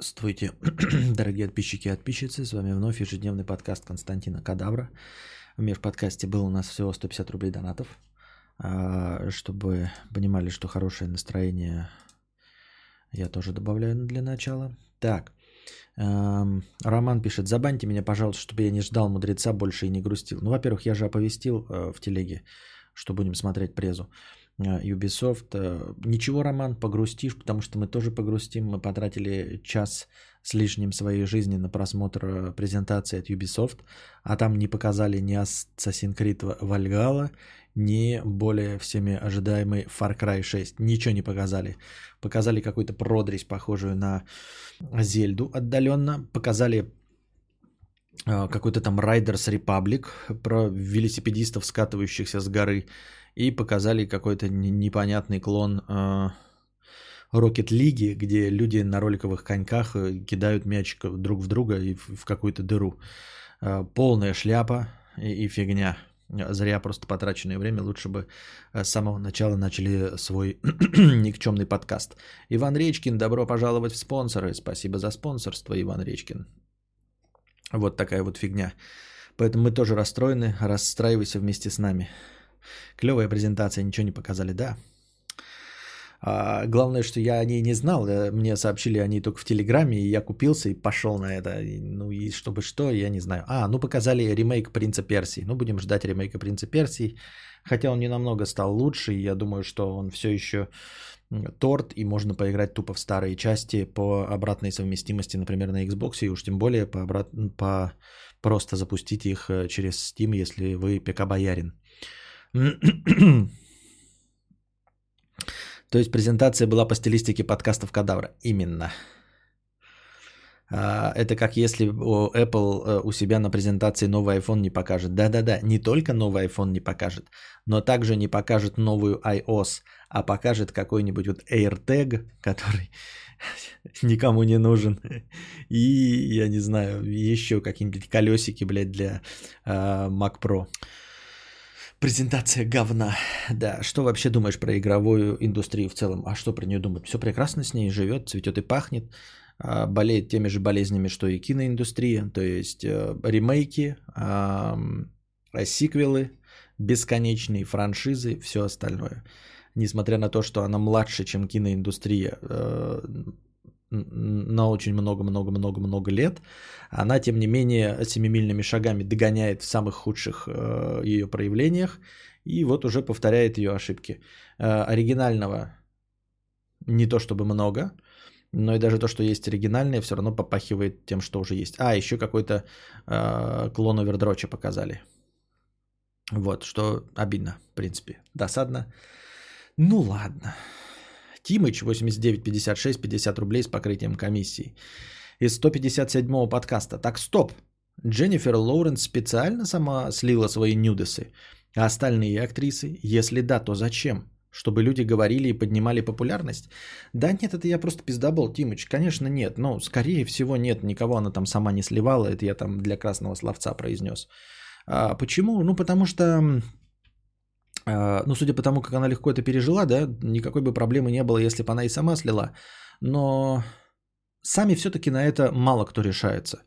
Здравствуйте, дорогие подписчики и подписчицы. С вами вновь ежедневный подкаст Константина Кадавра. В межподкасте было у нас всего 150 рублей донатов. А, чтобы понимали, что хорошее настроение я тоже добавляю для начала. Так, Роман пишет, забаньте меня, пожалуйста, чтобы я не ждал мудреца больше и не грустил. Ну, во-первых, я же оповестил э, в телеге, что будем смотреть презу. Э, Ubisoft. Э, ничего, Роман, погрустишь, потому что мы тоже погрустим. Мы потратили час с лишним своей жизни на просмотр э, презентации от Ubisoft, а там не показали ни Assassin's Creed Valhalla, ни более всеми ожидаемый Far Cry 6. Ничего не показали. Показали какую-то продресь, похожую на Зельду отдаленно. Показали какой-то там Riders Republic про велосипедистов, скатывающихся с горы и показали какой-то непонятный клон э, Rocket League, где люди на роликовых коньках э, кидают мячик друг в друга и в какую-то дыру. Э, полная шляпа и, и фигня. Зря просто потраченное время. Лучше бы с самого начала начали свой никчемный подкаст. Иван Речкин, добро пожаловать в спонсоры. Спасибо за спонсорство, Иван Речкин. Вот такая вот фигня. Поэтому мы тоже расстроены. Расстраивайся вместе с нами. Клевая презентация, ничего не показали, да. А, главное, что я о ней не знал. Э, мне сообщили о ней только в Телеграме, и я купился и пошел на это. Ну и чтобы что, я не знаю. А, ну показали ремейк Принца Персии. Ну будем ждать ремейка Принца Персии. Хотя он не намного стал лучше, я думаю, что он все еще торт, и можно поиграть тупо в старые части по обратной совместимости, например, на Xbox, и уж тем более по, обрат... по... просто запустить их э, через Steam, если вы ПК-боярин. То есть презентация была по стилистике подкастов Кадавра. Именно. А, это как если Apple э, у себя на презентации новый iPhone не покажет. Да-да-да, не только новый iPhone не покажет, но также не покажет новую iOS, а покажет какой-нибудь вот AirTag, который никому не нужен. И, я не знаю, еще какие-нибудь колесики, блядь, для uh, Mac Pro. Презентация говна. Да, что вообще думаешь про игровую индустрию в целом? А что про нее думать? Все прекрасно с ней живет, цветет и пахнет. А, болеет теми же болезнями, что и киноиндустрия. То есть э, ремейки, сиквелы, бесконечные франшизы, все остальное. Несмотря на то, что она младше, чем киноиндустрия, э, на очень много-много-много-много лет, она, тем не менее, семимильными шагами догоняет в самых худших э, ее проявлениях и вот уже повторяет ее ошибки. Э, оригинального не то чтобы много, но и даже то, что есть оригинальное, все равно попахивает тем, что уже есть. А, еще какой-то э, клон овердроча показали. Вот, что обидно, в принципе. Досадно. Ну ладно. Тимыч 8956 50 рублей с покрытием комиссии. Из 157-го подкаста. Так, стоп. Дженнифер Лоуренс специально сама слила свои нюдесы. А остальные актрисы? Если да, то зачем? Чтобы люди говорили и поднимали популярность? Да нет, это я просто пиздобол, Тимыч. Конечно, нет. Но, скорее всего, нет. Никого она там сама не сливала. Это я там для красного словца произнес. А, почему? Ну, потому что ну, судя по тому, как она легко это пережила, да, никакой бы проблемы не было, если бы она и сама слила. Но сами все-таки на это мало кто решается.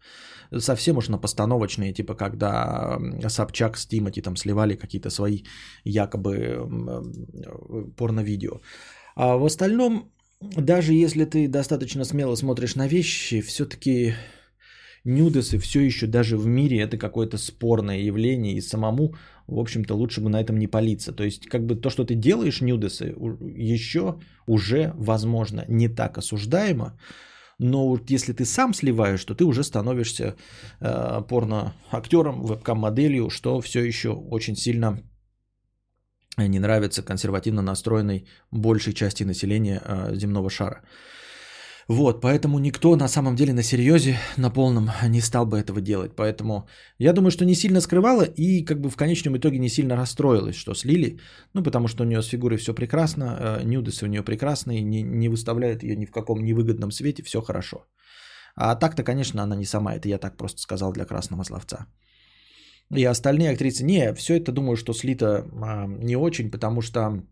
Совсем уж на постановочные, типа когда Собчак с Тимати там сливали какие-то свои якобы порно-видео. А в остальном, даже если ты достаточно смело смотришь на вещи, все-таки нюдесы все еще даже в мире это какое-то спорное явление, и самому, в общем-то, лучше бы на этом не палиться. То есть, как бы то, что ты делаешь нюдесы, еще уже, возможно, не так осуждаемо, но вот если ты сам сливаешь, то ты уже становишься э, порно-актером, вебкам-моделью, что все еще очень сильно не нравится консервативно настроенной большей части населения э, земного шара. Вот, поэтому никто на самом деле на серьезе, на полном не стал бы этого делать. Поэтому я думаю, что не сильно скрывала и как бы в конечном итоге не сильно расстроилась, что слили. Ну, потому что у нее с фигурой все прекрасно, э, нюдесы у нее прекрасные, не, не выставляют ее ни в каком невыгодном свете, все хорошо. А так-то, конечно, она не сама, это я так просто сказал для красного словца. И остальные актрисы, не, все это думаю, что слито а, не очень, потому что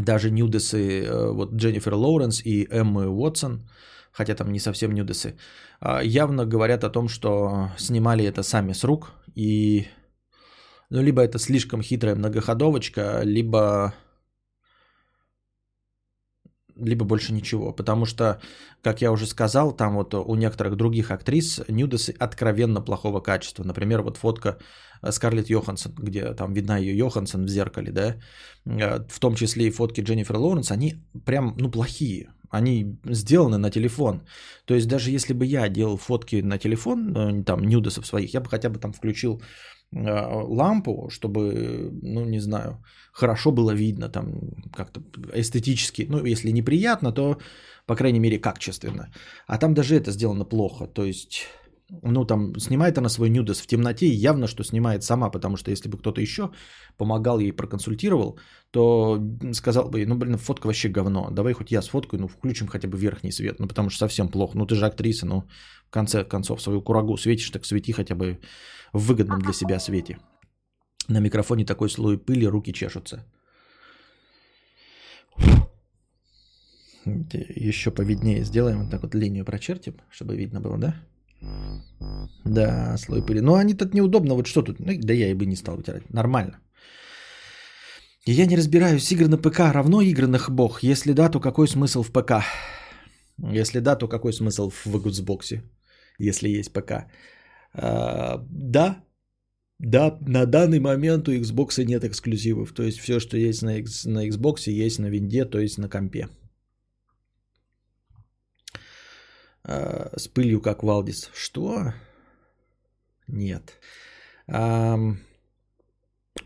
даже нюдесы э, вот Дженнифер Лоуренс и Эммы Уотсон, хотя там не совсем нюдесы, а, явно говорят о том, что снимали это сами с рук, и ну, либо это слишком хитрая многоходовочка, либо либо больше ничего. Потому что, как я уже сказал, там вот у некоторых других актрис нюдесы откровенно плохого качества. Например, вот фотка Скарлетт Йоханссон, где там видна ее Йоханссон в зеркале, да, э, в том числе и фотки Дженнифер Лоуренс, они прям, ну, плохие. Они сделаны на телефон. То есть даже если бы я делал фотки на телефон, э, там, нюдесов своих, я бы хотя бы там включил э, лампу, чтобы, ну, не знаю, хорошо было видно, там, как-то эстетически, ну, если неприятно, то, по крайней мере, качественно. А там даже это сделано плохо, то есть ну, там, снимает она свой нюдес в темноте, и явно, что снимает сама, потому что если бы кто-то еще помогал ей, проконсультировал, то сказал бы, ну, блин, фотка вообще говно, давай хоть я сфоткаю, ну, включим хотя бы верхний свет, ну, потому что совсем плохо, ну, ты же актриса, ну, в конце концов, свою курагу светишь, так свети хотя бы в выгодном для себя свете. На микрофоне такой слой пыли, руки чешутся. Еще повиднее сделаем, вот так вот линию прочертим, чтобы видно было, да? Да, слой пыли. Но они тут неудобно. Вот что тут? Ну, да я и бы не стал вытирать. Нормально. И я не разбираюсь, игры на ПК равно игры бог. Если да, то какой смысл в ПК? Если да, то какой смысл в Xbox, если есть ПК? А, да, да, на данный момент у Xbox нет эксклюзивов. То есть все, что есть на, X, на Xbox, есть на винде, то есть на компе. Э, с пылью, как Валдис. Что? Нет. Эм,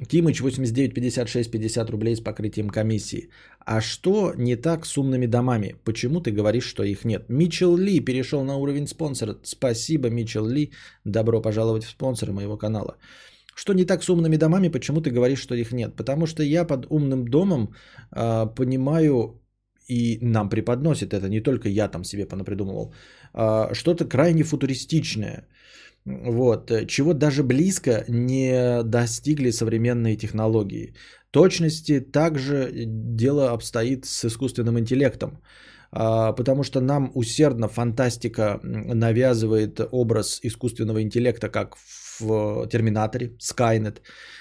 Кимыч 89 56 50 рублей с покрытием комиссии. А что не так с умными домами? Почему ты говоришь, что их нет? Мичел Ли перешел на уровень спонсора. Спасибо, Мичел Ли. Добро пожаловать в спонсоры моего канала. Что не так с умными домами? Почему ты говоришь, что их нет? Потому что я под умным домом э, понимаю и нам преподносит это, не только я там себе понапридумывал, а, что-то крайне футуристичное, вот, чего даже близко не достигли современные технологии. Точности также дело обстоит с искусственным интеллектом, а, потому что нам усердно фантастика навязывает образ искусственного интеллекта, как в Терминаторе, Skynet,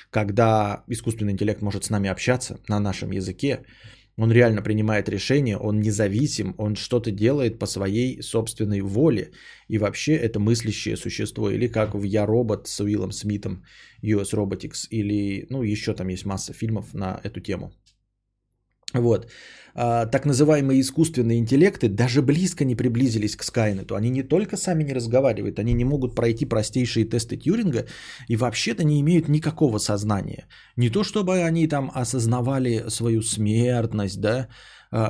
когда искусственный интеллект может с нами общаться на нашем языке, он реально принимает решения, он независим, он что-то делает по своей собственной воле. И вообще это мыслящее существо. Или как в «Я робот» с Уиллом Смитом, US Robotics. Или, ну, еще там есть масса фильмов на эту тему. Вот. А, так называемые искусственные интеллекты даже близко не приблизились к Скайнету. Они не только сами не разговаривают, они не могут пройти простейшие тесты Тьюринга и вообще-то не имеют никакого сознания. Не то чтобы они там осознавали свою смертность, да,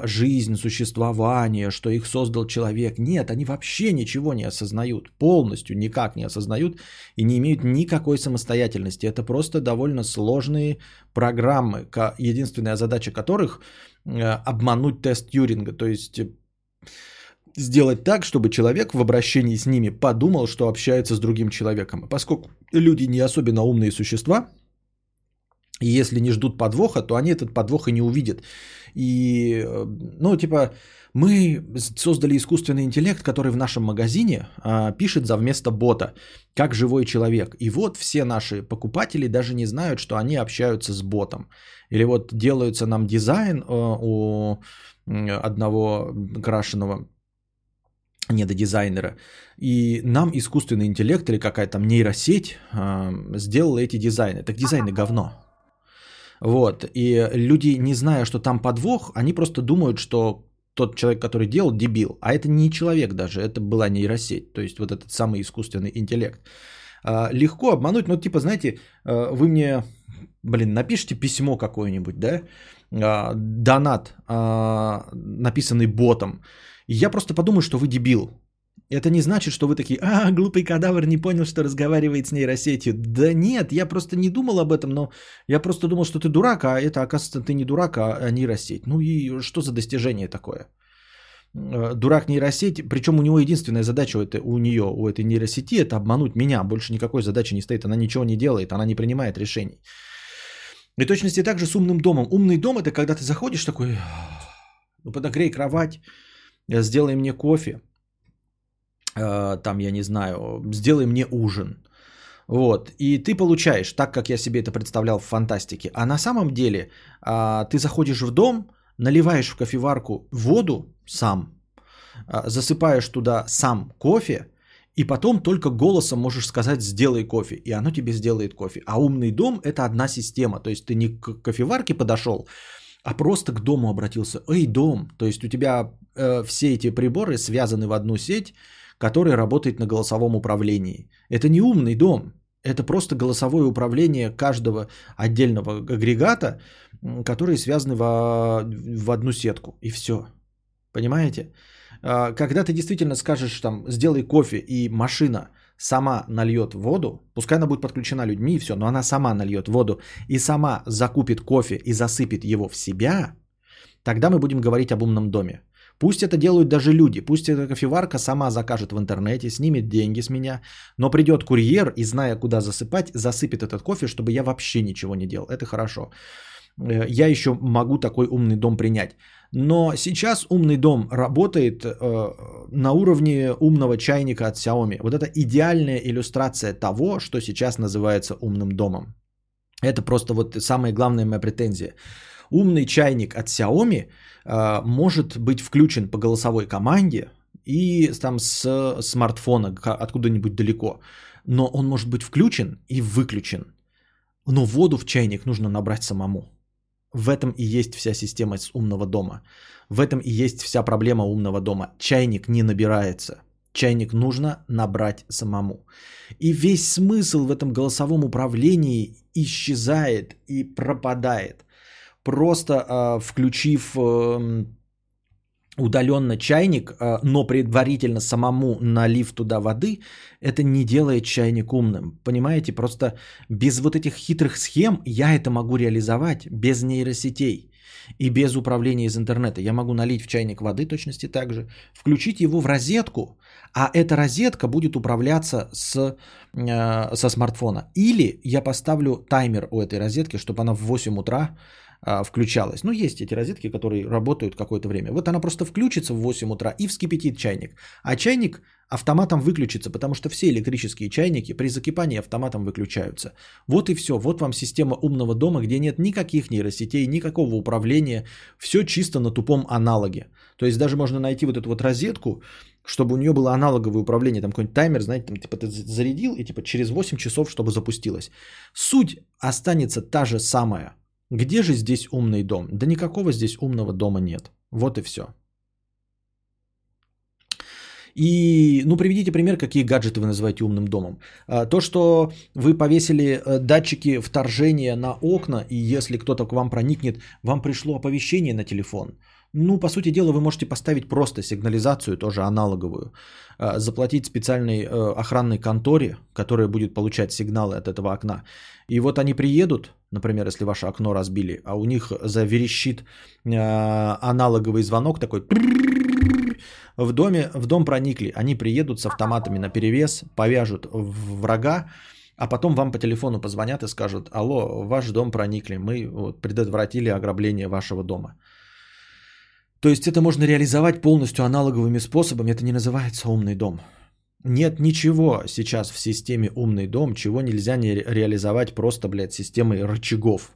жизнь, существование, что их создал человек. Нет, они вообще ничего не осознают, полностью никак не осознают и не имеют никакой самостоятельности. Это просто довольно сложные программы, единственная задача которых э, обмануть тест Тьюринга, то есть э, сделать так, чтобы человек в обращении с ними подумал, что общается с другим человеком. Поскольку люди не особенно умные существа, и если не ждут подвоха, то они этот подвох и не увидят. И, э, ну, типа, мы создали искусственный интеллект, который в нашем магазине а, пишет за вместо бота, как живой человек. И вот все наши покупатели даже не знают, что они общаются с ботом. Или вот делаются нам дизайн а, у одного крашеного недодизайнера. И нам искусственный интеллект или какая-то там нейросеть а, сделала эти дизайны. Так дизайны говно. Вот. И люди, не зная, что там подвох, они просто думают, что тот человек, который делал, дебил. А это не человек даже, это была нейросеть. То есть вот этот самый искусственный интеллект. А, легко обмануть, ну типа, знаете, а, вы мне, блин, напишите письмо какое-нибудь, да, а, донат, написанный ботом. Я просто подумаю, что вы дебил. Это не значит, что вы такие, а, глупый кадавр не понял, что разговаривает с нейросетью. Да нет, я просто не думал об этом, но я просто думал, что ты дурак, а это, оказывается, ты не дурак, а нейросеть. Ну и что за достижение такое? Э, дурак нейросеть, причем у него единственная задача у, этой, у нее, у этой нейросети, это обмануть меня. Больше никакой задачи не стоит, она ничего не делает, она не принимает решений. И точности также с умным домом. Умный дом это когда ты заходишь такой, ну подогрей кровать, сделай мне кофе, э, там, я не знаю, сделай мне ужин. Вот, и ты получаешь, так как я себе это представлял в фантастике. А на самом деле а, ты заходишь в дом, наливаешь в кофеварку воду сам, а, засыпаешь туда сам кофе, и потом только голосом можешь сказать «сделай кофе», и оно тебе сделает кофе. А умный дом – это одна система, то есть ты не к кофеварке подошел, а просто к дому обратился. «Эй, дом!» То есть у тебя э, все эти приборы связаны в одну сеть, которая работает на голосовом управлении. Это не умный дом, это просто голосовое управление каждого отдельного агрегата, которые связаны в, в одну сетку. И все. Понимаете? А, когда ты действительно скажешь там, сделай кофе, и машина сама нальет воду, пускай она будет подключена людьми и все, но она сама нальет воду и сама закупит кофе и засыпет его в себя, тогда мы будем говорить об умном доме. Пусть это делают даже люди, пусть эта кофеварка сама закажет в интернете, снимет деньги с меня, но придет курьер и, зная, куда засыпать, засыпет этот кофе, чтобы я вообще ничего не делал. Это хорошо. Э, я еще могу такой умный дом принять. Но сейчас умный дом работает э, на уровне умного чайника от Xiaomi. Вот это идеальная иллюстрация того, что сейчас называется умным домом. Это просто вот самая главная моя претензия. Умный чайник от Xiaomi э, может быть включен по голосовой команде и там с смартфона откуда-нибудь далеко. Но он может быть включен и выключен. Но воду в чайник нужно набрать самому. В этом и есть вся система умного дома. В этом и есть вся проблема умного дома. Чайник не набирается. Чайник нужно набрать самому. И весь смысл в этом голосовом управлении исчезает и пропадает. Просто э, включив э, удаленно чайник, э, но предварительно самому налив туда воды, это не делает чайник умным. Понимаете, просто без вот этих хитрых схем я это могу реализовать без нейросетей и без управления из интернета. Я могу налить в чайник воды точности так же, включить его в розетку, а эта розетка будет управляться с, э, со смартфона. Или я поставлю таймер у этой розетки, чтобы она в 8 утра а, включалась. Ну, есть эти розетки, которые работают какое-то время. Вот она просто включится в 8 утра и вскипятит чайник. А чайник автоматом выключится, потому что все электрические чайники при закипании автоматом выключаются. Вот и все. Вот вам система умного дома, где нет никаких нейросетей, никакого управления. Все чисто на тупом аналоге. То есть даже можно найти вот эту вот розетку, чтобы у нее было аналоговое управление, там какой-нибудь таймер, знаете, там типа ты зарядил и типа через 8 часов, чтобы запустилось. Суть останется та же самая – где же здесь умный дом? Да никакого здесь умного дома нет. Вот и все. И, ну, приведите пример, какие гаджеты вы называете умным домом. А, то, что вы повесили э, датчики вторжения на окна, и если кто-то к вам проникнет, вам пришло оповещение на телефон. Ну, по сути дела, вы можете поставить просто сигнализацию, тоже аналоговую, а, заплатить специальной э, охранной конторе, которая будет получать сигналы от этого окна. И вот они приедут, например, если ваше окно разбили, а у них заверещит э, аналоговый звонок такой в доме, в дом проникли, они приедут с автоматами на перевес, повяжут врага, а потом вам по телефону позвонят и скажут, алло, ваш дом проникли, мы вот, предотвратили ограбление вашего дома. То есть это можно реализовать полностью аналоговыми способами, это не называется умный дом. Нет ничего сейчас в системе умный дом, чего нельзя не реализовать просто, блядь, системой рычагов.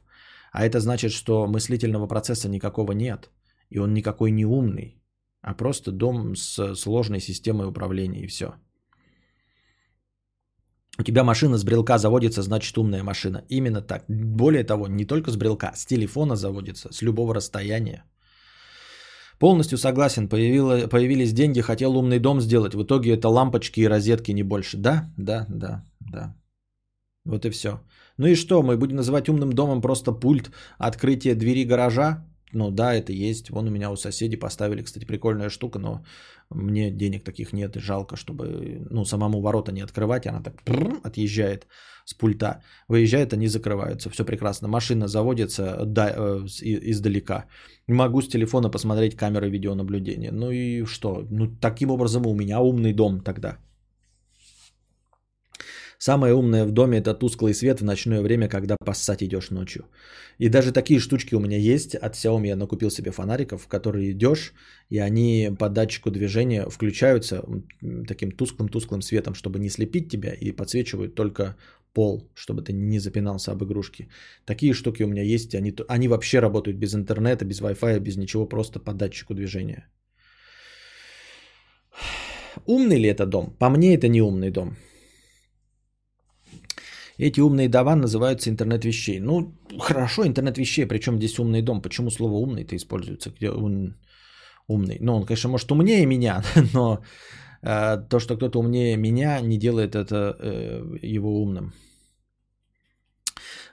А это значит, что мыслительного процесса никакого нет. И он никакой не умный, а просто дом с сложной системой управления и все. У тебя машина с брелка заводится, значит умная машина. Именно так. Более того, не только с брелка, с телефона заводится, с любого расстояния. Полностью согласен, появило, появились деньги, хотел умный дом сделать. В итоге это лампочки и розетки, не больше. Да, да, да, да. Вот и все. Ну и что, мы будем называть умным домом просто пульт открытия двери гаража? Ну да, это есть. Вон у меня у соседей поставили, кстати, прикольная штука, но мне денег таких нет, и жалко, чтобы ну, самому ворота не открывать, она так отъезжает с пульта. Выезжает, они закрываются, все прекрасно. Машина заводится да, издалека. Могу с телефона посмотреть камеры видеонаблюдения. Ну и что? Ну таким образом у меня умный дом тогда. Самое умное в доме это тусклый свет в ночное время, когда поссать идешь ночью. И даже такие штучки у меня есть. От Xiaomi я накупил себе фонариков, в которые идешь, и они по датчику движения включаются таким тусклым-тусклым светом, чтобы не слепить тебя, и подсвечивают только пол, чтобы ты не запинался об игрушки. Такие штуки у меня есть, они, они вообще работают без интернета, без Wi-Fi, без ничего, просто по датчику движения. Умный ли это дом? По мне это не умный дом. Эти умные дома называются интернет вещей. Ну, хорошо, интернет вещей, причем здесь умный дом. Почему слово умный-то используется? Где он умный? Ну, он, конечно, может умнее меня, но э, то, что кто-то умнее меня, не делает это э, его умным.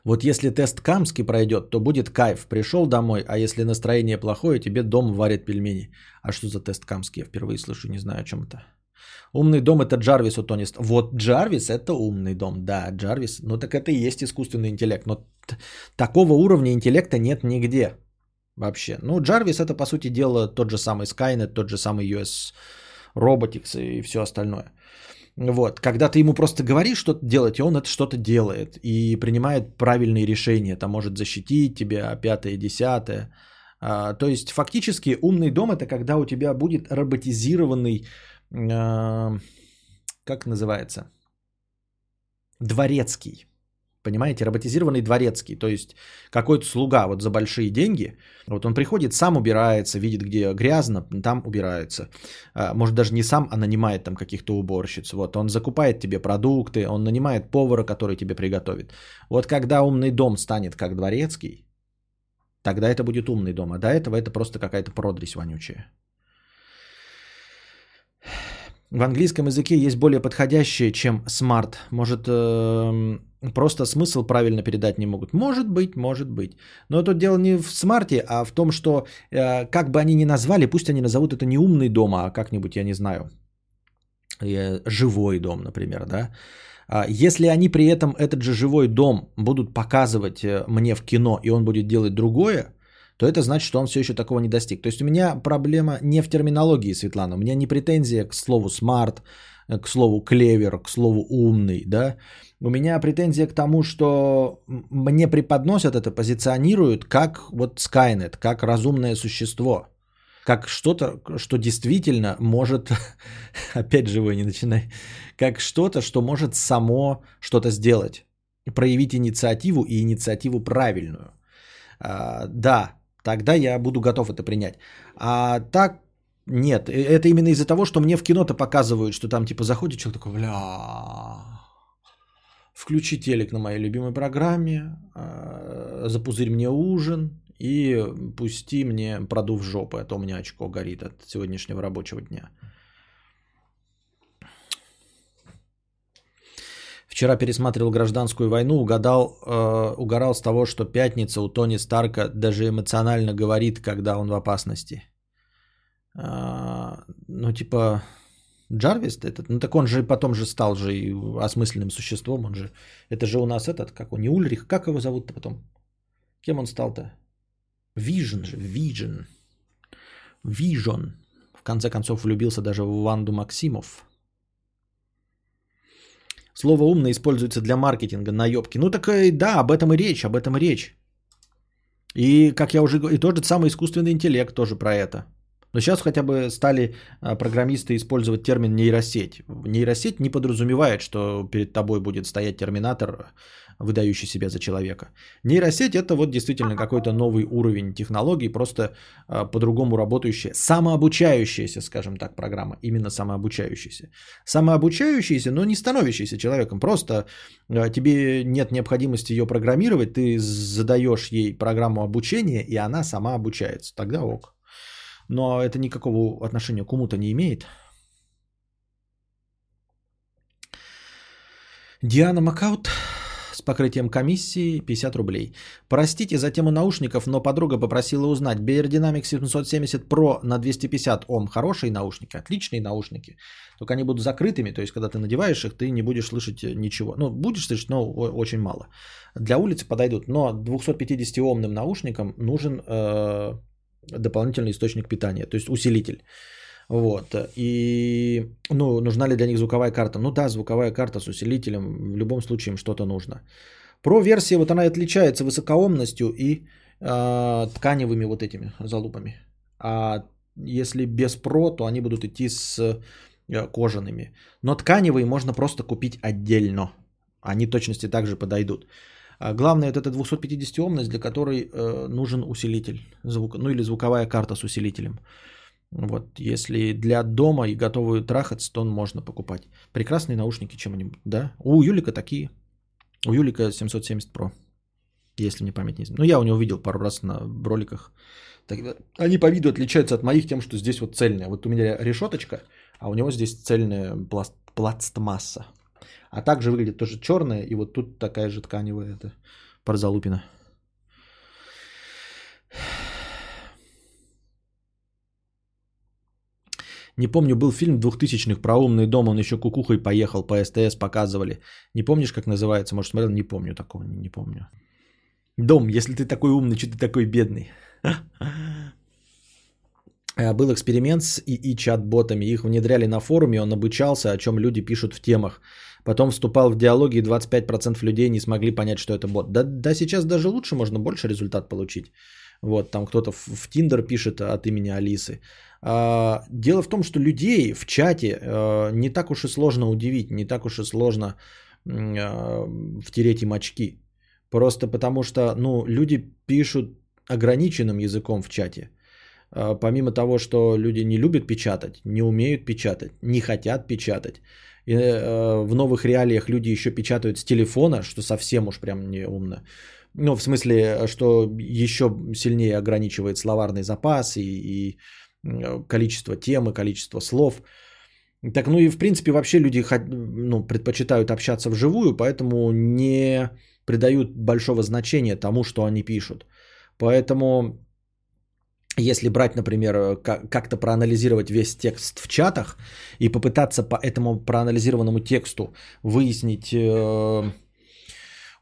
Вот если тест Камский пройдет, то будет кайф. Пришел домой, а если настроение плохое, тебе дом варит пельмени. А что за тест Камский? Я впервые слышу, не знаю о чем это. Умный дом это Джарвис у Тони Вот Джарвис это умный дом, да, Джарвис. Ну так это и есть искусственный интеллект. Но такого уровня интеллекта нет нигде вообще. Ну Джарвис это по сути дела тот же самый Skynet, тот же самый US Robotics и все остальное. Вот, когда ты ему просто говоришь что-то делать, и он это что-то делает и принимает правильные решения. Это может защитить тебя, пятое, десятое. А, то есть фактически умный дом это когда у тебя будет роботизированный как называется, дворецкий. Понимаете, роботизированный дворецкий, то есть какой-то слуга вот за большие деньги, вот он приходит, сам убирается, видит, где грязно, там убирается. А, может даже не сам, а нанимает там каких-то уборщиц. Вот он закупает тебе продукты, он нанимает повара, который тебе приготовит. Вот когда умный дом станет как дворецкий, тогда это будет умный дом, а до этого это просто какая-то продресь вонючая. В английском языке есть более подходящее, чем smart. Может, э, просто смысл правильно передать не могут. Может быть, может быть. Но тут дело не в смарте, а в том, что э, как бы они ни назвали, пусть они назовут это не умный дом, а как-нибудь, я не знаю, э, живой дом, например, да. А если они при этом этот же живой дом будут показывать э, мне в кино, и он будет делать другое, то это значит, что он все еще такого не достиг. То есть у меня проблема не в терминологии, Светлана, у меня не претензия к слову smart, к слову клевер, к слову умный, да. У меня претензия к тому, что мне преподносят это, позиционируют как вот Skynet, как разумное существо, как что-то, что действительно может, опять живой не начинай, как что-то, что может само что-то сделать, проявить инициативу и инициативу правильную. А, да, тогда я буду готов это принять. А так нет, э, это именно из-за того, что мне в кино-то показывают, что там типа заходит человек такой, бля, включи телек на моей любимой программе, а, запузырь мне ужин и пусти мне продув жопы, а то у меня очко горит от сегодняшнего рабочего дня. Вчера пересматривал гражданскую войну, угадал, э, угорал с того, что пятница у Тони Старка даже эмоционально говорит, когда он в опасности. Э, ну, типа, Джарвис этот, ну так он же потом же стал же осмысленным существом, он же, это же у нас этот, как он, не Ульрих, как его зовут-то потом? Кем он стал-то? Вижен же, Вижен. Вижен. В конце концов влюбился даже в Ванду Максимов. Слово умно используется для маркетинга, наебки. Ну так и да, об этом и речь, об этом и речь. И, как я уже говорил, и тот же самый искусственный интеллект тоже про это. Но сейчас хотя бы стали а, программисты использовать термин нейросеть. Нейросеть не подразумевает, что перед тобой будет стоять терминатор, выдающий себя за человека. Нейросеть это вот действительно какой-то новый уровень технологий, просто а, по-другому работающая, самообучающаяся, скажем так, программа, именно самообучающаяся. Самообучающаяся, но не становящаяся человеком, просто а, тебе нет необходимости ее программировать, ты задаешь ей программу обучения, и она сама обучается. Тогда ок но это никакого отношения к уму-то не имеет. Диана Макаут с покрытием комиссии 50 рублей. Простите за тему наушников, но подруга попросила узнать. Beyerdynamic 770 Pro на 250 Ом. Хорошие наушники, отличные наушники. Только они будут закрытыми, то есть когда ты надеваешь их, ты не будешь слышать ничего. Ну, будешь слышать, но очень мало. Для улицы подойдут, но 250-омным наушникам нужен э, дополнительный источник питания, то есть усилитель. Вот. И, ну, нужна ли для них звуковая карта? Ну да, звуковая карта с усилителем, в любом случае им что-то нужно. Про-версия, вот она отличается высокоомностью и э, тканевыми вот этими залупами. А если без про, то они будут идти с э, кожаными. Но тканевые можно просто купить отдельно. Они точности также подойдут. А главное это 250 омность, для которой э, нужен усилитель звука, ну или звуковая карта с усилителем. Вот, если для дома и готовую трахаться, то можно покупать. Прекрасные наушники чем-нибудь, да? У Юлика такие. У Юлика 770 Pro, если мне память не изменяет. Ну, я у него видел пару раз на роликах. Так, они по виду отличаются от моих тем, что здесь вот цельная. Вот у меня решеточка, а у него здесь цельная пласт, пластмасса. А также выглядит тоже черная, и вот тут такая же тканевая это парзалупина. Не помню, был фильм 2000-х про умный дом, он еще кукухой поехал, по СТС показывали. Не помнишь, как называется? Может, смотрел? Не помню такого, не, не помню. Дом, если ты такой умный, что ты такой бедный? Э, был эксперимент с ИИ чат-ботами. Их внедряли на форуме, он обучался, о чем люди пишут в темах. Потом вступал в диалоги, и 25% людей не смогли понять, что это бот. Да, да сейчас даже лучше, можно больше результат получить. Вот, там кто-то в, Тиндер пишет от имени Алисы. А, дело в том, что людей в чате а, не так уж и сложно удивить, не так уж и сложно а, втереть им очки. Просто потому что, ну, люди пишут ограниченным языком в чате. А, помимо того, что люди не любят печатать, не умеют печатать, не хотят печатать. И э, в новых реалиях люди еще печатают с телефона, что совсем уж прям не умно. Ну, в смысле, что еще сильнее ограничивает словарный запас и, и количество темы, количество слов. Так, ну и в принципе вообще люди ну, предпочитают общаться вживую, поэтому не придают большого значения тому, что они пишут. Поэтому если брать, например, как-то проанализировать весь текст в чатах и попытаться по этому проанализированному тексту выяснить э,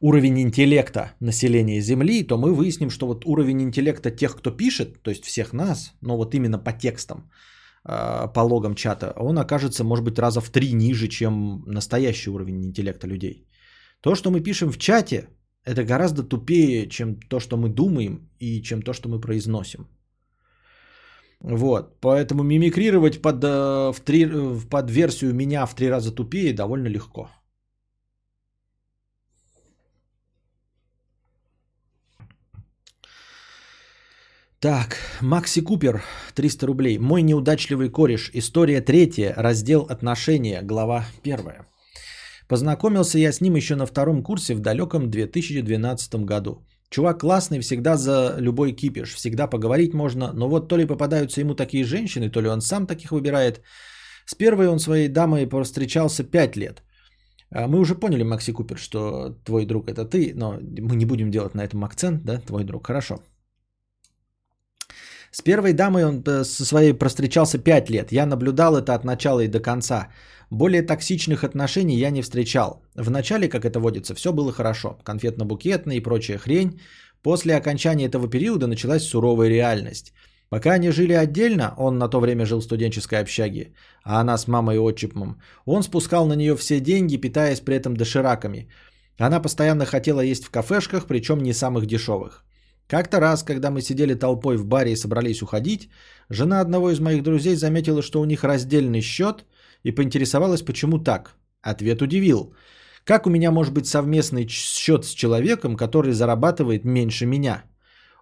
уровень интеллекта населения Земли, то мы выясним, что вот уровень интеллекта тех, кто пишет, то есть всех нас, но вот именно по текстам, э, по логам чата, он окажется, может быть, раза в три ниже, чем настоящий уровень интеллекта людей. То, что мы пишем в чате, это гораздо тупее, чем то, что мы думаем и чем то, что мы произносим. Вот, поэтому мимикрировать под, э, в три, под версию меня в три раза тупее довольно легко. Так, Макси Купер, 300 рублей. Мой неудачливый кореш. История третья, раздел отношения, глава первая. Познакомился я с ним еще на втором курсе в далеком 2012 году. Чувак классный, всегда за любой кипиш, всегда поговорить можно, но вот то ли попадаются ему такие женщины, то ли он сам таких выбирает. С первой он своей дамой встречался 5 лет. А мы уже поняли, Макси Купер, что твой друг это ты, но мы не будем делать на этом акцент, да, твой друг, хорошо. С первой дамой он э, со своей простречался 5 лет. Я наблюдал это от начала и до конца. Более токсичных отношений я не встречал. Вначале, как это водится, все было хорошо. Конфетно-букетная и прочая хрень. После окончания этого периода началась суровая реальность. Пока они жили отдельно, он на то время жил в студенческой общаге, а она с мамой и отчимом, он спускал на нее все деньги, питаясь при этом дошираками. Она постоянно хотела есть в кафешках, причем не самых дешевых. Как-то раз, когда мы сидели толпой в баре и собрались уходить, жена одного из моих друзей заметила, что у них раздельный счет и поинтересовалась, почему так. Ответ удивил. Как у меня может быть совместный счет с человеком, который зарабатывает меньше меня?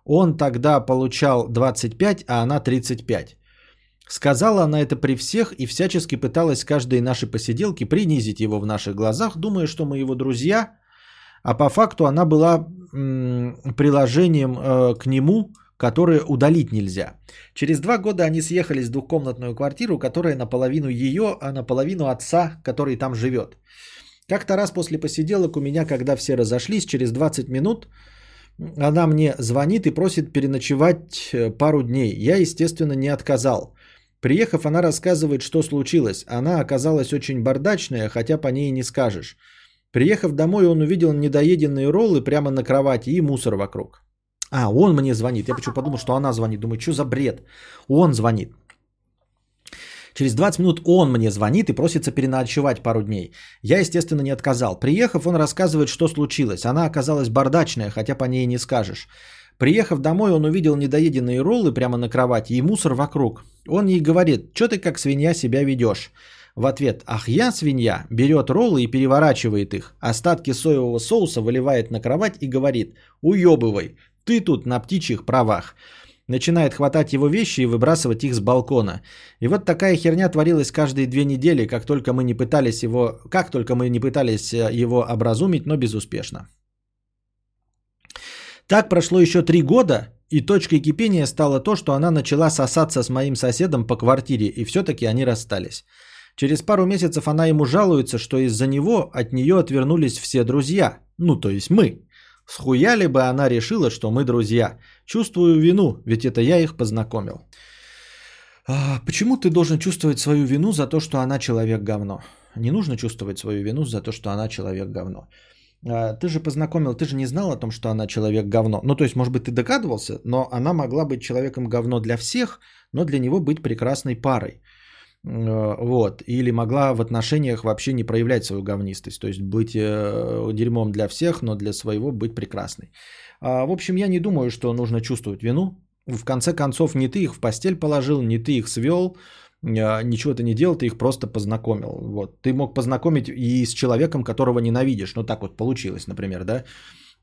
Он тогда получал 25, а она 35. Сказала она это при всех и всячески пыталась каждой нашей посиделки принизить его в наших глазах, думая, что мы его друзья, а по факту она была приложением э, к нему, которое удалить нельзя. Через два года они съехались в двухкомнатную квартиру, которая наполовину ее, а наполовину отца, который там живет. Как-то раз после посиделок у меня, когда все разошлись, через 20 минут она мне звонит и просит переночевать э, пару дней. Я, естественно, не отказал. Приехав, она рассказывает, что случилось. Она оказалась очень бардачная, хотя по ней не скажешь. Приехав домой, он увидел недоеденные роллы прямо на кровати и мусор вокруг. А, он мне звонит. Я почему подумал, что она звонит. Думаю, что за бред? Он звонит. Через 20 минут он мне звонит и просится переночевать пару дней. Я, естественно, не отказал. Приехав, он рассказывает, что случилось. Она оказалась бардачная, хотя по ней не скажешь. Приехав домой, он увидел недоеденные роллы прямо на кровати и мусор вокруг. Он ей говорит, что ты как свинья себя ведешь? В ответ, ах я свинья, берет роллы и переворачивает их. Остатки соевого соуса выливает на кровать и говорит, уебывай, ты тут на птичьих правах начинает хватать его вещи и выбрасывать их с балкона. И вот такая херня творилась каждые две недели, как только мы не пытались его, как только мы не пытались э, его образумить, но безуспешно. Так прошло еще три года, и точкой кипения стало то, что она начала сосаться с моим соседом по квартире, и все-таки они расстались. Через пару месяцев она ему жалуется, что из-за него от нее отвернулись все друзья, ну то есть мы. Схуяли бы она решила, что мы друзья. Чувствую вину, ведь это я их познакомил. А почему ты должен чувствовать свою вину за то, что она человек говно? Не нужно чувствовать свою вину за то, что она человек говно. А, ты же познакомил, ты же не знал о том, что она человек говно. Ну, то есть, может быть, ты догадывался, но она могла быть человеком говно для всех, но для него быть прекрасной парой. А, вот. Или могла в отношениях вообще не проявлять свою говнистость. То есть быть э, дерьмом для всех, но для своего быть прекрасной. А, в общем, я не думаю, что нужно чувствовать вину. В конце концов, не ты их в постель положил, не ты их свел, а, ничего ты не делал, ты их просто познакомил. Вот. Ты мог познакомить и с человеком, которого ненавидишь. Ну так вот получилось, например, да?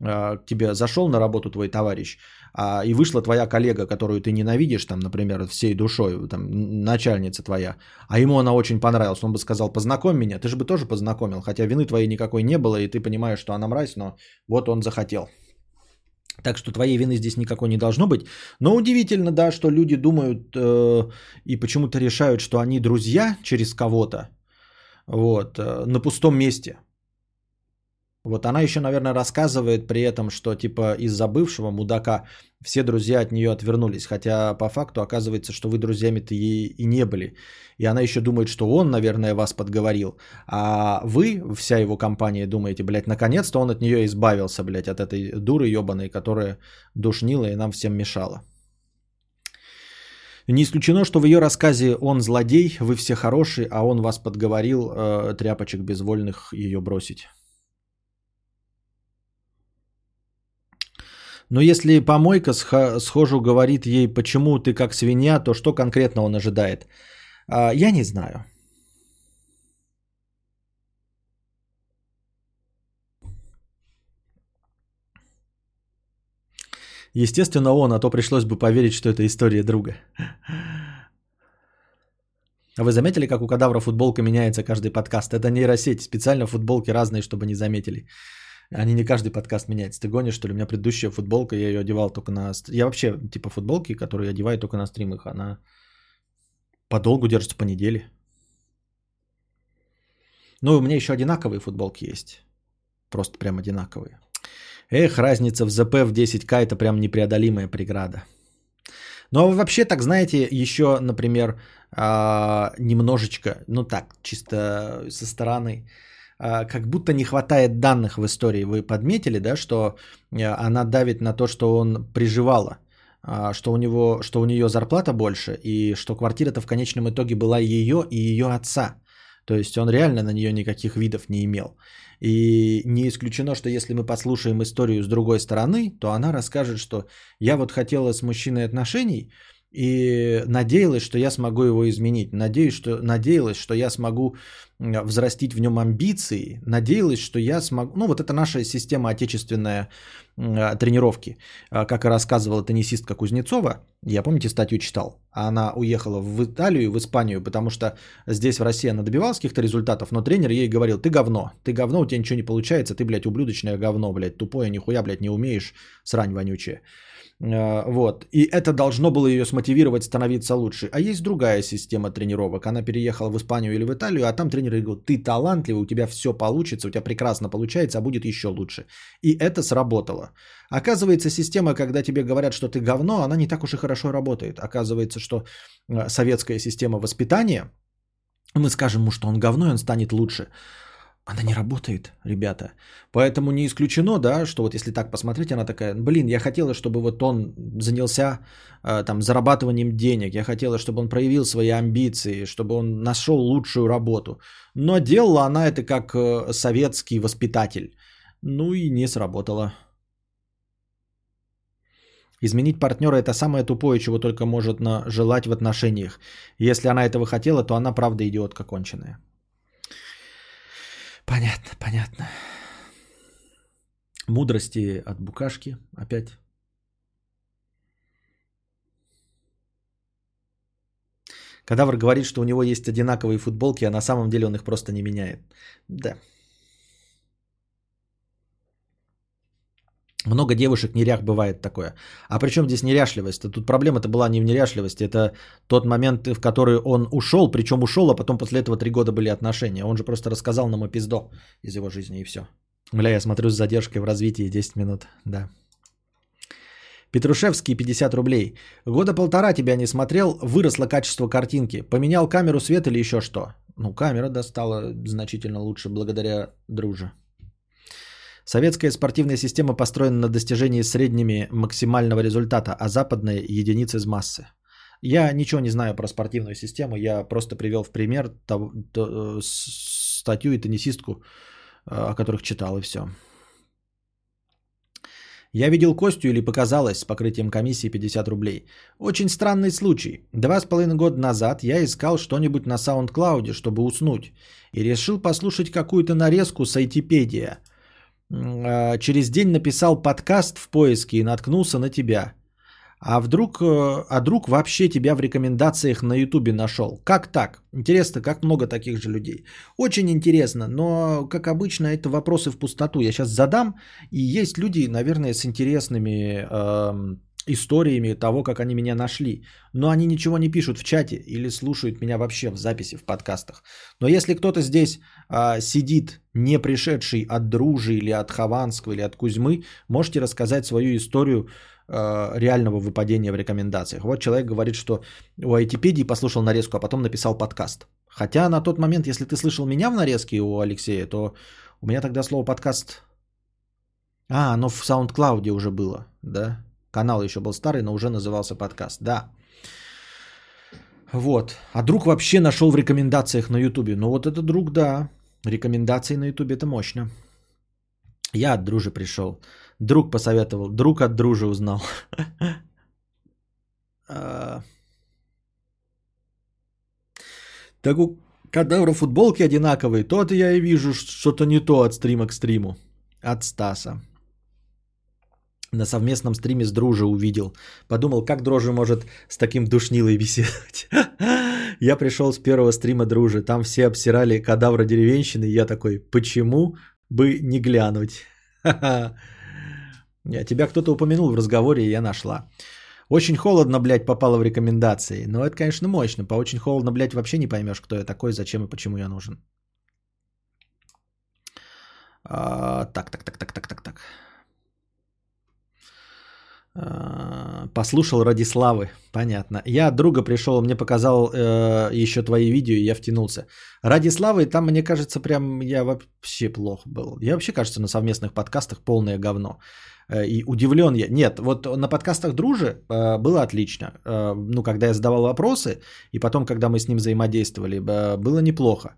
А, к тебе зашел на работу твой товарищ, а, и вышла твоя коллега, которую ты ненавидишь, там, например, всей душой, там, начальница твоя, а ему она очень понравилась, он бы сказал, познакомь меня, ты же бы тоже познакомил, хотя вины твоей никакой не было, и ты понимаешь, что она мразь, но вот он захотел. Так что твоей вины здесь никакой не должно быть. Но удивительно, да, что люди думают э, и почему-то решают, что они друзья через кого-то. Вот, э, на пустом месте. Вот она еще, наверное, рассказывает при этом, что типа из-за бывшего мудака все друзья от нее отвернулись. Хотя по факту оказывается, что вы друзьями-то ей и не были. И она еще думает, что он, наверное, вас подговорил. А вы, вся его компания, думаете, блядь, наконец-то он от нее избавился, блядь, от этой дуры ебаной, которая душнила и нам всем мешала. Не исключено, что в ее рассказе он злодей, вы все хорошие, а он вас подговорил э, тряпочек безвольных ее бросить. Но если помойка схожу говорит ей, почему ты как свинья, то что конкретно он ожидает? А, я не знаю. Естественно, он, а то пришлось бы поверить, что это история друга. А вы заметили, как у кадавра футболка меняется каждый подкаст? Это нейросеть, специально футболки разные, чтобы не заметили. Они не каждый подкаст меняются. Ты гонишь, что ли? У меня предыдущая футболка, я ее одевал только на... Я вообще, типа, футболки, которые я одеваю только на стримах, она подолгу держится по неделе. Ну, у меня еще одинаковые футболки есть. Просто прям одинаковые. Эх, разница в ЗП в 10к это прям непреодолимая преграда. Но вообще, так знаете, еще, например, а, немножечко, ну так, чисто со стороны, как будто не хватает данных в истории. Вы подметили, да, что э, она давит на то, что он приживала, а, что у него, что у нее зарплата больше и что квартира-то в конечном итоге была ее и ее отца. То есть он реально на нее никаких видов не имел. И не исключено, что если мы послушаем историю с другой стороны, то она расскажет, что я вот хотела с мужчиной отношений, и надеялась, что я смогу его изменить. Надеюсь, что, надеялась, что я смогу взрастить в нем амбиции. Надеялась, что я смогу... Ну, вот это наша система отечественная тренировки. А, как и рассказывала теннисистка Кузнецова, я, помните, статью читал. Она уехала в Италию и в Испанию, потому что здесь в России она добивалась каких-то результатов, но тренер ей говорил, ты говно, ты говно, у тебя ничего не получается, ты, блядь, ублюдочное говно, блядь, тупое, нихуя, блядь, не умеешь, срань вонючая. Э, вот. И это должно было ее смотивировать становиться лучше. А есть другая система тренировок. Она переехала в Испанию или в Италию, а там тренер говорит, ты талантливый, у тебя все получится, у тебя прекрасно получается, а будет еще лучше. И это сработало. Оказывается, система, когда тебе говорят, что ты говно, она не так уж и хорошо работает. Оказывается, что э, советская система воспитания, мы скажем ему, что он говно, и он станет лучше. Она не работает, ребята. Поэтому не исключено, да, что вот если так посмотреть, она такая, блин, я хотела, чтобы вот он занялся э, там зарабатыванием денег, я хотела, чтобы он проявил свои амбиции, чтобы он нашел лучшую работу. Но делала она это как э, советский воспитатель. Ну и не сработало. Изменить партнера это самое тупое, чего только может желать в отношениях. Если она этого хотела, то она правда идиотка конченая. Понятно, понятно. Мудрости от букашки опять. Кадавр говорит, что у него есть одинаковые футболки, а на самом деле он их просто не меняет. Да. Много девушек нерях бывает такое. А причем здесь неряшливость? Тут проблема-то была не в неряшливости. Это тот момент, в который он ушел, причем ушел, а потом после этого три года были отношения. Он же просто рассказал нам пиздо из его жизни и все. Бля, я смотрю с задержкой в развитии 10 минут. Да. Петрушевский 50 рублей. Года полтора тебя не смотрел, выросло качество картинки. Поменял камеру, свет или еще что? Ну, камера достала значительно лучше благодаря друже. Советская спортивная система построена на достижении средними максимального результата, а западная – единиц из массы. Я ничего не знаю про спортивную систему, я просто привел в пример то, то, статью и теннисистку, о которых читал, и все. Я видел Костю или показалось с покрытием комиссии 50 рублей. Очень странный случай. Два с половиной года назад я искал что-нибудь на SoundCloud, чтобы уснуть, и решил послушать какую-то нарезку с айтипедия – через день написал подкаст в поиске и наткнулся на тебя. А вдруг, э, а друг вообще тебя в рекомендациях на Ютубе нашел. Как так? Интересно, как много таких же людей. Очень интересно, но, как обычно, это вопросы в пустоту. Я сейчас задам, и есть люди, наверное, с интересными э, историями того, как они меня нашли. Но они ничего не пишут в чате или слушают меня вообще в записи, в подкастах. Но если кто-то здесь а, сидит, не пришедший от Дружи или от Хованского или от Кузьмы, можете рассказать свою историю а, реального выпадения в рекомендациях. Вот человек говорит, что у Айтипедии послушал нарезку, а потом написал подкаст. Хотя на тот момент, если ты слышал меня в нарезке у Алексея, то у меня тогда слово подкаст... А, оно в SoundCloud уже было, да? Канал еще был старый, но уже назывался подкаст. Да. Вот. А друг вообще нашел в рекомендациях на Ютубе. Ну вот это друг, да. Рекомендации на Ютубе это мощно. Я от дружи пришел. Друг посоветовал. Друг от дружи узнал. А. Так у кадавра футболки одинаковые. Тот я и вижу что-то не то от стрима к стриму. От Стаса на совместном стриме с Дружи увидел. Подумал, как Дружи может с таким душнилой беседовать. Я пришел с первого стрима Дружи, там все обсирали кадавра деревенщины, я такой, почему бы не глянуть? Тебя кто-то упомянул в разговоре, и я нашла. Очень холодно, блядь, попало в рекомендации. Но это, конечно, мощно. По очень холодно, блядь, вообще не поймешь, кто я такой, зачем и почему я нужен. А, так, так, так, так, так, так, так. А, послушал ради славы, понятно. Я от друга пришел, мне показал э, еще твои видео, и я втянулся. Ради славы, там, мне кажется, прям я вообще плохо был. Я вообще, кажется, на совместных подкастах полное говно. Э, и удивлен я. Нет, вот на подкастах Дружи э, было отлично. Э, ну, когда я задавал вопросы, и потом, когда мы с ним взаимодействовали, э, было неплохо.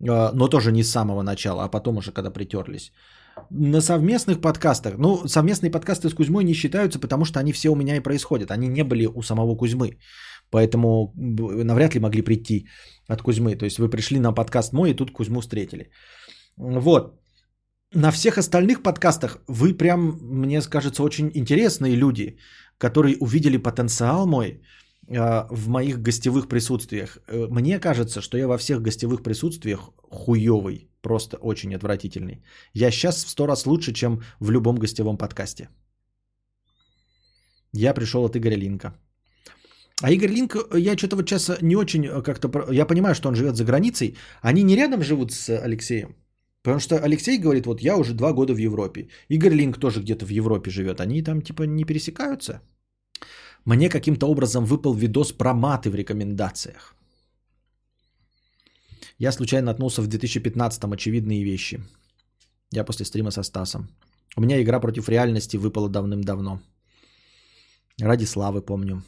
Э, но тоже не с самого начала, а потом уже, когда притерлись на совместных подкастах, ну, совместные подкасты с Кузьмой не считаются, потому что они все у меня и происходят. Они не были у самого Кузьмы. Поэтому навряд ли могли прийти от Кузьмы. То есть вы пришли на подкаст мой и тут Кузьму встретили. Вот. На всех остальных подкастах вы прям, мне кажется, очень интересные люди, которые увидели потенциал мой в моих гостевых присутствиях. Э, мне кажется, что я во всех гостевых присутствиях хуёвый, просто очень отвратительный. Я сейчас в сто раз лучше, чем в любом гостевом подкасте. Я пришел от Игоря Линка. А Игорь Линк, я что-то вот сейчас не очень э, как-то... Я понимаю, что он живет за границей. Они не рядом живут с Алексеем. Потому что Алексей говорит, вот я уже два года в Европе. Игорь Линк тоже где-то в Европе живет. Они там типа не пересекаются. Мне каким-то образом выпал видос про маты в рекомендациях. Я случайно наткнулся в 2015-м очевидные вещи. Я после стрима со Стасом. У меня игра против реальности выпала давным-давно. Ради славы помню.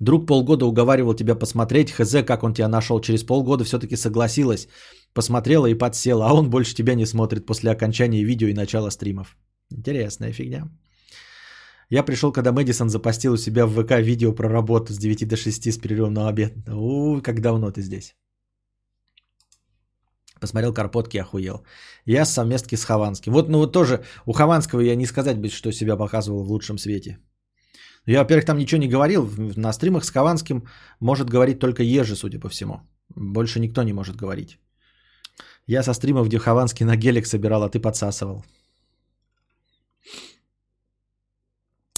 Друг полгода уговаривал тебя посмотреть, хз, как он тебя нашел. Через полгода все-таки согласилась, посмотрела и подсела, а он больше тебя не смотрит после окончания видео и начала стримов. Интересная фигня. Я пришел, когда Мэдисон запостил у себя в ВК видео про работу с 9 до 6 с перерывом на обед. У, как давно ты здесь? Посмотрел Карпотки, охуел. Я с совместки с Хованским. Вот, ну вот тоже у Хованского я не сказать бы, что себя показывал в лучшем свете. Я, во-первых, там ничего не говорил. На стримах с Хованским может говорить только Ежи, судя по всему. Больше никто не может говорить. Я со стримов, где Хованский на гелик собирал, а ты подсасывал.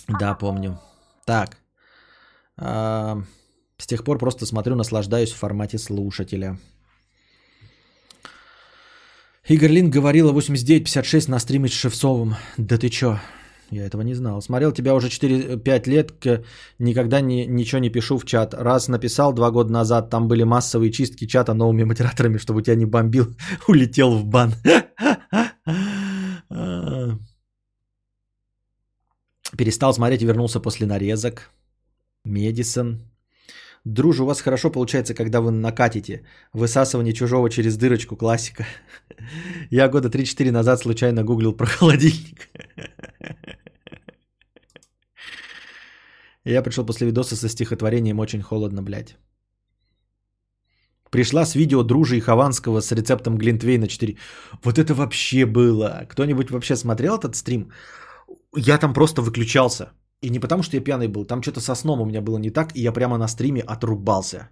Да, помню. Так. С тех пор просто смотрю, наслаждаюсь в формате слушателя. Игорь Лин говорила 89-56 на стриме с Шевцовым. Да ты чё? Я этого не знал. Смотрел тебя уже 4-5 лет, никогда не, ничего не пишу в чат. Раз написал два года назад, там были массовые чистки чата новыми модераторами, чтобы тебя не бомбил, улетел в бан. Перестал смотреть и вернулся после нарезок. Медисон. Дружу, у вас хорошо получается, когда вы накатите. Высасывание чужого через дырочку, классика. Я года 3-4 назад случайно гуглил про холодильник. Я пришел после видоса со стихотворением «Очень холодно, блядь». Пришла с видео Дружи и Хованского с рецептом Глинтвейна 4. Вот это вообще было. Кто-нибудь вообще смотрел этот стрим? Я там просто выключался. И не потому, что я пьяный был, там что-то со сном у меня было не так, и я прямо на стриме отрубался.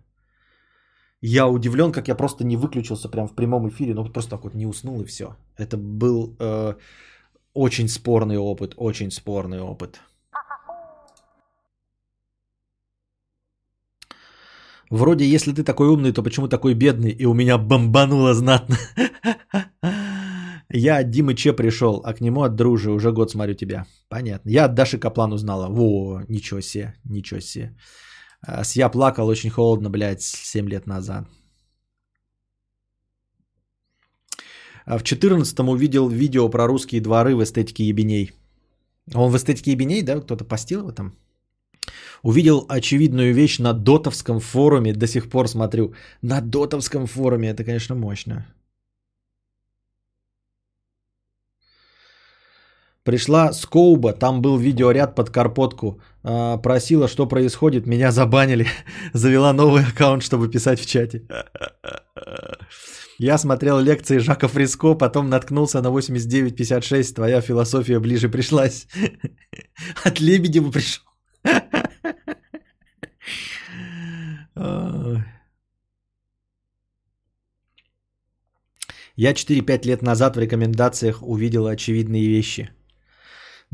Я удивлен, как я просто не выключился прямо в прямом эфире, ну просто так вот не уснул и все. Это был э, очень спорный опыт, очень спорный опыт. Вроде, если ты такой умный, то почему такой бедный? И у меня бомбануло знатно. Я от Димы Че пришел, а к нему от дружи. Уже год смотрю тебя. Понятно. Я от Даши Каплан узнала. Во, ничего себе, ничего себе. А, с я плакал очень холодно, блядь, 7 лет назад. А в 14-м увидел видео про русские дворы в эстетике ебеней. Он в эстетике ебеней, да? Кто-то постил его там? Увидел очевидную вещь на дотовском форуме, до сих пор смотрю. На дотовском форуме, это, конечно, мощно. Пришла Скоуба, там был видеоряд под карпотку. Э, просила, что происходит, меня забанили. Завела новый аккаунт, чтобы писать в чате. Я смотрел лекции Жака Фриско, потом наткнулся на 8956. Твоя философия ближе пришлась. От Лебедева пришел. Я 4-5 лет назад в рекомендациях увидел очевидные вещи –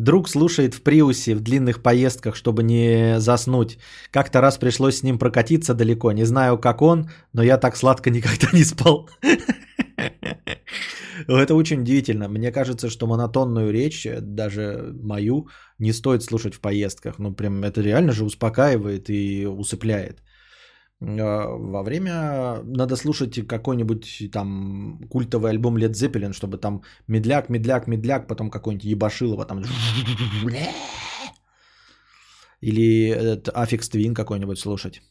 Друг слушает в Приусе в длинных поездках, чтобы не заснуть. Как-то раз пришлось с ним прокатиться далеко. Не знаю, как он, но я так сладко никогда не спал. Это очень удивительно. Мне кажется, что монотонную речь, даже мою, не стоит слушать в поездках. Ну, прям это реально же успокаивает и усыпляет. А, во время надо слушать какой-нибудь там культовый альбом Led Zeppelin, чтобы там медляк, медляк, медляк, потом какой-нибудь ебашилово там или этот Affix Twin какой-нибудь слушать.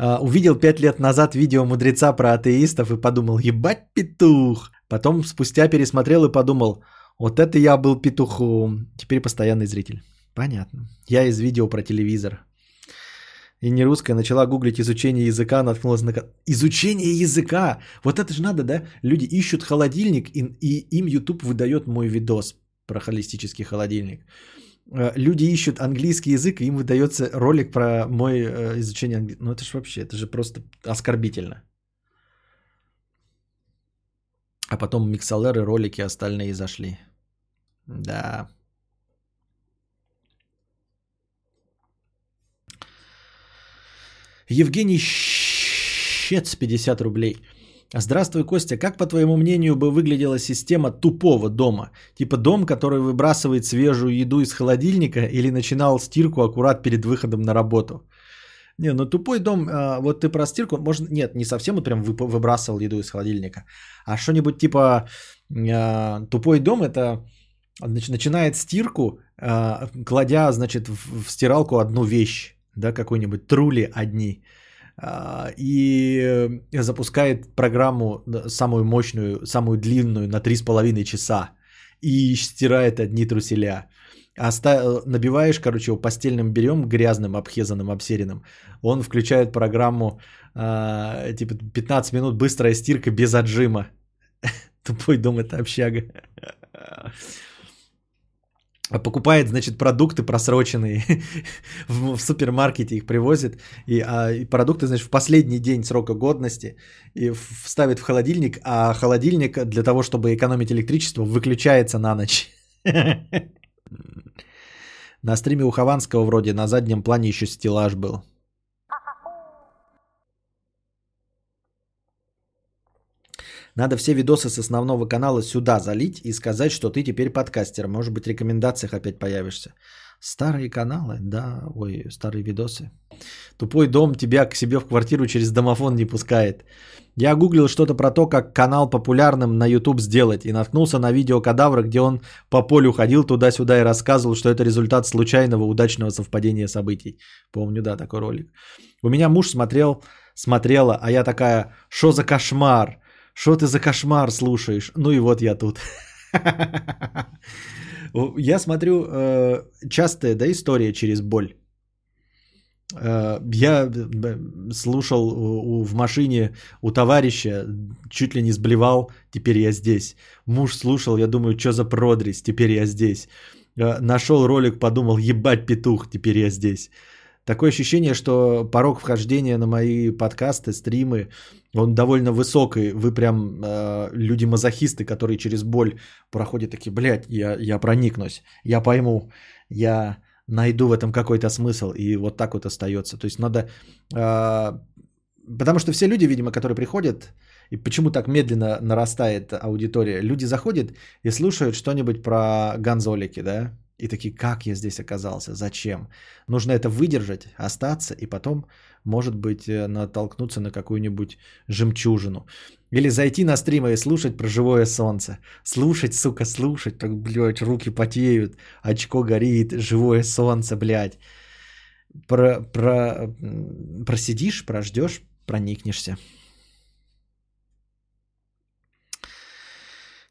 Uh, увидел пять лет назад видео мудреца про атеистов и подумал, ебать петух. Потом спустя пересмотрел и подумал, вот это я был петухом. Теперь постоянный зритель. Понятно. Я из видео про телевизор и не русская, начала гуглить изучение языка, наткнулась на... Изучение языка! Вот это же надо, да? Люди ищут холодильник, и, и им YouTube выдает мой видос про холистический холодильник. Э, люди ищут английский язык, и им выдается ролик про мой э, изучение английского. Ну это же вообще, это же просто оскорбительно. А потом миксалеры, ролики остальные зашли. Да. Евгений Щец, 50 рублей. Здравствуй, Костя. Как, по твоему мнению, бы выглядела система тупого дома? Типа дом, который выбрасывает свежую еду из холодильника или начинал стирку аккурат перед выходом на работу? Не, ну тупой дом, а, вот ты про стирку, может, нет, не совсем вот прям выбрасывал еду из холодильника, а что-нибудь типа а, тупой дом это начинает стирку, а, кладя, значит, в стиралку одну вещь, да, какой-нибудь трули одни, и запускает программу самую мощную, самую длинную на 3,5 часа и стирает одни труселя. Оста... Набиваешь, короче, его постельным берем грязным, обхезанным, обсеренным. Он включает программу э, типа 15 минут быстрая стирка без отжима. Тупой дом это общага. А покупает, значит, продукты просроченные в, в супермаркете, их привозит, и, а, и продукты, значит, в последний день срока годности и вставит в холодильник, а холодильник для того, чтобы экономить электричество, выключается на ночь. На стриме у Хованского вроде на заднем плане еще стеллаж был. Надо все видосы с основного канала сюда залить и сказать, что ты теперь подкастер. Может быть, в рекомендациях опять появишься. Старые каналы, да, ой, старые видосы. Тупой дом тебя к себе в квартиру через домофон не пускает. Я гуглил что-то про то, как канал популярным на YouTube сделать, и наткнулся на видео кадавра, где он по полю ходил туда-сюда и рассказывал, что это результат случайного удачного совпадения событий. Помню, да, такой ролик. У меня муж смотрел, смотрела, а я такая, что за кошмар? Что ты за кошмар слушаешь? Ну и вот я тут. Я смотрю э, частая да, история через боль. Э, я слушал в машине у товарища, чуть ли не сблевал, теперь я здесь. Муж слушал, я думаю, что за продресь, теперь я здесь. Э, нашел ролик, подумал, ебать петух, теперь я здесь. Такое ощущение, что порог вхождения на мои подкасты, стримы, он довольно высокий. Вы прям э, люди-мазохисты, которые через боль проходят такие, блядь, я, я проникнусь, я пойму, я найду в этом какой-то смысл. И вот так вот остается. То есть надо... Э, потому что все люди, видимо, которые приходят, и почему так медленно нарастает аудитория, люди заходят и слушают что-нибудь про ганзолики, да, и такие, как я здесь оказался, зачем? Нужно это выдержать, остаться и потом, может быть, э, натолкнуться на какую-нибудь жемчужину. Или зайти на стримы и слушать про живое солнце. Слушать, сука, слушать, так, блядь, руки потеют, очко горит, живое солнце, блядь. Про, про, просидишь, прождешь, проникнешься.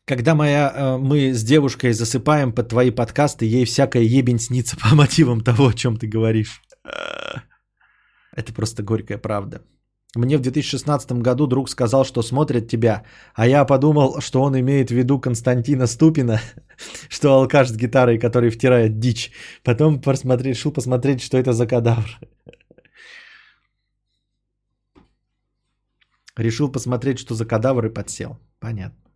Когда моя, э, мы с девушкой засыпаем под твои подкасты, ей всякая ебень снится по мотивам того, о чем ты говоришь. Это просто горькая правда. Мне в 2016 году друг сказал, что смотрит тебя, а я подумал, что он имеет в виду Константина Ступина, что алкаш с гитарой, который втирает дичь. Потом посмотри, решил посмотреть, что это за кадавр. Решил посмотреть, что за кадавр и подсел. Понятно.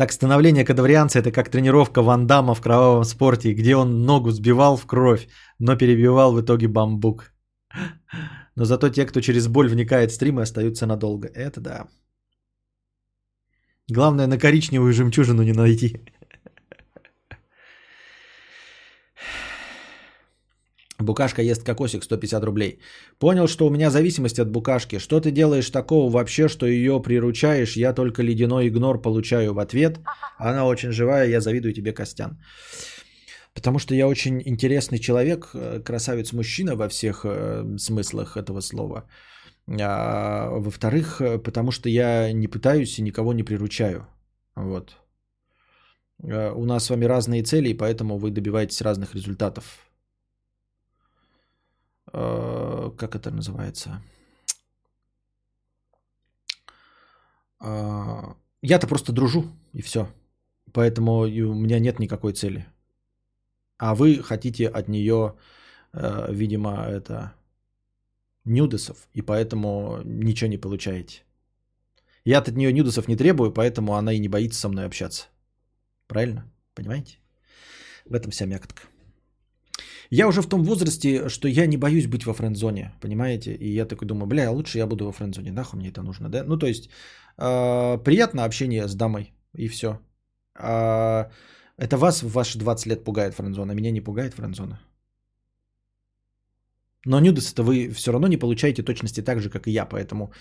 Так, становление кадаврианца это как тренировка Ван Дамма в кровавом спорте, где он ногу сбивал в кровь, но перебивал в итоге бамбук. Но зато те, кто через боль вникает в стримы, остаются надолго. Это да. Главное на коричневую жемчужину не найти. Букашка ест кокосик 150 рублей. Понял, что у меня зависимость от букашки. Что ты делаешь такого вообще, что ее приручаешь? Я только ледяной игнор получаю в ответ. Она очень живая, я завидую тебе, Костян. Потому что я очень интересный человек, э, красавец-мужчина во всех э, смыслах этого слова. А, во-вторых, э, потому что я не пытаюсь и никого не приручаю. Вот. У нас с вами разные цели, и поэтому вы добиваетесь разных результатов Э, как это называется? Э, я-то просто дружу, и все. Поэтому у меня нет никакой цели. А вы хотите от нее, э, видимо, это нюдесов, и поэтому ничего не получаете. Я от нее нюдесов не требую, поэтому она и не боится со мной общаться. Правильно? Понимаете? В этом вся мякотка. Я уже в том возрасте, что я не боюсь быть во френд-зоне, понимаете? И я такой думаю, бля, лучше я буду во френд-зоне, нахуй мне это нужно, да? Ну, то есть, э, приятно общение с дамой, и все. А, это вас в ваши 20 лет пугает френд-зона, а меня не пугает френд-зона. Но нюдес-то вы все равно не получаете точности так же, как и я, поэтому...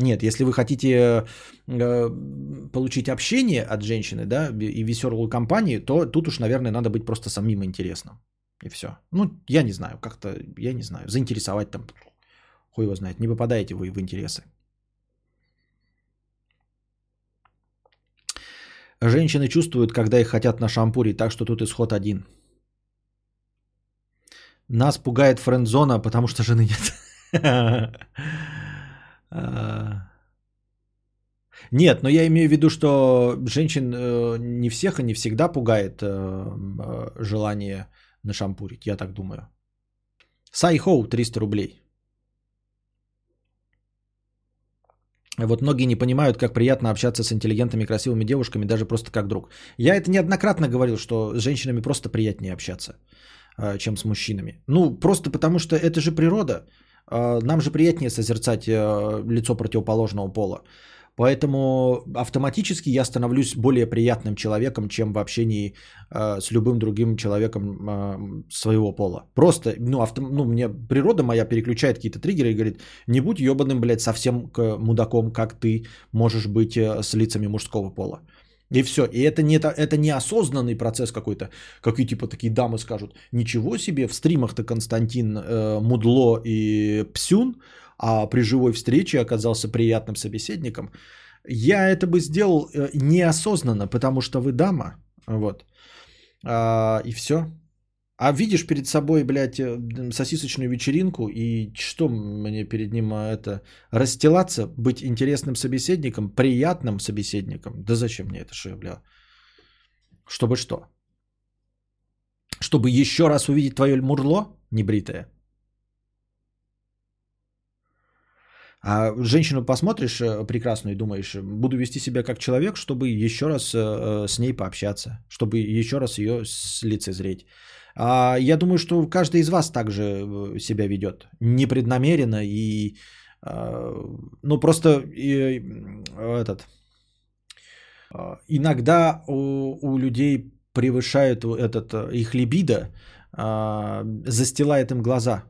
Нет, если вы хотите э, получить общение от женщины, да, и веселую компанию, то тут уж, наверное, надо быть просто самим интересным. И все. Ну, я не знаю, как-то, я не знаю, заинтересовать там, хуй его знает, не попадаете вы в интересы. Женщины чувствуют, когда их хотят на шампуре, так что тут исход один. Нас пугает френдзона, потому что жены нет. А. Нет, но я имею в виду, что женщин э, не всех и не всегда пугает э, э, желание нашампурить, я так думаю. Сайхоу 300 рублей. Вот многие не понимают, как приятно общаться с интеллигентными, красивыми девушками, даже просто как друг. Я это неоднократно говорил, что с женщинами просто приятнее общаться, чем с мужчинами. Ну, просто потому что это же природа. А, нам же приятнее созерцать э, лицо противоположного пола. Поэтому автоматически я становлюсь более приятным человеком, чем в общении э, с любым другим человеком э, своего пола. Просто, ну, авто, ну, мне природа моя переключает какие-то триггеры и говорит, не будь ебаным, блядь, совсем к мудаком, как ты можешь быть э, с лицами мужского пола. И все. И это не, это, это неосознанный процесс какой-то. Какие типа такие дамы скажут, ничего себе, в стримах-то Константин э, Мудло и Псюн, а при живой встрече оказался приятным собеседником. Я это бы сделал э, неосознанно, потому что вы дама. Вот. А, и все. А видишь перед собой, блядь, э, сосисочную вечеринку, и что мне перед ним а, это расстилаться, быть интересным собеседником, приятным собеседником? Да зачем мне это, что бля? Чтобы что? Чтобы еще раз увидеть твое мурло небритое? А женщину посмотришь э, прекрасную и думаешь, буду вести себя как человек, чтобы еще раз э, с ней пообщаться, чтобы еще раз ее лицезреть. А я думаю, что каждый из вас также э, себя ведет непреднамеренно и ну просто и, этот иногда у, у людей превышает этот их либидо, застилает им глаза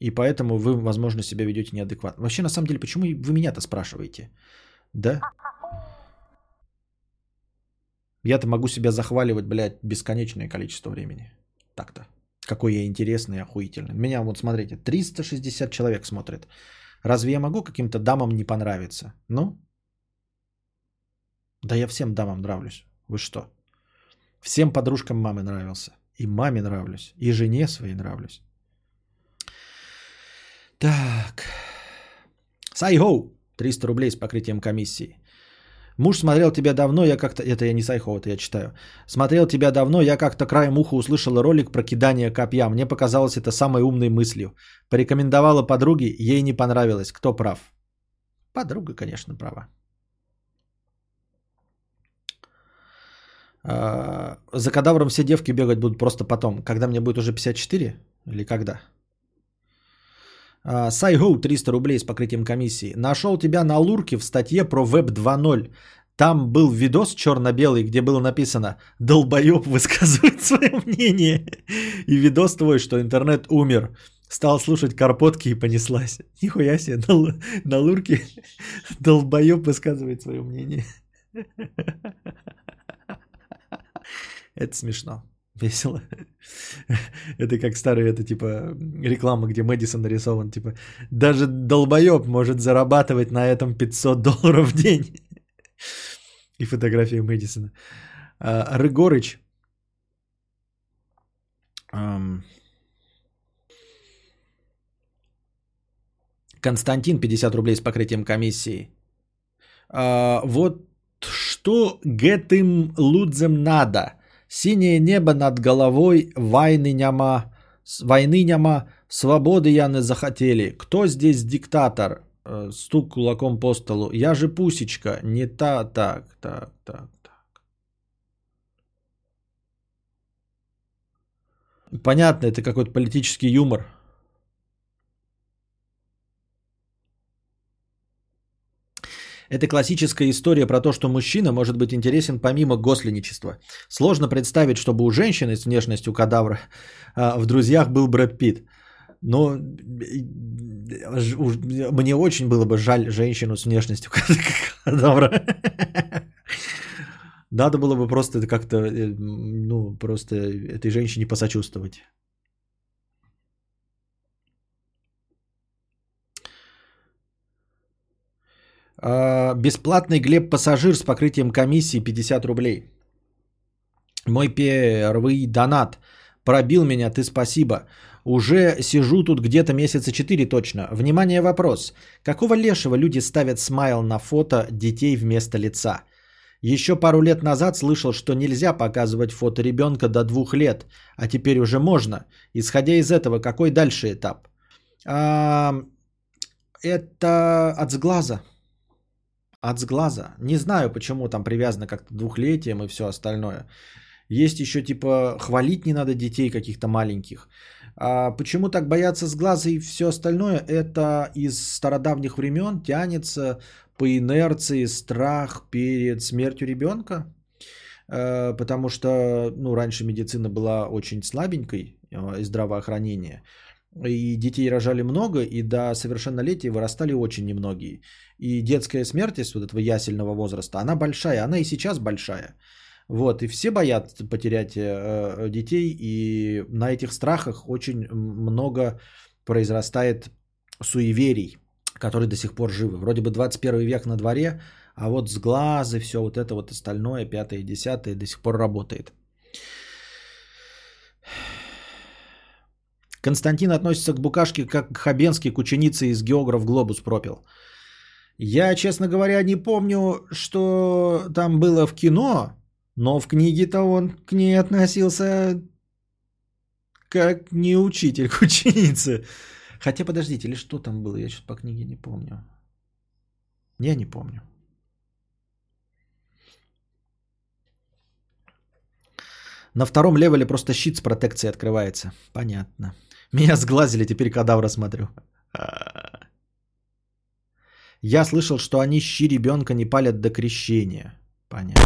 и поэтому вы, возможно, себя ведете неадекватно. Вообще, на самом деле, почему вы меня-то спрашиваете? Да? Я-то могу себя захваливать, блядь, бесконечное количество времени. Так-то. Какой я интересный и охуительный. Меня вот, смотрите, 360 человек смотрят. Разве я могу каким-то дамам не понравиться? Ну? Да я всем дамам нравлюсь. Вы что? Всем подружкам мамы нравился. И маме нравлюсь. И жене своей нравлюсь. Так. Сайхоу. 300 рублей с покрытием комиссии. Муж смотрел тебя давно, я как-то... Это я не Сайхоу, это я читаю. Смотрел тебя давно, я как-то краем уха услышала ролик про кидание копья. Мне показалось это самой умной мыслью. Порекомендовала подруге, ей не понравилось. Кто прав? Подруга, конечно, права. А, за кадавром все девки бегать будут просто потом. Когда мне будет уже 54? Или когда? А, Сайгоу 300 рублей с покрытием комиссии. Нашел тебя на Лурке в статье про Web 2.0. Там был видос черно-белый, где было написано «Долбоеб высказывает свое мнение». И видос твой, что интернет умер. Стал слушать карпотки и понеслась. Нихуя себе, на, на Лурке долбоеб высказывает свое мнение. Это смешно. Весело. Это как старый, это типа реклама, где Мэдисон нарисован. Типа, даже долбоеб может зарабатывать на этом 500 долларов в день. И фотография Мэдисона. А, Рыгорыч. Константин, 50 рублей с покрытием комиссии. А, вот что гэтым лудзем надо – Синее небо над головой, войны няма, войны няма, свободы яны захотели. Кто здесь диктатор? Э, стук кулаком по столу. Я же пусечка, не та, так, так, так. Понятно, это какой-то политический юмор. Это классическая история про то, что мужчина может быть интересен помимо госленичества. Сложно представить, чтобы у женщины с внешностью кадавра а, в друзьях был Брэд Питт. Но мне очень было бы жаль женщину с внешностью кадавра. Надо было бы просто как-то, э, ну, просто этой женщине посочувствовать. Бесплатный Глеб пассажир с покрытием комиссии 50 рублей. Мой первый донат пробил меня, ты спасибо. Уже сижу тут где-то месяца 4 точно. Внимание, вопрос. Какого лешего люди ставят смайл на фото детей вместо лица? Еще пару лет назад слышал, что нельзя показывать фото ребенка до двух лет, а теперь уже можно. Исходя из этого, какой дальше этап? А, это от сглаза. От сглаза. Не знаю, почему там привязано как-то двухлетием и все остальное. Есть еще типа хвалить не надо детей каких-то маленьких. А почему так боятся сглаза и все остальное? Это из стародавних времен тянется по инерции страх перед смертью ребенка. Э, потому что ну, раньше медицина была очень слабенькой э, и здравоохранение. И детей рожали много, и до совершеннолетия вырастали очень немногие. И детская смертность вот этого ясельного возраста, она большая, она и сейчас большая. Вот, и все боятся потерять э, детей, и на этих страхах очень много произрастает суеверий, которые до сих пор живы. Вроде бы 21 век на дворе, а вот с глазы, все вот это вот остальное, пятое, десятое до сих пор работает. Константин относится к букашке как Хабенский к ученице из географ Глобус пропил. Я, честно говоря, не помню, что там было в кино, но в книге-то он к ней относился как не учитель к ученице. Хотя, подождите, или что там было? Я сейчас по книге не помню. Я не помню. На втором левеле просто щит с протекцией открывается. Понятно. Меня сглазили, теперь кадавра смотрю. Я слышал, что они щи ребенка не палят до крещения. Понятно.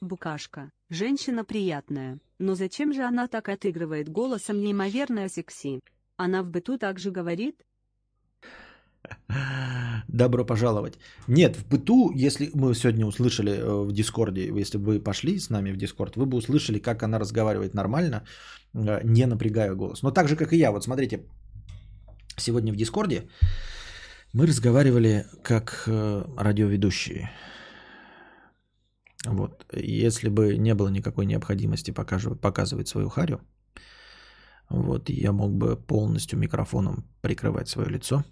Букашка. Женщина приятная. Но зачем же она так отыгрывает голосом неимоверно секси? Она в быту также говорит? Добро пожаловать. Нет, в быту, если мы сегодня услышали э, в Дискорде, если бы вы пошли с нами в Дискорд, вы бы услышали, как она разговаривает нормально, э, не напрягая голос. Но так же, как и я. Вот смотрите, сегодня в Дискорде мы разговаривали как э, радиоведущие. Вот. Если бы не было никакой необходимости показывать свою харю, вот, я мог бы полностью микрофоном прикрывать свое лицо,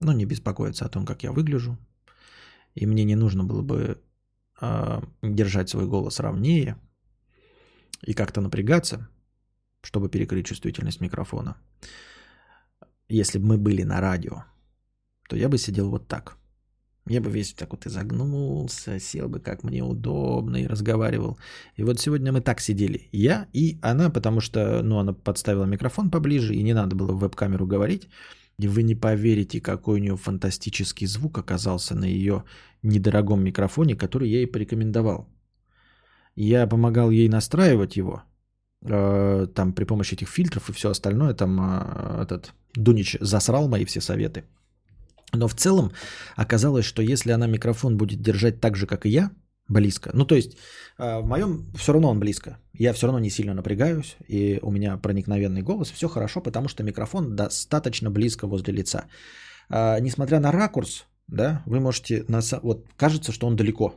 но не беспокоиться о том, как я выгляжу. И мне не нужно было бы э, держать свой голос ровнее и как-то напрягаться, чтобы перекрыть чувствительность микрофона. Если бы мы были на радио, то я бы сидел вот так – я бы весь так вот изогнулся, сел бы как мне удобно и разговаривал. И вот сегодня мы так сидели. Я и она, потому что ну, она подставила микрофон поближе, и не надо было в веб-камеру говорить. Вы не поверите, какой у нее фантастический звук оказался на ее недорогом микрофоне, который я ей порекомендовал. Я помогал ей настраивать его, э, там при помощи этих фильтров и все остальное. Там э, этот Дунич засрал мои все советы. Но в целом оказалось, что если она микрофон будет держать так же, как и я, близко, ну то есть а, в моем все равно он близко, я все равно не сильно напрягаюсь, и у меня проникновенный голос, все хорошо, потому что микрофон достаточно близко возле лица. А, несмотря на ракурс, да, вы можете, вот кажется, что он далеко,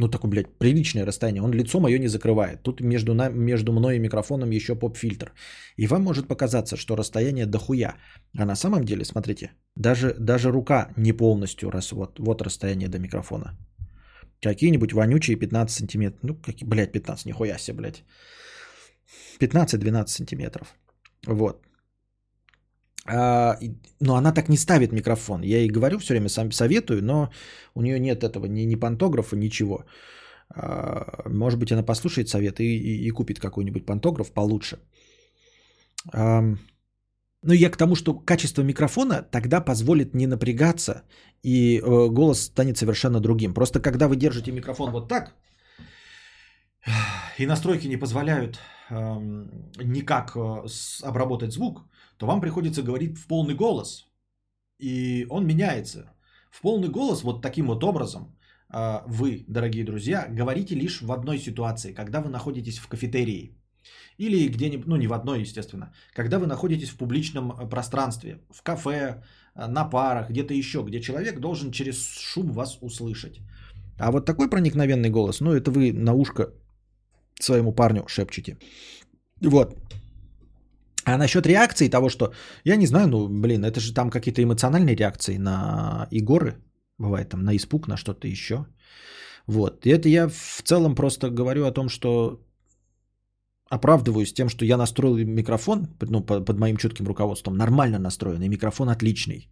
ну такое, блядь, приличное расстояние, он лицо мое не закрывает. Тут между, на, между мной и микрофоном еще поп-фильтр. И вам может показаться, что расстояние дохуя. А на самом деле, смотрите, даже, даже рука не полностью, раз вот, вот расстояние до микрофона. Какие-нибудь вонючие 15 сантиметров. Ну, какие, блядь, 15, нихуя себе, блядь. 15-12 сантиметров. Вот. А, но она так не ставит микрофон. Я ей говорю все время, сам советую, но у нее нет этого ни, ни пантографа, ничего. А, может быть, она послушает совет и, и, и купит какой-нибудь пантограф получше. Ну, я к тому, что качество микрофона тогда позволит не напрягаться, и э, голос станет совершенно другим. Просто когда вы держите микрофон вот так, и настройки не позволяют э, никак обработать звук, то вам приходится говорить в полный голос. И он меняется. В полный голос вот таким вот образом э, вы, дорогие друзья, говорите лишь в одной ситуации, когда вы находитесь в кафетерии. Или где-нибудь, ну не в одной, естественно, когда вы находитесь в публичном э, пространстве, в кафе, э, на парах, где-то еще, где человек должен через шум вас услышать. А вот такой проникновенный голос, ну это вы на ушко своему парню шепчете. Вот. А насчет реакции того, что, я не знаю, ну, блин, это же там какие-то эмоциональные реакции на игоры, бывает там на испуг, на что-то еще. Вот. И это я в целом просто говорю о том, что оправдываюсь тем, что я настроил микрофон, ну, под, моим чутким руководством, нормально настроенный, микрофон отличный.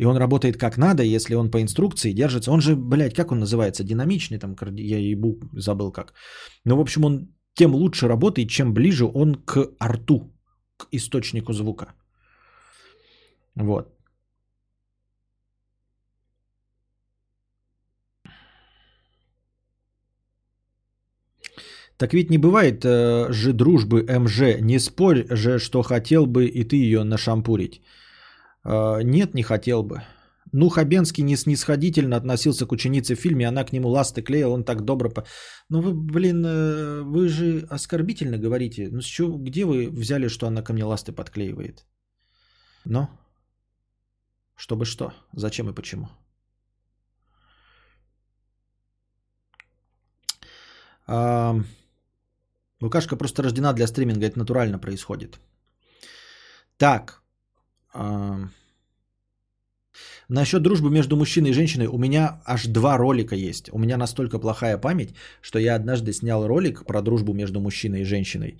И он работает как надо, если он по инструкции держится. Он же, блядь, как он называется? Динамичный, там, я ебу, забыл как. Но, в общем, он тем лучше работает, чем ближе он к рту, к источнику звука. Вот. Так ведь не бывает э, же дружбы МЖ. Не спорь же, что хотел бы и ты ее нашампурить. Э, нет, не хотел бы. Ну, Хабенский не снисходительно относился к ученице в фильме, она к нему ласты клеила, он так добро... По... Ну, вы, блин, э, вы же оскорбительно говорите. Ну, с чего, где вы взяли, что она ко мне ласты подклеивает? Ну? Чтобы что? Зачем и почему? А... Лукашка просто рождена для стриминга, это натурально происходит. Так. Насчет дружбы между мужчиной и женщиной у меня аж два ролика есть. У меня настолько плохая память, что я однажды снял ролик про дружбу между мужчиной и женщиной.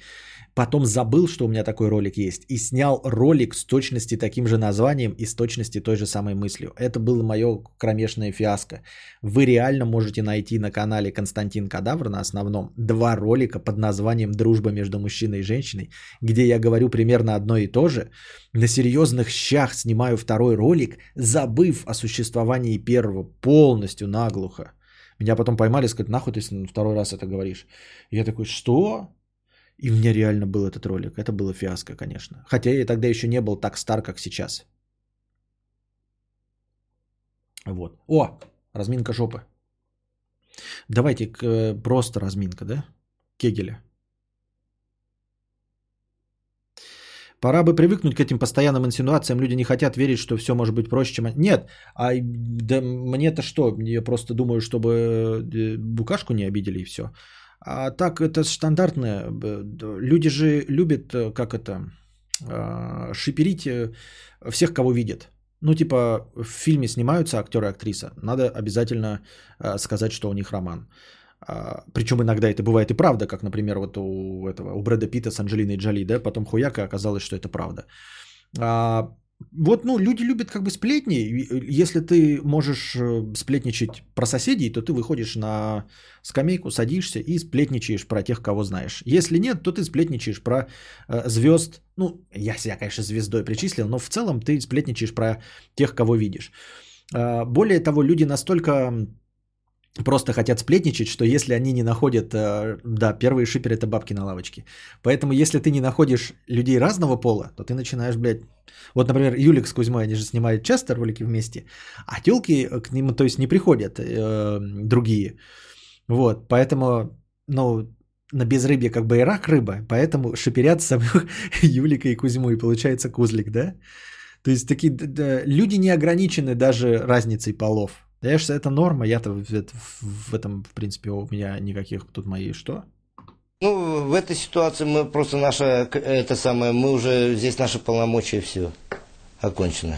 Потом забыл, что у меня такой ролик есть. И снял ролик с точности таким же названием и с точности той же самой мыслью. Это было мое кромешное фиаско. Вы реально можете найти на канале Константин Кадавр на основном два ролика под названием «Дружба между мужчиной и женщиной», где я говорю примерно одно и то же. На серьезных щах снимаю второй ролик, забыв о существовании первого полностью наглухо. Меня потом поймали, сказать, нахуй ты второй раз это говоришь. я такой, что? И у меня реально был этот ролик. Это было фиаско, конечно. Хотя я тогда еще не был так стар, как сейчас. Вот. О, разминка жопы. Давайте э, просто разминка, да? Кегеля. Пора бы привыкнуть к этим постоянным инсинуациям. Люди не хотят верить, что все может быть проще, чем... Нет, а да мне-то что? Я просто думаю, чтобы э, букашку не обидели и все. А так это стандартное. Люди же любят, э, как это, а, шиперить э, всех, кого видят. Ну, типа, в фильме снимаются актер и актриса. Надо обязательно а, сказать, что у них роман. А, причем иногда это бывает и правда, как, например, вот у этого, у Брэда Питта с Анджелиной Джоли, да, потом хуяка оказалось, что это правда. Вот, ну, люди любят как бы сплетни. Если ты можешь э, сплетничать про соседей, то ты выходишь на скамейку, садишься и сплетничаешь про тех, кого знаешь. Если нет, то ты сплетничаешь про э, звезд. Ну, я себя, конечно, звездой причислил, но в целом ты сплетничаешь про тех, кого видишь. Э, более того, люди настолько просто хотят сплетничать, что если они не находят, э, да, первые шиперы это бабки на лавочке. Поэтому если ты не находишь людей разного пола, то ты начинаешь, блядь, вот, например, Юлик с Кузьмой, они же снимают часто ролики вместе, а телки к ним, то есть, не приходят э, другие. Вот, поэтому, ну, на безрыбье как бы и рак рыба, поэтому шиперят самих Юлика и Кузьму, и получается кузлик, да? То есть такие да, люди не ограничены даже разницей полов. Да я же это норма, я-то в, в этом, в принципе, у меня никаких тут мои что? Ну, в этой ситуации мы просто наша, это самое, мы уже, здесь наши полномочия все окончено.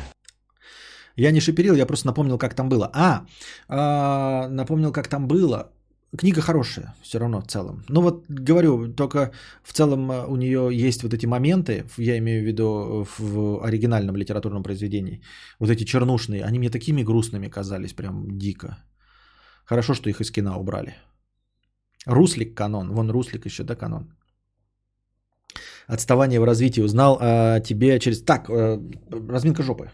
Я не шиперил, я просто напомнил, как там было. А, а напомнил, как там было. Книга хорошая, все равно в целом. Ну вот говорю, только в целом э, у нее есть вот эти моменты, я имею в виду в оригинальном литературном произведении, вот эти чернушные, они мне такими грустными казались, прям дико. Хорошо, что их из кино убрали. Руслик канон, вон Руслик еще, да, канон. Отставание в развитии узнал о тебе через... Так, э, разминка жопы.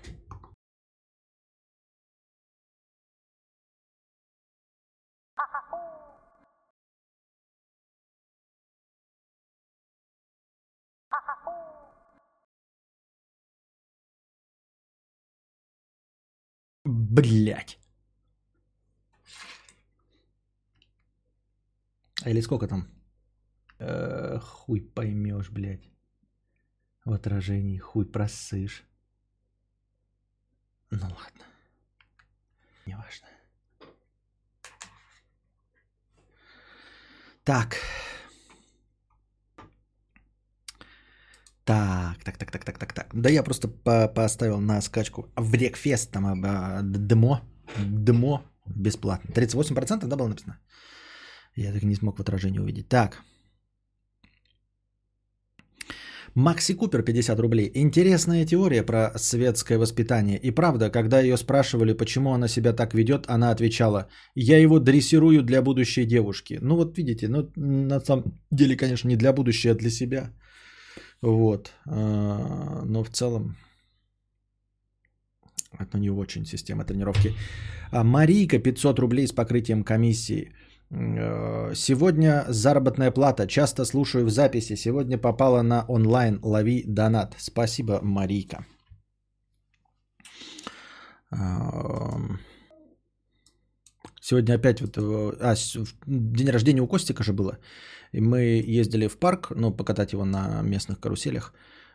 Блять. А или сколько там? Э, хуй поймешь, блядь. В отражении хуй просышь. Ну ладно. Неважно. Так. Так, так, так, так, так, так, так. Да я просто по поставил на скачку в Рекфест там а, демо. Демо бесплатно. 38% да было написано? Я так не смог в отражении увидеть. Так. Макси Купер, 50 рублей. Интересная теория про светское воспитание. И правда, когда ее спрашивали, почему она себя так ведет, она отвечала, я его дрессирую для будущей девушки. Ну вот видите, ну на самом деле, конечно, не для будущей, а для себя. Вот. А, но в целом это не очень система тренировки. А, Марийка 500 рублей с покрытием комиссии. А, сегодня заработная плата. Часто слушаю в записи. Сегодня попала на онлайн. Лови донат. Спасибо, Марийка. Сегодня опять вот... А, день рождения у Костика же было. И мы ездили в парк, ну, покатать его на местных каруселях.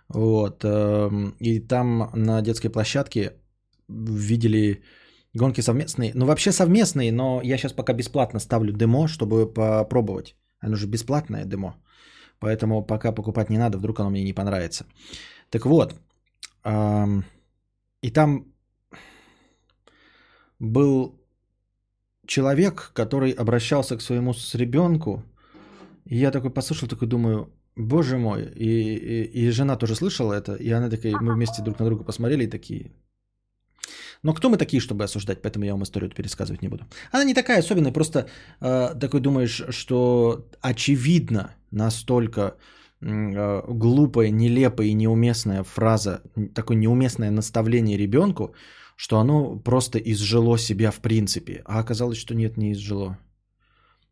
Вот. Эм, и там на детской площадке видели гонки совместные. Ну, вообще совместные, но я сейчас пока бесплатно ставлю демо, чтобы попробовать. Оно же бесплатное демо. Поэтому пока покупать не надо, вдруг оно мне не понравится. Так вот. Эм, и там был человек, который обращался к своему с ребенку и я такой послушал, такой думаю, боже мой. И, и, и жена тоже слышала это, и она такая, мы вместе друг на друга посмотрели и такие, но кто мы такие, чтобы осуждать, поэтому я вам историю пересказывать не буду. Она не такая особенная, просто э, такой думаешь, что очевидно настолько э, глупая, нелепая и неуместная фраза, такое неуместное наставление ребенку, что оно просто изжило себя в принципе. А оказалось, что нет, не изжило.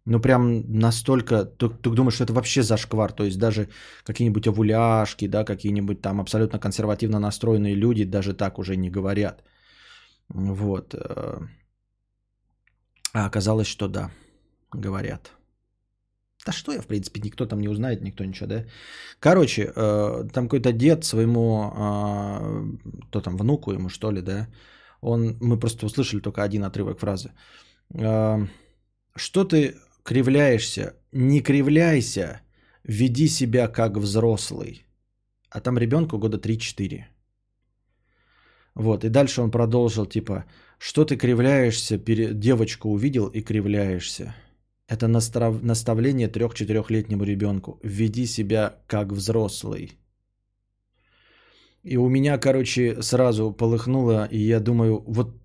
Ну, прям настолько, ты, ты думаешь, что это вообще зашквар, то есть даже какие-нибудь овуляшки, да, какие-нибудь там абсолютно консервативно настроенные люди даже так уже не говорят. Вот. Э. А оказалось, что да, говорят. Да что я, в принципе, никто там не узнает, никто ничего, да? Короче, э, там какой-то дед своему, то там, внуку ему, что ли, да? Он, мы просто услышали только один отрывок фразы. Что ты кривляешься, не кривляйся, веди себя как взрослый. А там ребенку года 3-4. Вот, и дальше он продолжил, типа, что ты кривляешься, девочку увидел и кривляешься. Это настав... наставление трех-четырехлетнему ребенку. Веди себя как взрослый. И у меня, короче, сразу полыхнуло, и я думаю, вот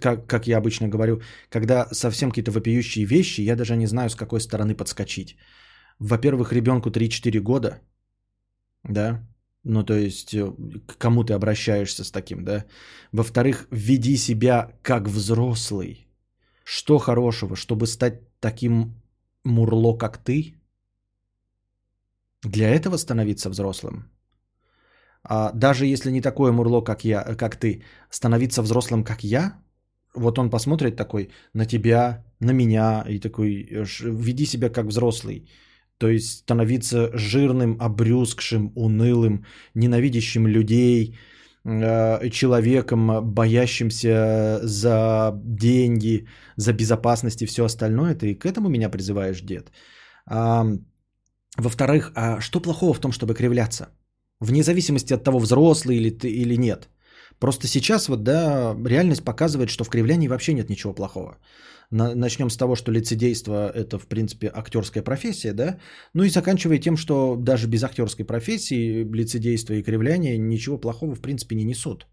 как, как я обычно говорю, когда совсем какие-то вопиющие вещи, я даже не знаю, с какой стороны подскочить. Во-первых, ребенку 3-4 года, да, ну то есть э, к кому ты обращаешься с таким, да. Во-вторых, веди себя как взрослый. Что хорошего, чтобы стать таким мурло, как ты? Для этого становиться взрослым? А, даже если не такое мурло, как я, как ты, становиться взрослым, как я, вот он посмотрит такой на тебя, на меня и такой, веди себя как взрослый. То есть становиться жирным, обрюзгшим, унылым, ненавидящим людей, а, человеком, боящимся за деньги, за безопасность и все остальное. Ты к этому меня призываешь, дед. Во-вторых, а что плохого в том, чтобы кривляться? Вне зависимости от того, взрослый или ты или нет. Просто сейчас вот, да, реальность показывает, что в кривлянии вообще нет ничего плохого. На- начнем с того, что лицедейство – это, в принципе, актерская профессия, да? Ну и заканчивая тем, что даже без актерской профессии лицедейство и кривляние ничего плохого, в принципе, не несут.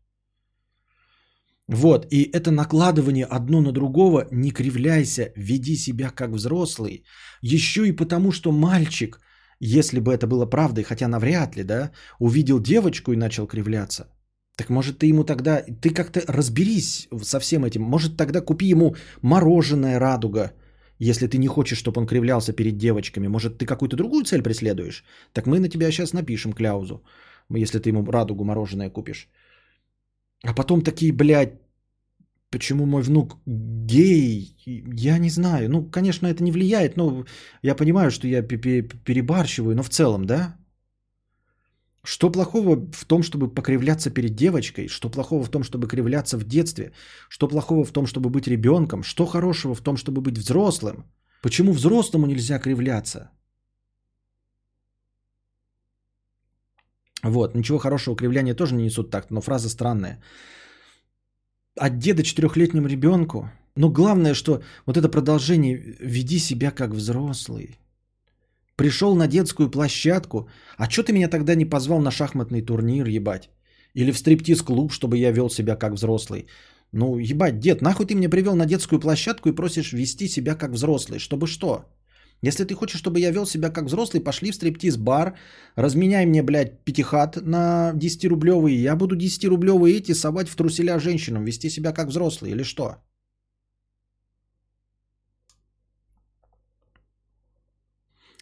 Вот, и это накладывание одно на другого, не кривляйся, веди себя как взрослый. Еще и потому, что мальчик, если бы это было правдой, хотя навряд ли, да, увидел девочку и начал кривляться, так может ты ему тогда, ты как-то разберись со всем этим, может тогда купи ему мороженое радуга, если ты не хочешь, чтобы он кривлялся перед девочками, может ты какую-то другую цель преследуешь, так мы на тебя сейчас напишем кляузу, если ты ему радугу мороженое купишь. А потом такие, блядь, почему мой внук гей, я не знаю. Ну, конечно, это не влияет, но я понимаю, что я пе- пе- перебарщиваю, но в целом, да? Что плохого в том, чтобы покривляться перед девочкой? Что плохого в том, чтобы кривляться в детстве? Что плохого в том, чтобы быть ребенком? Что хорошего в том, чтобы быть взрослым? Почему взрослому нельзя кривляться? Вот, ничего хорошего кривляния тоже не несут так, но фраза странная. От деда четырехлетнему ребенку. Но главное, что вот это продолжение «веди себя как взрослый». Пришел на детскую площадку. А что ты меня тогда не позвал на шахматный турнир, ебать? Или в стриптиз-клуб, чтобы я вел себя как взрослый? Ну, ебать, дед, нахуй ты меня привел на детскую площадку и просишь вести себя как взрослый? Чтобы что? Если ты хочешь, чтобы я вел себя как взрослый, пошли в стриптиз-бар, разменяй мне, блядь, пятихат на 10-рублевые, я буду 10-рублевые эти совать в труселя женщинам, вести себя как взрослый или что?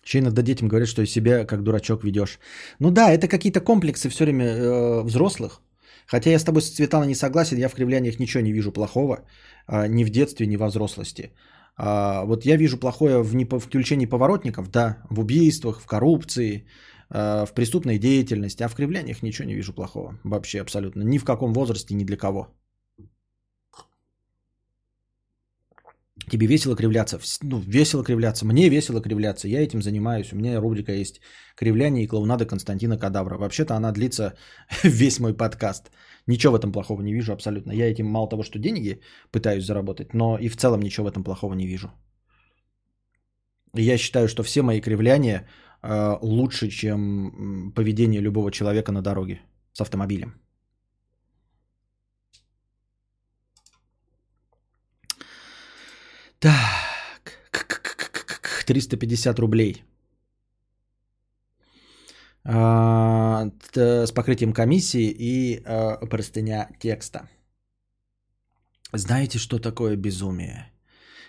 Еще иногда детям говорят, что себя как дурачок ведешь. Ну да, это какие-то комплексы все время э, взрослых. Хотя я с тобой, Светлана, не согласен, я в кривляниях ничего не вижу плохого. э, ни в детстве, ни во взрослости. А, вот я вижу плохое в, непо- в включении поворотников, да, в убийствах, в коррупции, э, в преступной деятельности, а в кривляниях ничего не вижу плохого. Вообще абсолютно. Ни в каком возрасте, ни для кого. Тебе весело кривляться? Ну, весело кривляться. Мне весело кривляться. Я этим занимаюсь. У меня рубрика есть «Кривляние и клоунада Константина Кадавра». Вообще-то она длится весь мой подкаст. Ничего в этом плохого не вижу абсолютно. Я этим мало того, что деньги пытаюсь заработать, но и в целом ничего в этом плохого не вижу. Я считаю, что все мои кривляния э, лучше, чем поведение любого человека на дороге с автомобилем. Так, 350 рублей. А, С покрытием комиссии и а, простыня текста. Знаете, что такое безумие?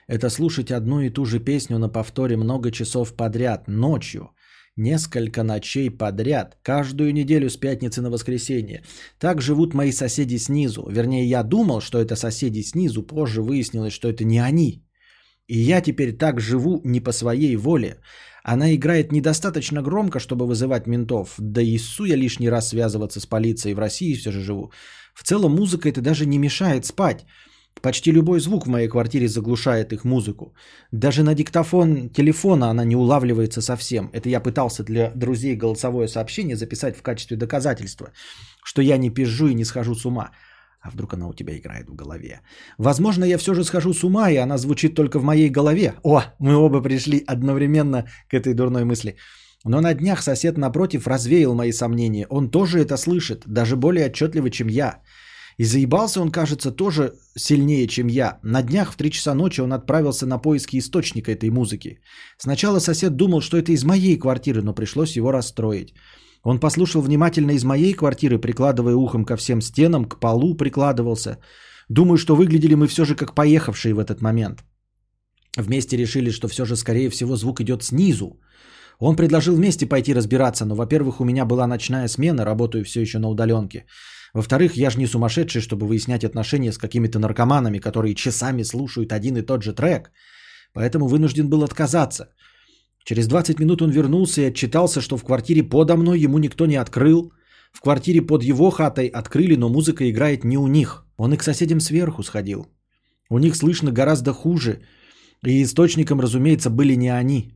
Это слушать одну и ту же песню на повторе много часов подряд, ночью, несколько ночей подряд, каждую неделю с пятницы на воскресенье. Так живут мои соседи снизу. Вернее, я думал, что это соседи снизу, позже выяснилось, что это не они. И я теперь так живу не по своей воле. Она играет недостаточно громко, чтобы вызывать ментов. Да и су я лишний раз связываться с полицией. В России все же живу. В целом музыка это даже не мешает спать. Почти любой звук в моей квартире заглушает их музыку. Даже на диктофон телефона она не улавливается совсем. Это я пытался для друзей голосовое сообщение записать в качестве доказательства, что я не пизжу и не схожу с ума. А вдруг она у тебя играет в голове? Возможно, я все же схожу с ума, и она звучит только в моей голове. О, мы оба пришли одновременно к этой дурной мысли. Но на днях сосед напротив развеял мои сомнения. Он тоже это слышит, даже более отчетливо, чем я. И заебался он, кажется, тоже сильнее, чем я. На днях в 3 часа ночи он отправился на поиски источника этой музыки. Сначала сосед думал, что это из моей квартиры, но пришлось его расстроить. Он послушал внимательно из моей квартиры, прикладывая ухом ко всем стенам, к полу прикладывался. Думаю, что выглядели мы все же как поехавшие в этот момент. Вместе решили, что все же, скорее всего, звук идет снизу. Он предложил вместе пойти разбираться, но, во-первых, у меня была ночная смена, работаю все еще на удаленке. Во-вторых, я же не сумасшедший, чтобы выяснять отношения с какими-то наркоманами, которые часами слушают один и тот же трек. Поэтому вынужден был отказаться. Через 20 минут он вернулся и отчитался, что в квартире подо мной ему никто не открыл. В квартире под его хатой открыли, но музыка играет не у них. Он и к соседям сверху сходил. У них слышно гораздо хуже. И источником, разумеется, были не они.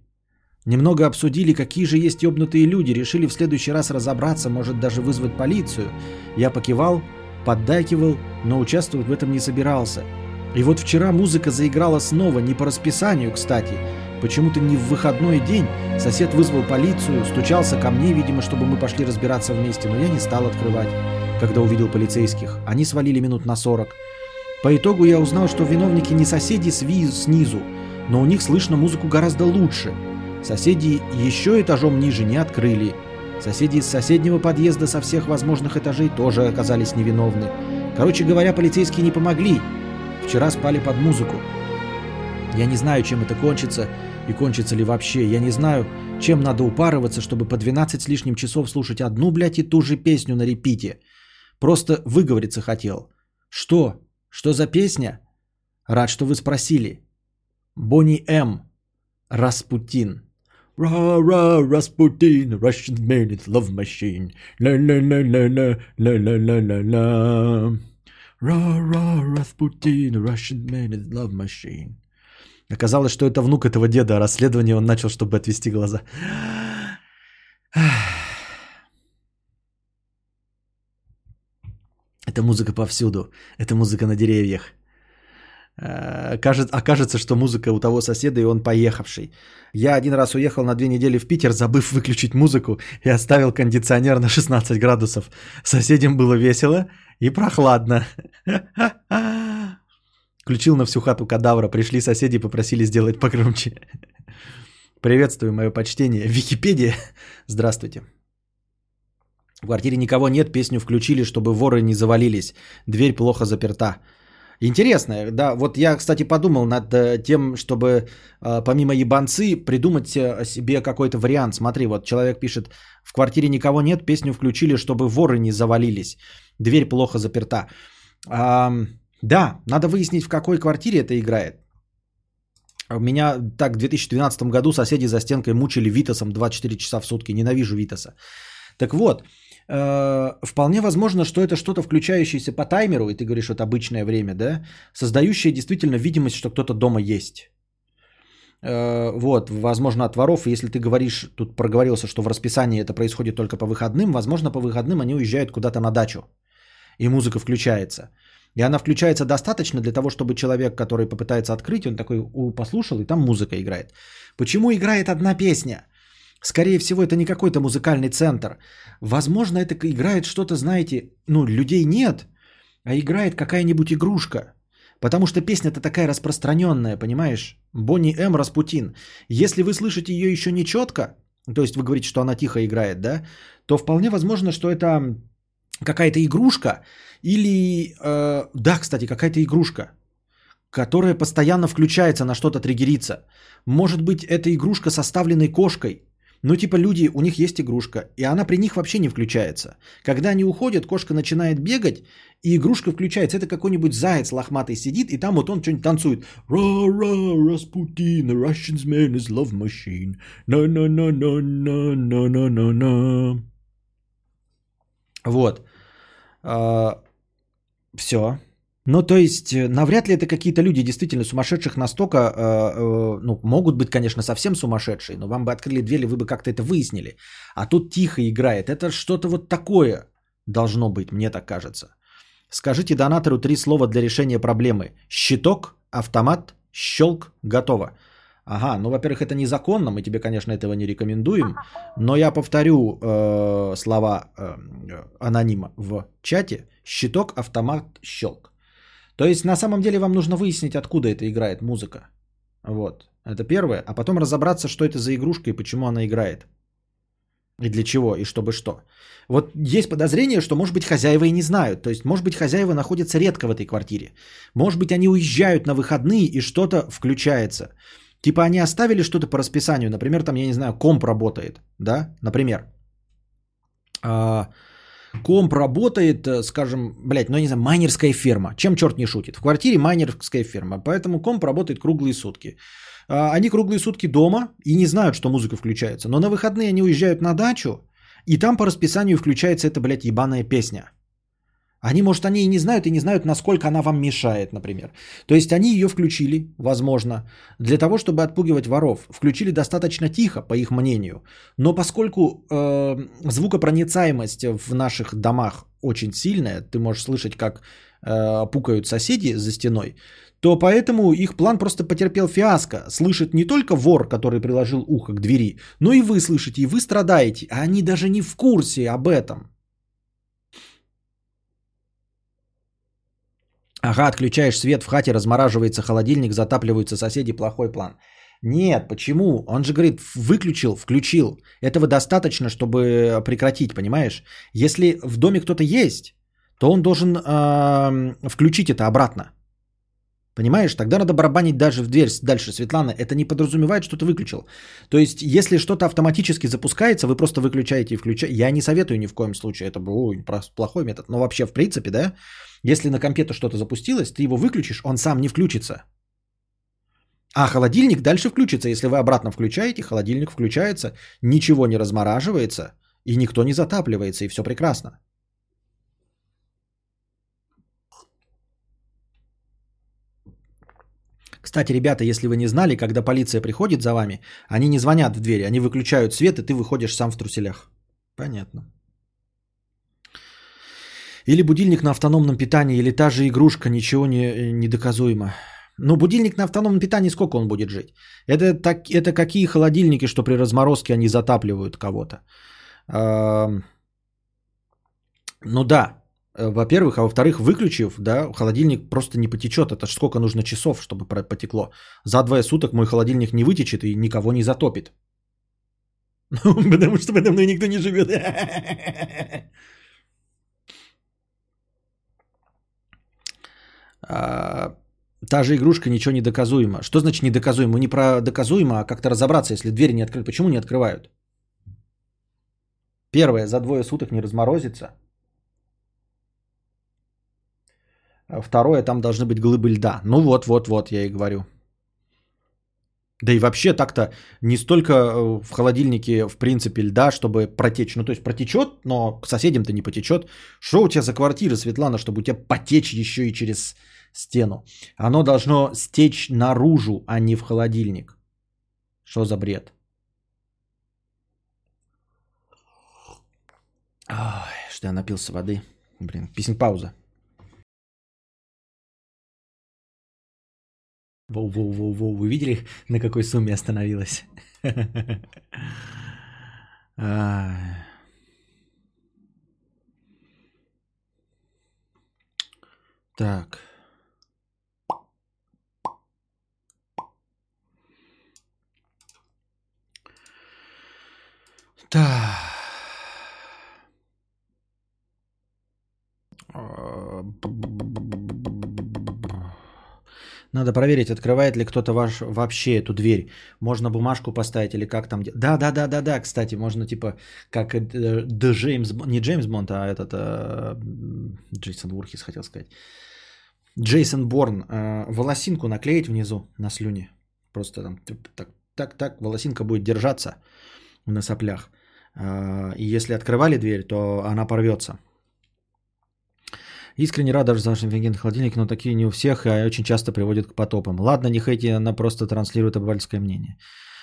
Немного обсудили, какие же есть ёбнутые люди. Решили в следующий раз разобраться, может даже вызвать полицию. Я покивал, поддакивал, но участвовать в этом не собирался. И вот вчера музыка заиграла снова, не по расписанию, кстати. Почему-то не в выходной день. Сосед вызвал полицию, стучался ко мне, видимо, чтобы мы пошли разбираться вместе, но я не стал открывать, когда увидел полицейских. Они свалили минут на 40. По итогу я узнал, что виновники не соседи снизу, но у них слышно музыку гораздо лучше. Соседи еще этажом ниже не открыли. Соседи из соседнего подъезда со всех возможных этажей тоже оказались невиновны. Короче говоря, полицейские не помогли. Вчера спали под музыку. Я не знаю, чем это кончится и кончится ли вообще. Я не знаю, чем надо упарываться, чтобы по 12 с лишним часов слушать одну, блядь, и ту же песню на репите. Просто выговориться хотел. Что? Что за песня? Рад, что вы спросили. Бонни М. Распутин. Ra-ra, Rasputin, Russian is love machine. La-la-la-la-la. Ra-ra, Rasputin, Russian is love machine. Оказалось, что это внук этого деда, а расследование он начал, чтобы отвести глаза. Это музыка повсюду. Это музыка на деревьях. Э, кажется, окажется, что музыка у того соседа, и он поехавший. Я один раз уехал на две недели в Питер, забыв выключить музыку, и оставил кондиционер на 16 градусов. Соседям было весело и прохладно. Включил на всю хату кадавра, пришли соседи попросили сделать погромче. Приветствую, мое почтение. Википедия. Здравствуйте. В квартире никого нет, песню включили, чтобы воры не завалились. Дверь плохо заперта. Интересно, да. Вот я, кстати, подумал над э, тем, чтобы э, помимо ебанцы придумать э, себе какой-то вариант. Смотри, вот человек пишет, в квартире никого нет, песню включили, чтобы воры не завалились. Дверь плохо заперта. Да, надо выяснить, в какой квартире это играет. Меня так в 2012 году соседи за стенкой мучили Витасом 24 часа в сутки. Ненавижу Витаса. Так вот, Э, вполне возможно, что это что-то включающееся по таймеру, и ты говоришь, вот обычное время, да, создающее действительно видимость, что кто-то дома есть. Э, вот, возможно, от воров, если ты говоришь, тут проговорился, что в расписании это происходит только по выходным, возможно, по выходным они уезжают куда-то на дачу, и музыка включается. И она включается достаточно для того, чтобы человек, который попытается открыть, он такой послушал, и там музыка играет. Почему играет одна песня? Скорее всего, это не какой-то музыкальный центр. Возможно, это играет что-то, знаете, ну, людей нет, а играет какая-нибудь игрушка. Потому что песня-то такая распространенная, понимаешь? Бонни М. Распутин. Если вы слышите ее еще не четко, то есть вы говорите, что она тихо играет, да, то вполне возможно, что это какая-то игрушка или... Э, да, кстати, какая-то игрушка, которая постоянно включается на что-то триггерится. Может быть, это игрушка составленной кошкой. Ну, типа люди, у них есть игрушка, и она при них вообще не включается. Когда они уходят, кошка начинает бегать, и игрушка включается. Это какой-нибудь заяц лохматый сидит, и там вот он что-нибудь танцует. Ра-ра, Распутин, Russian's man is love machine. На-на-на-на-на-на-на-на. Вот. А, все. Ну, то есть, э, навряд ли это какие-то люди действительно сумасшедших настолько, э, э, ну, могут быть, конечно, совсем сумасшедшие, но вам бы открыли дверь, вы бы как-то это выяснили. А тут тихо играет. Это что-то вот такое должно быть, мне так кажется. Скажите донатору три слова для решения проблемы. Щиток, автомат, щелк, готово. Ага, ну, во-первых, это незаконно, мы тебе, конечно, этого не рекомендуем, но я повторю э, слова э, анонима в чате. Щиток, автомат, щелк. То есть на самом деле вам нужно выяснить, откуда это играет музыка. Вот. Это первое. А потом разобраться, что это за игрушка и почему она играет. И для чего, и чтобы что. Вот есть подозрение, что, может быть, хозяева и не знают. То есть, может быть, хозяева находятся редко в этой квартире. Может быть, они уезжают на выходные и что-то включается. Типа они оставили что-то по расписанию. Например, там, я не знаю, комп работает. Да, например. А, комп работает, э, скажем, блядь, ну я не знаю, майнерская ферма. Чем черт не шутит? В квартире майнерская ферма, поэтому комп работает круглые сутки. А, они круглые сутки дома и не знают, что музыка включается. Но на выходные они уезжают на дачу, и там по расписанию включается эта, блядь, ебаная песня. Они, может, они и не знают, и не знают, насколько она вам мешает, например. То есть они ее включили, возможно, для того, чтобы отпугивать воров. Включили достаточно тихо, по их мнению. Но поскольку э, звукопроницаемость в наших домах очень сильная, ты можешь слышать, как э, пукают соседи за стеной, то поэтому их план просто потерпел фиаско. Слышит не только вор, который приложил ухо к двери, но и вы слышите, и вы страдаете. А они даже не в курсе об этом. Ага, отключаешь свет в хате, размораживается холодильник, затапливаются соседи, плохой план. Нет, почему? Он же говорит, выключил, включил. Этого достаточно, чтобы прекратить, понимаешь? Если в доме кто-то есть, то он должен э, включить это обратно. Понимаешь? Тогда надо барабанить даже в дверь дальше. Светлана, это не подразумевает, что ты выключил. То есть, если что-то автоматически запускается, вы просто выключаете и включаете. Я не советую ни в коем случае. Это был плохой метод. Но вообще, в принципе, да, если на компьютер что-то запустилось, ты его выключишь, он сам не включится. А холодильник дальше включится. Если вы обратно включаете, холодильник включается, ничего не размораживается, и никто не затапливается, и все прекрасно. Кстати, ребята, если вы не знали, когда полиция приходит за вами, они не звонят в двери, они выключают свет, и ты выходишь сам в труселях. Понятно. Или будильник на автономном питании, или та же игрушка, ничего не, недоказуемо. Но будильник на автономном питании сколько он будет жить? Это, так, это какие холодильники, что при разморозке они затапливают кого-то? Ну да, во-первых, а во-вторых, выключив, да, холодильник просто не потечет. Это ж сколько нужно часов, чтобы потекло. За двое суток мой холодильник не вытечет и никого не затопит. Потому что подо мной никто не живет. А, та же игрушка ничего не доказуема. Что значит недоказуемо? Не про доказуемо, а как-то разобраться, если двери не открыты. Почему не открывают? Первое, за двое суток не разморозится. А второе, там должны быть глыбы льда. Ну вот, вот, вот, я и говорю. Да и вообще так-то не столько э, в холодильнике, в принципе, льда, чтобы протечь. Ну, то есть протечет, но к соседям-то не потечет. Что у тебя за квартира, Светлана, чтобы у тебя потечь еще и через стену? Оно должно стечь наружу, а не в холодильник. Что за бред? Ой, что я напился воды. Блин, песен пауза. Воу-воу-воу-воу. Вы видели, на какой сумме остановилась? Так. Так. Надо проверить, открывает ли кто-то ваш вообще эту дверь. Можно бумажку поставить или как там. Да, да, да, да, да. Кстати, можно типа как э, Джеймс, не Джеймс Бонд, а этот э, Джейсон Вурхис хотел сказать. Джейсон Борн э, волосинку наклеить внизу на слюне. Просто там так, так, так, волосинка будет держаться на соплях. И если открывали дверь, то она порвется. Искренне рад даже за наш офигенный холодильник, но такие не у всех, и очень часто приводят к потопам. Ладно, не хейте, она просто транслирует обывательское мнение.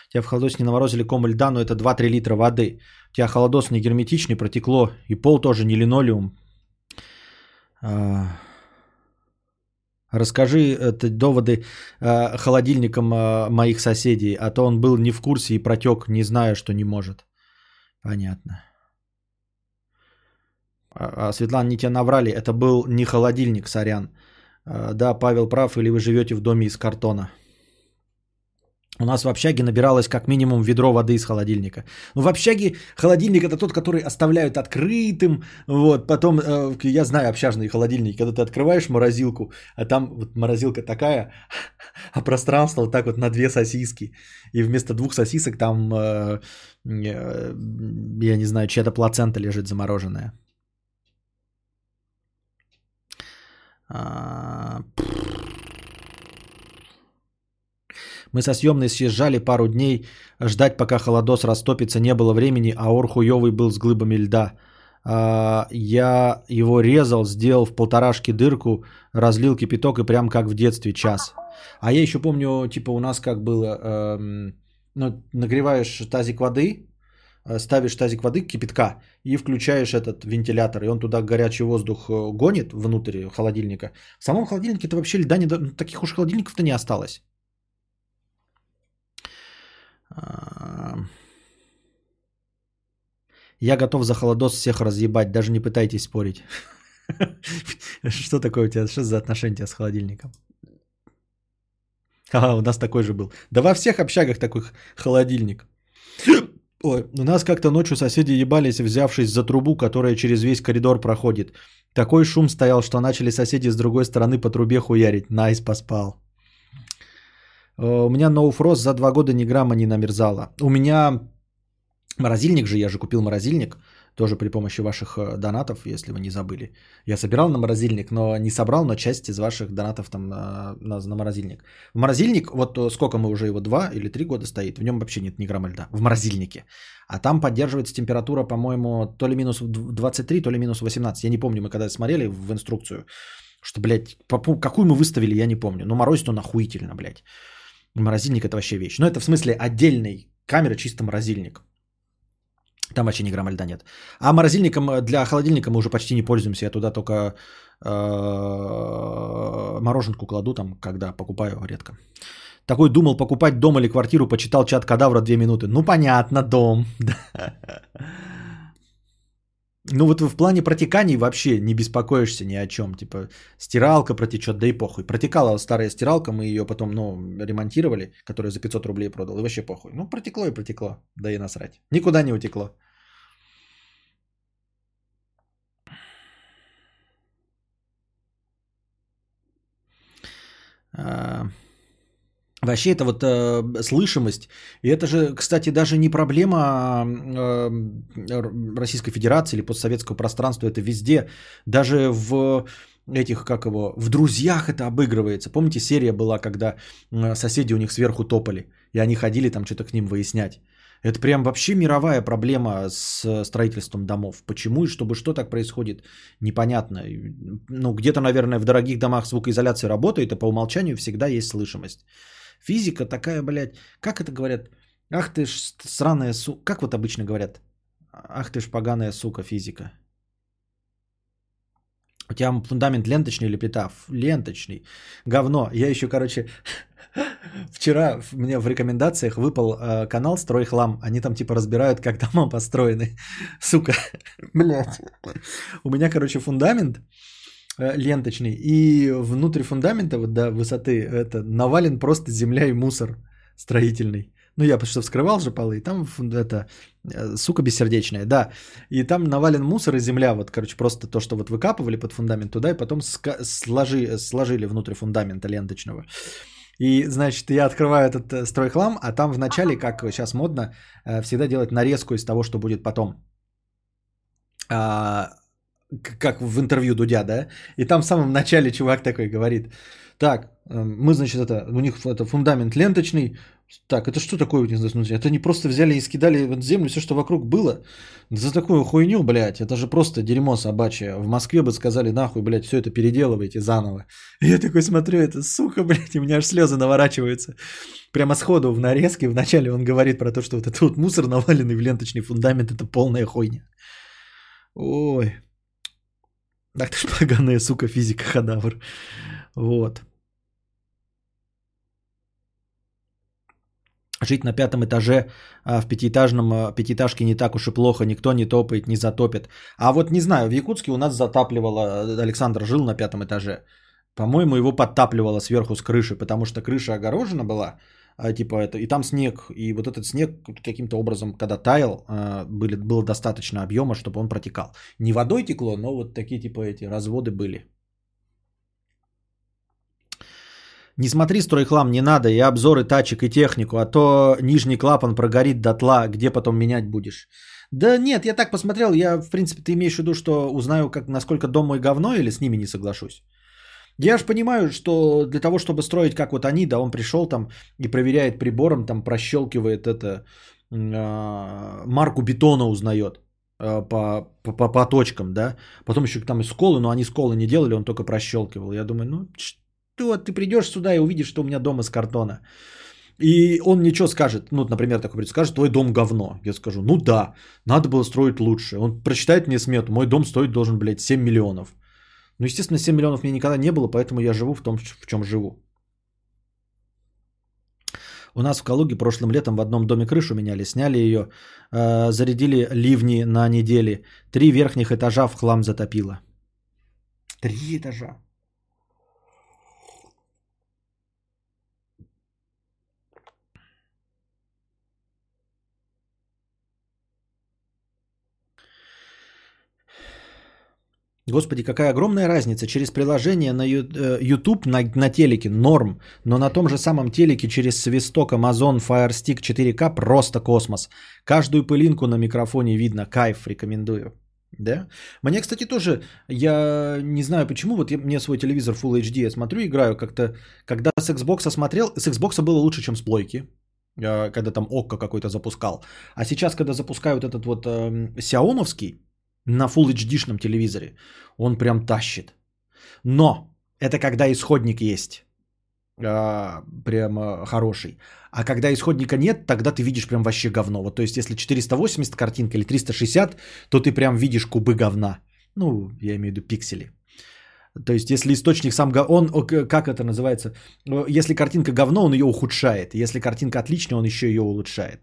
Тебя в холодос не наморозили ком льда, но это 2-3 литра воды. У тебя холодос не герметичный, протекло, и пол тоже не линолеум. А... Расскажи это доводы э, холодильникам э, моих соседей, а то он был не в курсе и протек, не зная, что не может. Понятно. А, а, Светлана, не тебя наврали, это был не холодильник, сорян. А, да, Павел прав, или вы живете в доме из картона. У нас в общаге набиралось как минимум ведро воды из холодильника. Ну, в общаге холодильник это тот, который оставляют открытым. Вот, потом, э, я знаю общажные холодильники, когда ты открываешь морозилку, а там вот морозилка такая, а пространство вот так вот на две сосиски. И вместо двух сосисок там, э, э, я не знаю, чья-то плацента лежит замороженная. А, Мы со съемной съезжали пару дней, ждать, пока холодос растопится, не было времени, а ор хуёвый был с глыбами льда. А, я его резал, сделал в полторашке дырку, разлил кипяток и прям как в детстве час. А я еще помню, типа у нас как было, эм, ну, нагреваешь тазик воды, ставишь тазик воды, кипятка, и включаешь этот вентилятор, и он туда горячий воздух э, гонит внутрь холодильника. В самом холодильнике-то вообще льда не... ну, Таких уж холодильников-то не осталось. А, Я готов за холодос всех разъебать, даже не пытайтесь спорить. Что такое у тебя, что за отношение тебя с холодильником? Ага, у нас такой же был. Да во всех общагах такой холодильник. Ой, у нас как-то ночью соседи ебались, взявшись за трубу, которая через весь коридор проходит. Такой шум стоял, что начали соседи с другой стороны по трубе хуярить. Nice поспал. Э, У меня no frost за два года ни грамма не намерзало. У меня морозильник же, я же купил морозильник, тоже при помощи ваших э, донатов, если вы не забыли. Я собирал на морозильник, но не собрал, но часть из ваших донатов там на, на, на морозильник. В морозильник, вот э, сколько мы уже его, два или три года стоит, в нем вообще нет ни грамма льда, в морозильнике. А там поддерживается температура, по-моему, то ли минус 23, то ли минус 18. Я не помню, мы когда смотрели в инструкцию, что, блядь, какую мы выставили, я не помню. Но морозит он охуительно, блядь. Морозильник это вообще вещь. Но это в смысле отдельной камеры, чисто морозильник. Там вообще ни грамма льда нет. А морозильником э, для холодильника мы уже почти не пользуемся. Я туда только э, мороженку кладу там, когда покупаю редко. Такой думал покупать дом или квартиру, почитал чат кадавра две минуты. Ну понятно, дом. Ну вот в плане протеканий вообще не беспокоишься ни о чем. Типа стиралка протечет, да и похуй. Протекала старая стиралка, мы ее потом ну, ремонтировали, которую за 500 рублей продал, и вообще похуй. Ну протекло и протекло, да и насрать. Никуда не утекло. А, Вообще это вот э, слышимость, и это же, кстати, даже не проблема э, Российской Федерации или постсоветского пространства, это везде, даже в этих, как его, в «Друзьях» это обыгрывается. Помните, серия была, когда э, соседи у них сверху топали, и они ходили там что-то к ним выяснять. Это прям вообще мировая проблема с строительством домов. Почему и чтобы что так происходит, непонятно. Ну, где-то, наверное, в дорогих домах звукоизоляция работает, и по умолчанию всегда есть слышимость. Физика такая, блядь, как это говорят? Ах ты ж сраная сука. Как вот обычно говорят? Ах ты ж поганая сука, физика. У тебя фундамент ленточный или плита? Ленточный. Говно. Я еще, короче, вчера мне в рекомендациях выпал э, канал Стройхлам. Они там типа разбирают, как дома построены. Сука. Блядь. У меня, короче, фундамент ленточный. И внутрь фундамента, вот до высоты, это навален просто земля и мусор строительный. Ну, я потому что вскрывал же полы, и там это, э, сука бессердечная, да. И там навален мусор и земля, вот, короче, просто то, что вот выкапывали под фундамент туда, и потом ска- сложи, сложили внутрь фундамента ленточного. И, значит, я открываю этот э, стройхлам, а там в начале, как сейчас модно, э, всегда делать нарезку из того, что будет потом. А, как в интервью Дудя, да? И там в самом начале чувак такой говорит, так, э, мы, значит, это, у них это фундамент ленточный, так, это что такое? не знаю, смотрите, Это не просто взяли и скидали в землю все, что вокруг было? За такую хуйню, блядь, это же просто дерьмо собачье. В Москве бы сказали, нахуй, блядь, все это переделывайте заново. И я такой смотрю, это сука, блядь, и у меня аж слезы наворачиваются. Прямо сходу в нарезке вначале он говорит про то, что вот этот вот мусор, наваленный в ленточный фундамент, это полная хуйня. Ой. Ах ты ж поганая, сука, физика хадавр. Вот. Жить на пятом этаже а, в пятиэтажном а, пятиэтажке не так уж и плохо, никто не топает, не затопит. А вот не знаю, в Якутске у нас затапливало, э, Александр жил на пятом этаже. По-моему, его подтапливало сверху с крыши, потому что крыша огорожена была, а, типа это, и там снег, и вот этот снег каким-то образом, когда таял, а, были, было достаточно объема, чтобы он протекал. Не водой текло, но вот такие типа эти разводы были. Не смотри стройхлам, не надо, и обзоры тачек, и технику, а то нижний клапан прогорит дотла, где потом менять будешь. Да нет, я так посмотрел, я, в принципе, ты имеешь в виду, что узнаю, как, насколько дом мой говно, или с ними не соглашусь? Я же понимаю, что для того, чтобы строить, как вот они, да, он пришел там и проверяет прибором, там прощелкивает это, а, марку бетона узнает. э, по, по, по, точкам, да. Потом еще там и сколы, но они сколы не делали, он только прощелкивал. Я думаю, ну что, ты придешь сюда и увидишь, что у меня дом из картона. И он ничего скажет, ну, например, такой скажет, твой дом говно. Я скажу, ну да, надо было строить лучше. Он прочитает мне смету, мой дом стоить должен, блядь, 7 миллионов. Ну, естественно, 7 миллионов мне никогда не было, поэтому я живу в том, в чем живу. У нас в Калуге прошлым летом в одном доме крышу меняли, сняли ее, э, зарядили ливни на неделе. Три верхних этажа в хлам затопило. Три этажа. Господи, какая огромная разница. Через приложение на э, YouTube на, на телеке норм, но на том же самом телеке через свисток Amazon Fire Stick 4K просто космос. Каждую пылинку на микрофоне видно. Кайф, рекомендую. Да? Мне, кстати, тоже, я не знаю почему, вот я, мне свой телевизор Full HD, я смотрю, играю как-то, когда с Xbox смотрел, с Xbox было лучше, чем с плойки, э, когда там ОККО какой-то запускал. А сейчас, когда запускают этот вот э, Xiaomi, на Full HD-шном телевизоре. Он прям тащит. Но это когда исходник есть. А, прям хороший. А когда исходника нет, тогда ты видишь прям вообще говно. Вот, то есть, если 480 картинка или 360, то ты прям видишь кубы говна. Ну, я имею в виду пиксели. То есть, если источник сам, он, как это называется, если картинка говно, он ее ухудшает. Если картинка отличная, он еще ее улучшает.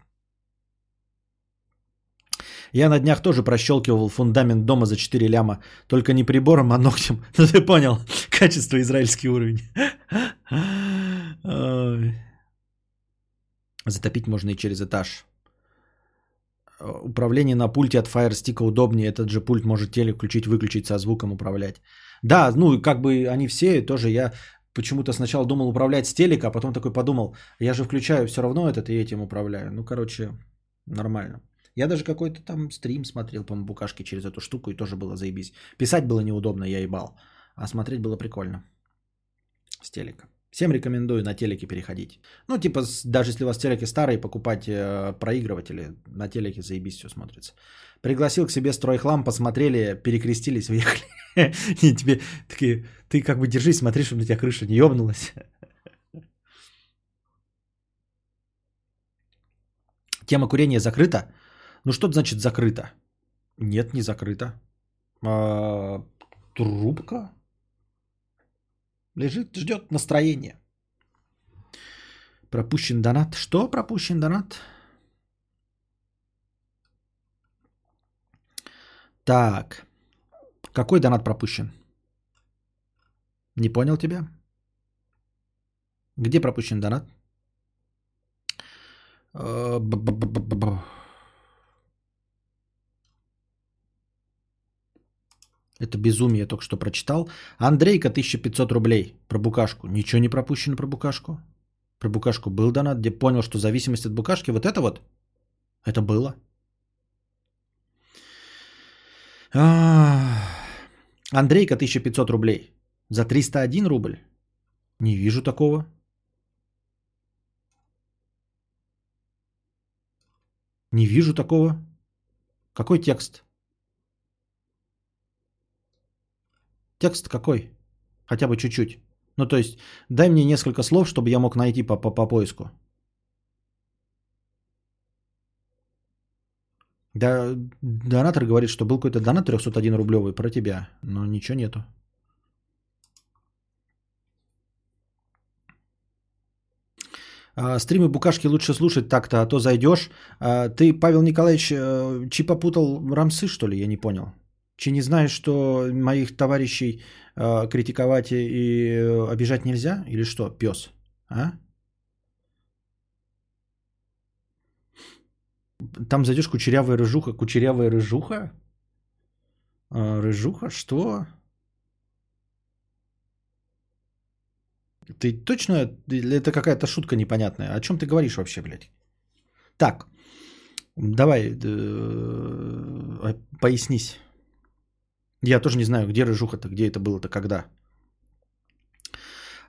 Я на днях тоже прощелкивал фундамент дома за 4 ляма. Только не прибором, а ногтем. Ну ты понял, качество израильский уровень. Затопить можно и через этаж. Управление на пульте от Fire Stick удобнее. Этот же пульт может телек включить, выключить, со звуком управлять. Да, ну как бы они все тоже. Я почему-то сначала думал управлять с телека, а потом такой подумал, я же включаю все равно этот и этим управляю. Ну, короче, нормально. Я даже какой-то там стрим смотрел, по-моему, букашки через эту штуку, и тоже было заебись. Писать было неудобно, я ебал. А смотреть было прикольно. С телека. Всем рекомендую на телеке переходить. Ну, типа, даже если у вас телеки старые, покупать э, проигрыватели, на телеке заебись все смотрится. Пригласил к себе стройхлам, посмотрели, перекрестились, въехали. И тебе такие, ты как бы держись, смотри, чтобы на тебя крыша не ебнулась. Тема курения закрыта. Ну что значит закрыто? Нет, не закрыто. А, трубка лежит, ждет настроения. Пропущен донат. Что пропущен донат? Так. Какой донат пропущен? Не понял тебя? Где пропущен донат? Это безумие только что прочитал. Андрейка, 1500 рублей. Про букашку. Ничего не пропущено про букашку. Про букашку был донат, где понял, что зависимость от букашки, вот это вот, это было. Андрейка, 1500 рублей. За 301 рубль? Не вижу такого. Не вижу такого. Какой текст? Текст какой? Хотя бы чуть-чуть. Ну, то есть, дай мне несколько слов, чтобы я мог найти по, по, по поиску. Да, донатор говорит, что был какой-то донат 301 рублевый про тебя, но ничего нету. А, стримы букашки лучше слушать так-то, а то зайдешь. А, ты, Павел Николаевич, э, чи попутал рамсы, что ли? Я не понял. Че не знаешь, что моих товарищей э, критиковать и э, обижать нельзя? Или что, пес? А? Там зайдешь кучерявая рыжуха. Кучерявая рыжуха? А, рыжуха? Что? Ты точно... Это какая-то шутка непонятная. О чем ты говоришь вообще, блядь? Так. Давай, э, пояснись. Я тоже не знаю, где рыжуха-то, где это было-то, когда.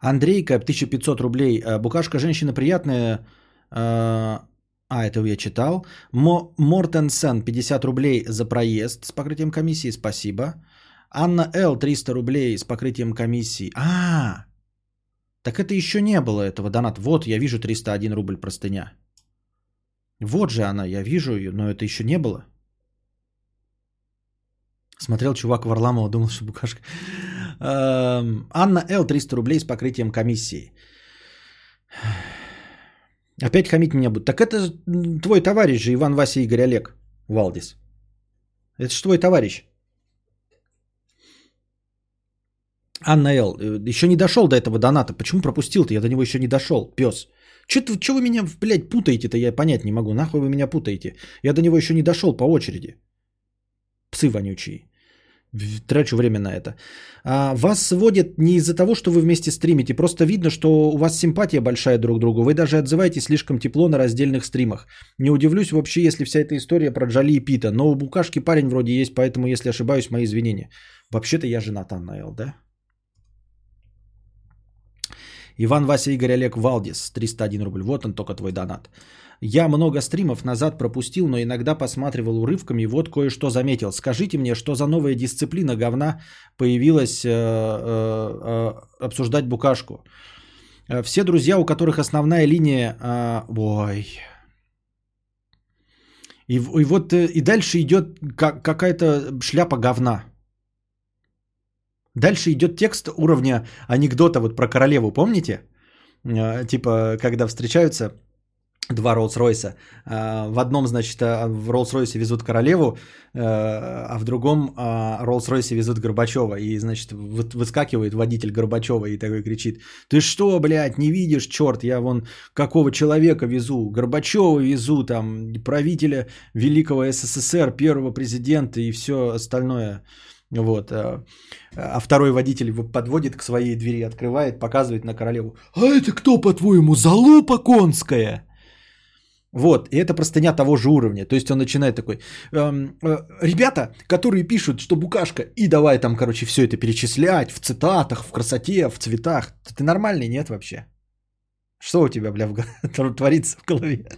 Андрейка, 1500 рублей. Э, букашка женщина приятная, э, А, это я читал. Мо, Мортенсен 50 рублей за проезд с покрытием комиссии. Спасибо. Анна Л. 300 рублей с покрытием комиссии. А, так это еще не было этого доната. Вот, я вижу 301 рубль простыня. Вот же она, я вижу ее, но это еще не было. Смотрел чувак Варламова, думал, что букашка. Эм, Анна Л. 300 рублей с покрытием комиссии. Опять хамить меня будут. Так это твой товарищ же, Иван Вася Игорь Олег Валдис. Это же твой товарищ. Анна Л. Э, еще не дошел до этого доната. Почему пропустил-то? Я до него еще не дошел, пес. Че, вы меня, блядь, путаете-то? Я понять не могу. Нахуй вы меня путаете? Я до него еще не дошел по очереди. Псы вонючие. Трачу время на это. А, вас сводят не из-за того, что вы вместе стримите. Просто видно, что у вас симпатия большая друг к другу. Вы даже отзываетесь слишком тепло на раздельных стримах. Не удивлюсь вообще, если вся эта история про Джоли и Пита. Но у Букашки парень вроде есть, поэтому, если ошибаюсь, мои извинения. Вообще-то я женат, Анна Эл, да? Иван Вася Игорь Олег Валдис, 301 рубль. Вот он только твой донат. Я много стримов назад пропустил, но иногда посматривал урывками вот кое-что заметил. Скажите мне, что за новая дисциплина говна появилась э, э, э, обсуждать букашку? Э, все друзья, у которых основная линия... Э, ой... И, и вот э, и дальше идет как, какая-то шляпа говна. Дальше идет текст уровня анекдота вот про королеву, помните? Типа, когда встречаются два Роллс-Ройса. А, в одном, значит, а, в Роллс-Ройсе везут королеву, э, а в другом а, Роллс-Ройсе везут Горбачева. И, значит, выскакивает водитель Горбачева и такой кричит, ты что, блядь, не видишь, черт, я вон какого человека везу, Горбачева везу, там, правителя великого СССР, первого президента и все остальное. Вот. А второй водитель его подводит к своей двери, открывает, показывает на королеву. А это кто, по-твоему, залупа конская? Вот, и это простыня того же уровня. То есть он начинает такой, эм, э, ребята, которые пишут, что букашка, и давай там, короче, все это перечислять в цитатах, в красоте, в цветах. Ты нормальный, нет вообще? Что у тебя, бля, в... творится в голове?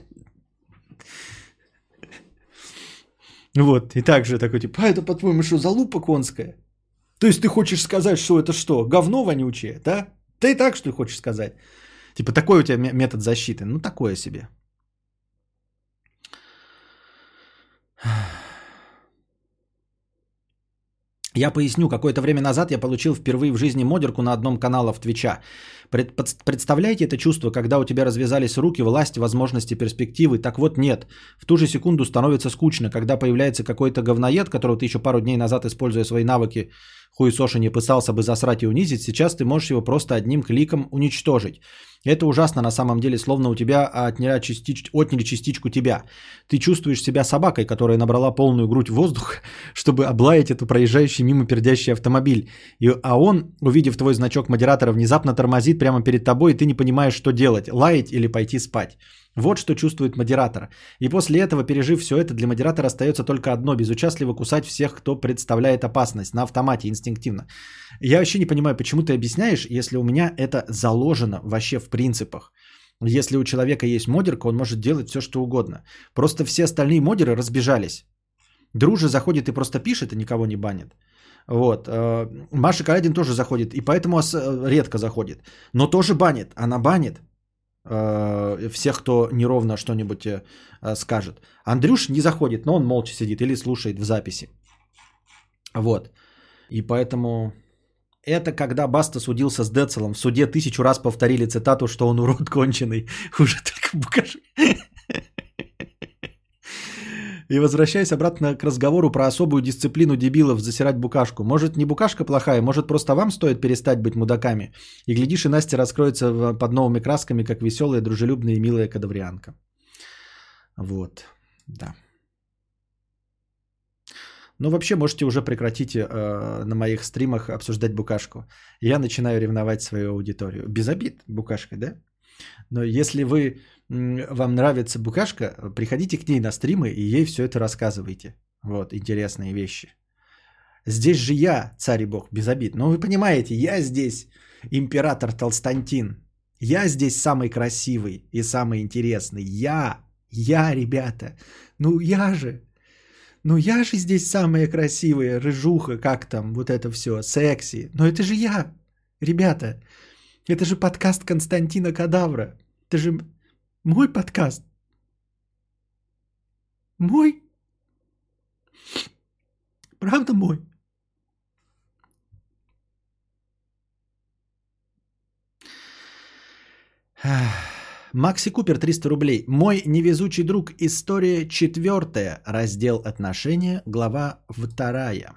Вот, и также такой, типа, а это, по-твоему, что, залупа конская? То есть ты хочешь сказать, что это что, говно вонючее, да? Ты и так, что хочешь сказать? Типа, такой у тебя метод защиты. Ну, такое себе. Я поясню, какое-то время назад я получил впервые в жизни модерку на одном канале в Твича. Пред, представляете это чувство, когда у тебя развязались руки, власть, возможности, перспективы? Так вот нет. В ту же секунду становится скучно, когда появляется какой-то говноед, которого ты еще пару дней назад, используя свои навыки, хуй Соши не пытался бы засрать и унизить, сейчас ты можешь его просто одним кликом уничтожить. Это ужасно на самом деле, словно у тебя отняли, частич... отняли частичку тебя. Ты чувствуешь себя собакой, которая набрала полную грудь воздуха, чтобы облаять эту проезжающий мимо пердящий автомобиль. И, а он, увидев твой значок модератора, внезапно тормозит прямо перед тобой, и ты не понимаешь, что делать, лаять или пойти спать. Вот что чувствует модератор. И после этого, пережив все это, для модератора остается только одно – безучастливо кусать всех, кто представляет опасность на автомате, инстинктивно. Я вообще не понимаю, почему ты объясняешь, если у меня это заложено вообще в принципах. Если у человека есть модерка, он может делать все, что угодно. Просто все остальные модеры разбежались. Дружи заходит и просто пишет, и никого не банит. Вот. Э, Маша Калядин тоже заходит, и поэтому э, редко заходит. Но тоже банит. Она банит. Э, всех, кто неровно что-нибудь э, скажет. Андрюш не заходит, но он молча сидит или слушает в записи. Вот. И поэтому это когда Баста судился с Децелом. В суде тысячу раз повторили цитату, что он урод конченый. Уже только покажи. И возвращаясь обратно к разговору про особую дисциплину дебилов засирать букашку. Может, не букашка плохая, может, просто вам стоит перестать быть мудаками. И глядишь, и Настя раскроется под новыми красками, как веселая, дружелюбная и милая кадаврианка. Вот, да. Ну, вообще, можете уже прекратить э, на моих стримах обсуждать букашку. Я начинаю ревновать свою аудиторию. Без обид, букашка, да? Но если вы вам нравится букашка, приходите к ней на стримы и ей все это рассказывайте. Вот, интересные вещи. Здесь же я, царь и бог, без обид. Но вы понимаете, я здесь император Толстантин. Я здесь самый красивый и самый интересный. Я Я, ребята. Ну я же. Ну я же здесь самая красивая, рыжуха, как там, вот это все, секси. Но это же я, ребята. Это же подкаст Константина Кадавра. Это же мой подкаст. Мой. Правда мой. Макси Купер 300 рублей. Мой невезучий друг. История четвертая. Раздел отношения. Глава вторая.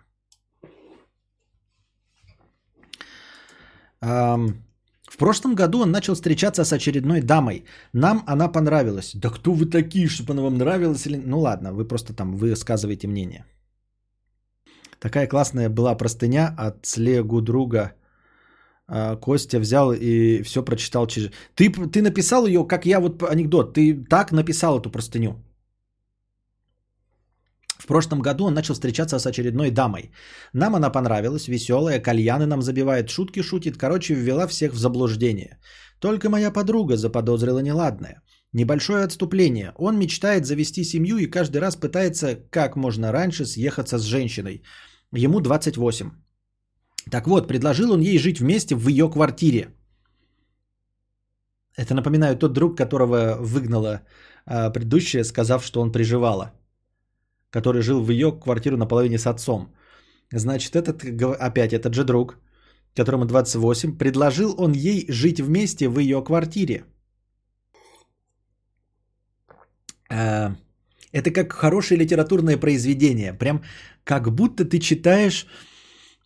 Um, в прошлом году он начал встречаться с очередной дамой. Нам она понравилась. Да кто вы такие, чтобы она вам нравилась? Или... Ну ладно, вы просто там высказываете мнение. Такая классная была простыня от слегу друга. А, Костя взял и все прочитал через... Ты, ты написал ее, как я вот анекдот. Ты так написал эту простыню. Прошлом году он начал встречаться с очередной дамой. Нам она понравилась, веселая, кальяны нам забивает, шутки шутит, короче, ввела всех в заблуждение. Только моя подруга заподозрила неладное. Небольшое отступление. Он мечтает завести семью и каждый раз пытается как можно раньше съехаться с женщиной. Ему 28. Так вот, предложил он ей жить вместе в ее квартире. Это напоминаю тот друг, которого выгнала а, предыдущая, сказав, что он приживала который жил в ее квартиру наполовине с отцом. Значит, этот, опять этот же друг, которому 28, предложил он ей жить вместе в ее квартире. А, это как хорошее литературное произведение. Прям как будто ты читаешь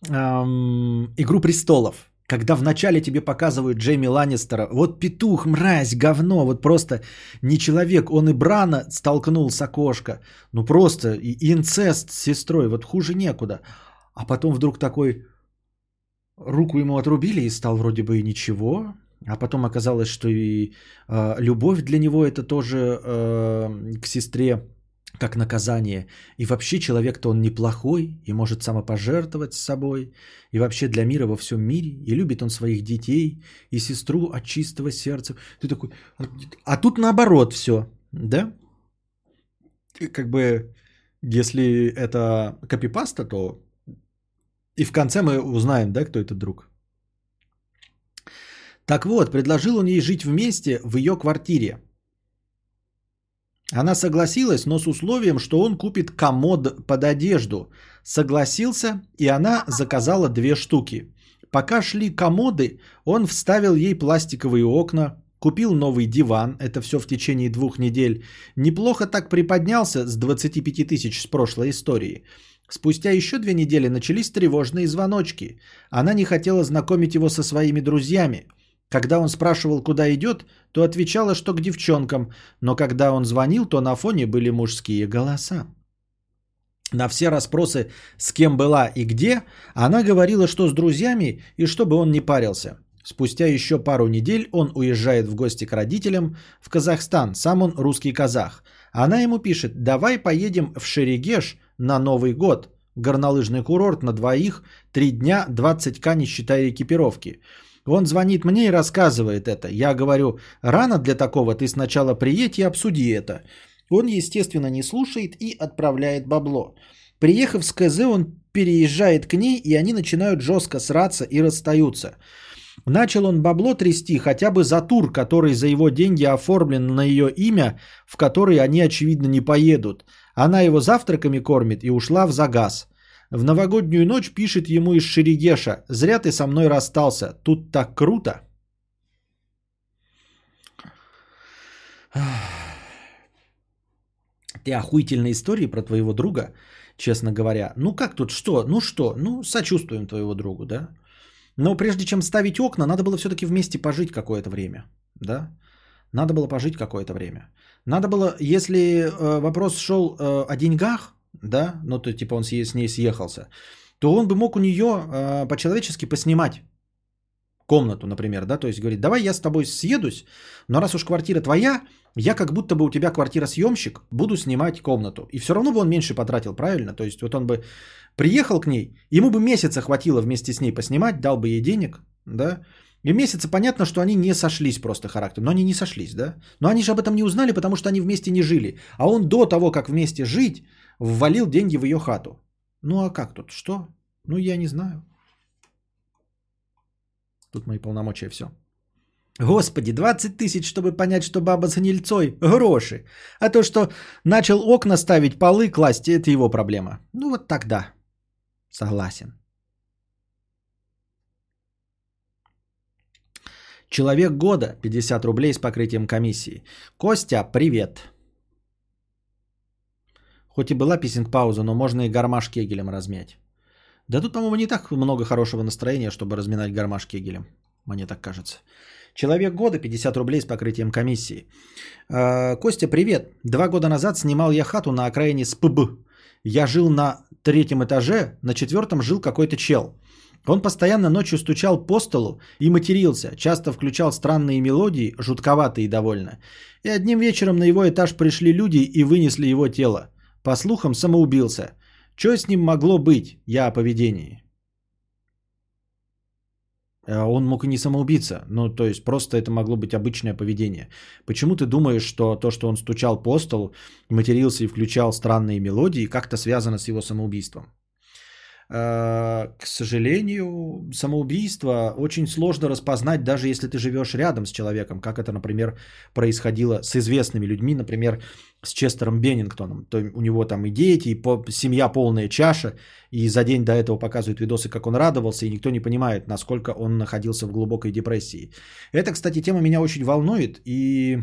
эм, «Игру престолов» когда вначале тебе показывают Джейми Ланнистера, вот петух, мразь, говно, вот просто не человек, он и Брана столкнул с окошка, ну просто и инцест с сестрой, вот хуже некуда. А потом вдруг такой, руку ему отрубили и стал вроде бы и ничего, а потом оказалось, что и э, любовь для него это тоже э, к сестре как наказание. И вообще человек-то он неплохой и может самопожертвовать собой. И вообще для мира во всем мире. И любит он своих детей и сестру от чистого сердца. Ты такой, а тут наоборот все, да? Как бы, если это копипаста, то и в конце мы узнаем, да, кто этот друг. Так вот, предложил он ей жить вместе в ее квартире. Она согласилась, но с условием, что он купит комод под одежду. Согласился, и она заказала две штуки. Пока шли комоды, он вставил ей пластиковые окна, купил новый диван, это все в течение двух недель. Неплохо так приподнялся с 25 тысяч с прошлой истории. Спустя еще две недели начались тревожные звоночки. Она не хотела знакомить его со своими друзьями – когда он спрашивал, куда идет, то отвечала, что к девчонкам, но когда он звонил, то на фоне были мужские голоса. На все расспросы, с кем была и где, она говорила, что с друзьями и чтобы он не парился. Спустя еще пару недель он уезжает в гости к родителям в Казахстан, сам он русский казах. Она ему пишет, давай поедем в Шерегеш на Новый год, горнолыжный курорт на двоих, три дня, 20к не считая экипировки. Он звонит мне и рассказывает это. Я говорю, рано для такого, ты сначала приедь и обсуди это. Он, естественно, не слушает и отправляет бабло. Приехав с КЗ, он переезжает к ней, и они начинают жестко сраться и расстаются. Начал он бабло трясти хотя бы за тур, который за его деньги оформлен на ее имя, в который они, очевидно, не поедут. Она его завтраками кормит и ушла в загаз. В новогоднюю ночь пишет ему из Шерегеша. «Зря ты со мной расстался. Тут так круто». Ты охуительные истории про твоего друга, честно говоря. Ну как тут что? Ну что? Ну сочувствуем твоего другу, да? Но прежде чем ставить окна, надо было все-таки вместе пожить какое-то время, да? Надо было пожить какое-то время. Надо было, если э, вопрос шел э, о деньгах, да, ну то типа он с ней съехался, то он бы мог у нее э, по-человечески поснимать комнату, например, да, то есть говорит, давай я с тобой съедусь, но раз уж квартира твоя, я как будто бы у тебя квартира съемщик, буду снимать комнату. И все равно бы он меньше потратил, правильно? То есть вот он бы приехал к ней, ему бы месяца хватило вместе с ней поснимать, дал бы ей денег, да, И месяца понятно, что они не сошлись просто характером. Но они не сошлись, да? Но они же об этом не узнали, потому что они вместе не жили. А он до того, как вместе жить, ввалил деньги в ее хату. Ну а как тут? Что? Ну я не знаю. Тут мои полномочия все. Господи, 20 тысяч, чтобы понять, что баба за нельцой. Гроши. А то, что начал окна ставить, полы класть, это его проблема. Ну вот тогда. Согласен. Человек года 50 рублей с покрытием комиссии. Костя, привет. Хоть и была писинг-пауза, но можно и гармаш кегелем размять. Да тут, по-моему, не так много хорошего настроения, чтобы разминать гармаш кегелем. Мне так кажется. Человек года 50 рублей с покрытием комиссии. Э, Костя, привет. Два года назад снимал я хату на окраине СПБ. Я жил на третьем этаже, на четвертом жил какой-то чел. Он постоянно ночью стучал по столу и матерился, часто включал странные мелодии, жутковатые довольно. И одним вечером на его этаж пришли люди и вынесли его тело. По слухам, самоубился. Что с ним могло быть? Я о поведении. А он мог и не самоубийца. Ну, то есть просто это могло быть обычное поведение. Почему ты думаешь, что то, что он стучал по столу, матерился и включал странные мелодии, как-то связано с его самоубийством? Э, к сожалению, самоубийство очень сложно распознать, даже если ты живешь рядом с человеком, как это, например, происходило с известными людьми, например, с Честером Беннингтоном. То у него там и дети, и семья полная чаша, и за день до этого показывают видосы, как он радовался, и никто не понимает, насколько он находился в глубокой депрессии. Это, кстати, тема меня очень волнует и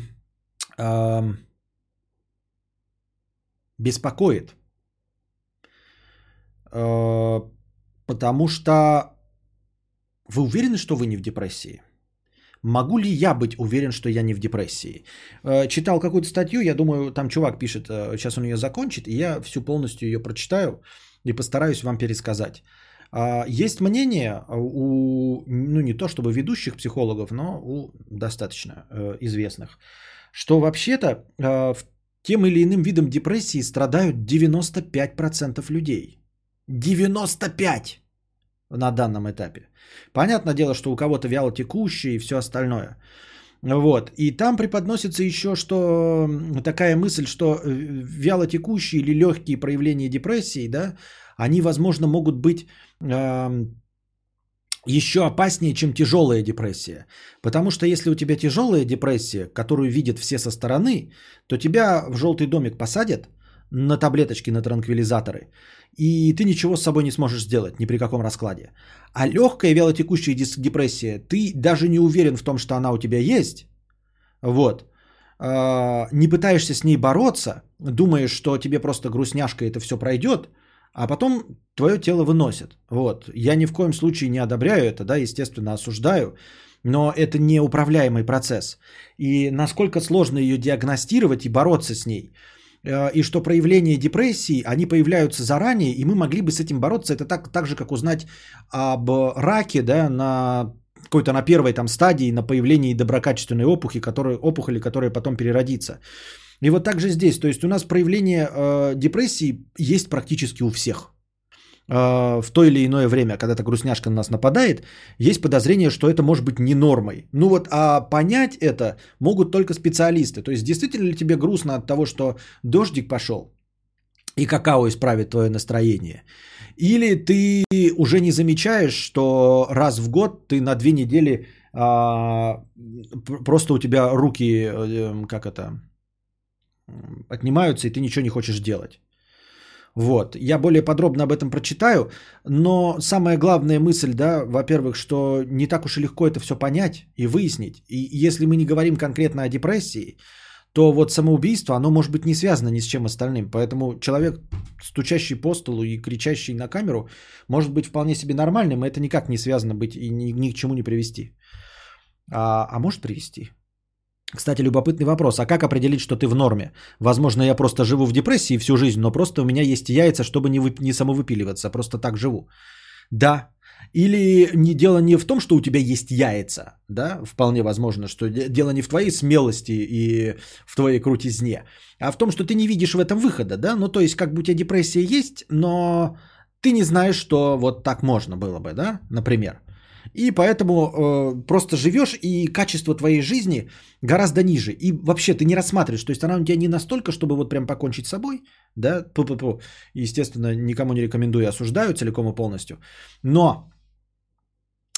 э, беспокоит. Э, потому что вы уверены, что вы не в депрессии? Могу ли я быть уверен, что я не в депрессии? Э, читал какую-то статью, я думаю, там чувак пишет, э, сейчас он ее закончит, и я всю полностью ее прочитаю и постараюсь вам пересказать. Есть мнение у, ну не то чтобы ведущих психологов, но у достаточно известных, что вообще-то тем или иным видом депрессии страдают 95% людей. 95 на данном этапе. Понятное дело, что у кого-то вяло текущие и все остальное. Вот. И там преподносится еще, что такая мысль, что э, вяло текущие или легкие проявления депрессии, да, они, возможно, могут быть э, еще опаснее, чем тяжелая депрессия. Потому что если у тебя тяжелая депрессия, которую видят все со стороны, то тебя в желтый домик посадят на таблеточки, на транквилизаторы и ты ничего с собой не сможешь сделать ни при каком раскладе. А легкая вялотекущая депрессия, ты даже не уверен в том, что она у тебя есть, вот, а, не пытаешься с ней бороться, думаешь, что тебе просто грустняшка это все пройдет, а потом твое тело выносит. Вот. Я ни в коем случае не одобряю это, да, естественно, осуждаю, но это неуправляемый процесс. И насколько сложно ее диагностировать и бороться с ней – и что проявления депрессии, они появляются заранее, и мы могли бы с этим бороться. Это так, так же, как узнать об раке да, на какой-то на первой там стадии, на появлении доброкачественной опухи, которые, опухоли, которая потом переродится. И вот так же здесь. То есть у нас проявление э, депрессии есть практически у всех. А, в то или иное время, когда эта грустняшка на нас нападает, есть подозрение, что это может быть не нормой. Ну вот, а понять это могут только специалисты. То есть, действительно ли тебе грустно от того, что дождик пошел, и какао исправит твое настроение? Или ты уже не замечаешь, что раз в год ты на две недели а, просто у тебя руки, э, как это, отнимаются, и ты ничего не хочешь делать. Вот. Я более подробно об этом прочитаю, но самая главная мысль, да, во-первых, что не так уж и легко это все понять и выяснить. И если мы не говорим конкретно о депрессии, то вот самоубийство, оно может быть не связано ни с чем остальным. Поэтому человек, стучащий по столу и кричащий на камеру, может быть вполне себе нормальным, и это никак не связано быть и ни, ни к чему не привести. А, а может привести. Кстати, любопытный вопрос. А как определить, что ты в норме? Возможно, я просто живу в депрессии всю жизнь, но просто у меня есть яйца, чтобы не, вып... не самовыпиливаться. Просто так живу. Да. Или не, дело не в том, что у тебя есть яйца, да, вполне возможно, что дело не в твоей смелости и в твоей крутизне, а в том, что ты не видишь в этом выхода, да, ну то есть как бы у тебя депрессия есть, но ты не знаешь, что вот так можно было бы, да, например. И поэтому э, просто живешь, и качество твоей жизни гораздо ниже. И вообще ты не рассматриваешь. То есть она у тебя не настолько, чтобы вот прям покончить с собой. Да, Пу-пу-пу. Естественно, никому не рекомендую, осуждаю целиком и полностью. Но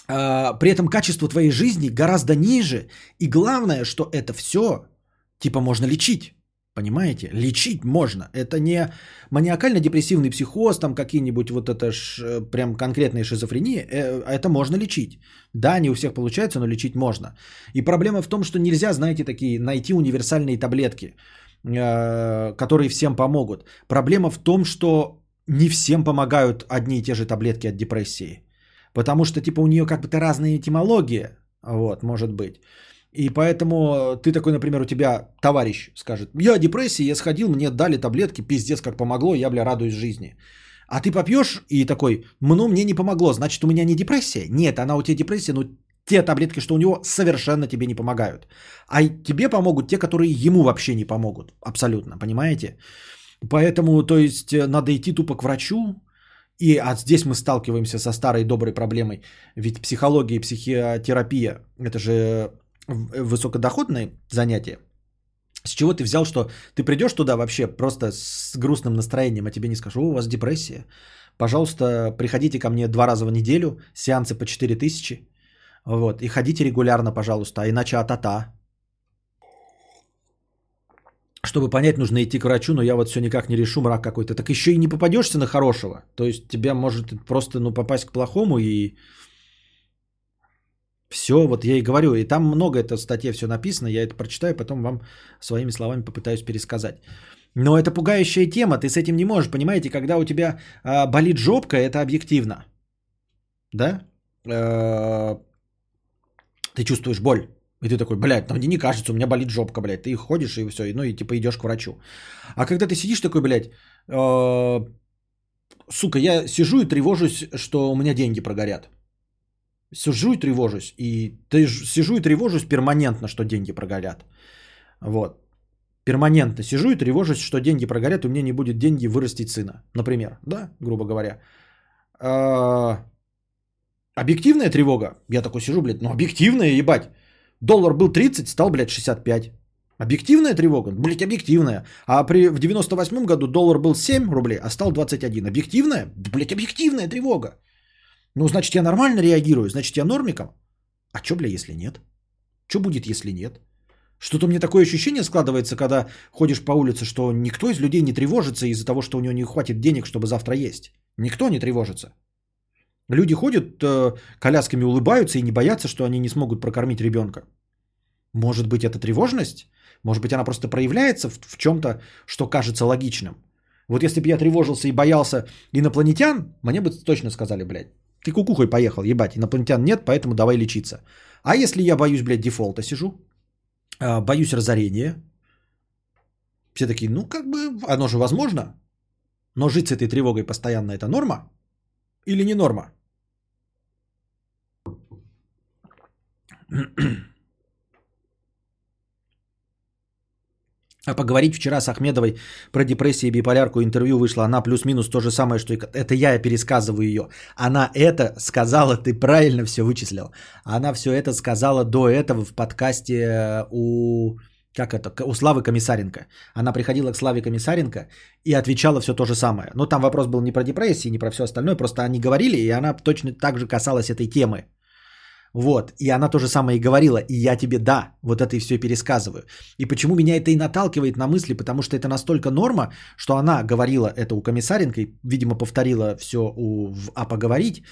э, при этом качество твоей жизни гораздо ниже. И главное, что это все типа можно лечить. Понимаете? Лечить можно. Это не маниакально-депрессивный психоз, там какие-нибудь вот это ж э, прям конкретные шизофрении. Э, это можно лечить. Да, не у всех получается, но лечить можно. И проблема в том, что нельзя, знаете, такие найти универсальные таблетки, э, которые всем помогут. Проблема в том, что не всем помогают одни и те же таблетки от депрессии. Потому что, типа, у нее как бы-то разная этимология. Вот, может быть. И поэтому ты такой, например, у тебя товарищ скажет, я депрессия, я сходил, мне дали таблетки, пиздец, как помогло, я, бля, радуюсь жизни. А ты попьешь и такой, ну, мне не помогло, значит, у меня не депрессия. Нет, она у тебя депрессия, но те таблетки, что у него, совершенно тебе не помогают. А тебе помогут те, которые ему вообще не помогут. Абсолютно, понимаете? Поэтому, то есть, э, надо идти тупо к врачу. И а здесь мы сталкиваемся со старой доброй проблемой. Ведь психология и психотерапия, это же высокодоходное занятие, с чего ты взял, что ты придешь туда вообще просто с грустным настроением, а тебе не скажут, у вас депрессия. Пожалуйста, приходите ко мне два раза в неделю, сеансы по 4000, вот, и ходите регулярно, пожалуйста, а иначе а-та-та. Чтобы понять, нужно идти к врачу, но я вот все никак не решу, мрак какой-то. Так еще и не попадешься на хорошего. То есть тебя может просто ну, попасть к плохому и все, вот я и говорю, и там много это в статье все написано, я это прочитаю, потом вам своими словами попытаюсь пересказать. Но это пугающая тема, ты с этим не можешь, понимаете, когда у тебя э, болит жопка, это объективно. Да? Э, ты чувствуешь боль. И ты такой, блядь, ну мне не кажется, у меня болит жопка, блядь. Ты ходишь и все, ну и типа идешь к врачу. А когда ты сидишь такой, блядь, э, сука, я сижу и тревожусь, что у меня деньги прогорят сижу и тревожусь. И сижу и тревожусь перманентно, что деньги прогорят. Вот. Перманентно сижу и тревожусь, что деньги прогорят, и меня не будет деньги вырастить сына. Например, да, грубо говоря. А, объективная тревога. Я такой сижу, блядь, ну объективная, ебать. Доллар был 30, стал, блядь, 65. Объективная тревога? Блять, объективная. А при, в 98 году доллар был 7 рублей, а стал 21. Объективная? Блять, объективная тревога. Ну, значит, я нормально реагирую, значит, я нормиком. А что, бля, если нет? Что будет, если нет? Что-то мне такое ощущение складывается, когда ходишь по улице, что никто из людей не тревожится из-за того, что у него не хватит денег, чтобы завтра есть. Никто не тревожится. Люди ходят, э, колясками улыбаются и не боятся, что они не смогут прокормить ребенка. Может быть, это тревожность? Может быть, она просто проявляется в, в чем-то, что кажется логичным. Вот если бы я тревожился и боялся инопланетян, мне бы точно сказали, блядь, ты кукухой поехал, ебать, инопланетян нет, поэтому давай лечиться. А если я боюсь, блядь, дефолта сижу, а, боюсь разорения, все такие, ну как бы, оно же возможно, но жить с этой тревогой постоянно это норма или не норма? А поговорить вчера с Ахмедовой про депрессию и биполярку интервью вышло. Она плюс-минус то же самое, что и... Это я пересказываю ее. Она это сказала, ты правильно все вычислил. Она все это сказала до этого в подкасте э, у... Как это? У Славы Комиссаренко. Она приходила к Славе Комиссаренко и отвечала все то же самое. Но там вопрос был не про депрессию, не про все остальное. Просто они говорили, и она точно так же касалась этой темы. Вот, и она то же самое и говорила, и я тебе да, вот это и все пересказываю. И почему меня это и наталкивает на мысли, потому что это настолько норма, что она говорила это у Комиссаренко, и, видимо, повторила все у, в «А поговорить»,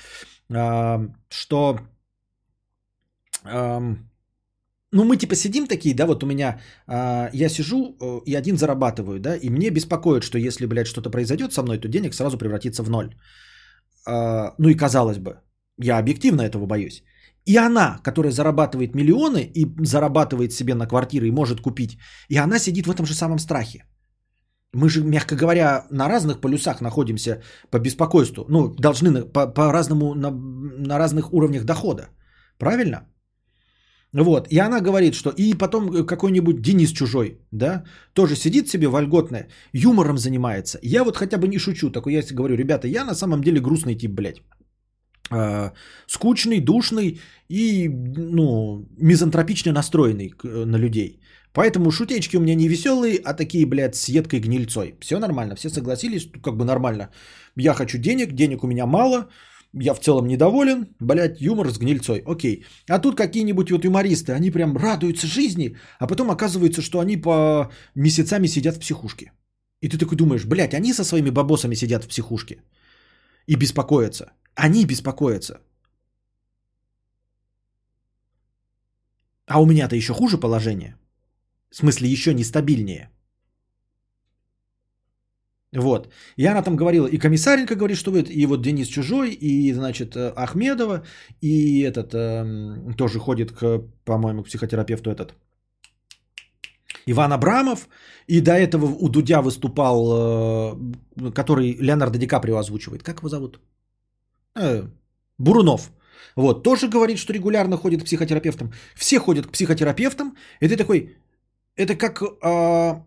э, что... Э, ну, мы типа сидим такие, да, вот у меня, э, я сижу э, и один зарабатываю, да, и мне беспокоит, что если, блядь, что-то произойдет со мной, то денег сразу превратится в ноль. Э, ну и казалось бы, я объективно этого боюсь. И она, которая зарабатывает миллионы и зарабатывает себе на квартиры и может купить, и она сидит в этом же самом страхе. Мы же, мягко говоря, на разных полюсах находимся по беспокойству. Ну, должны по, по разному, на, на разных уровнях дохода. Правильно? Вот. И она говорит, что и потом какой-нибудь Денис чужой, да, тоже сидит себе вольготно, юмором занимается. Я вот хотя бы не шучу, такой я говорю, ребята, я на самом деле грустный тип, блядь. Э, скучный, душный и ну, мизантропично настроенный к- на людей. Поэтому шутечки у меня не веселые, а такие, блядь, с едкой гнильцой. Все нормально, все согласились, как бы нормально. Я хочу денег, денег у меня мало, я в целом недоволен, блядь, юмор с гнильцой, окей. А тут какие-нибудь вот юмористы, они прям радуются жизни, а потом оказывается, что они по месяцами сидят в психушке. И ты такой думаешь, блядь, они со своими бабосами сидят в психушке и беспокоятся. Они беспокоятся. А у меня-то еще хуже положение. В смысле, еще нестабильнее. Вот. И она там говорила, и Комиссаренко говорит, что это, и вот Денис Чужой, и, значит, э, Ахмедова, и этот эм, тоже ходит, к, по-моему, к психотерапевту этот. Иван Абрамов, и до этого у Дудя выступал, э, который Леонардо Ди Каприо озвучивает. Как его зовут? Э, Бурунов. Вот, тоже говорит, что регулярно ходит к психотерапевтам. Все ходят к психотерапевтам, и ты такой, это как, а,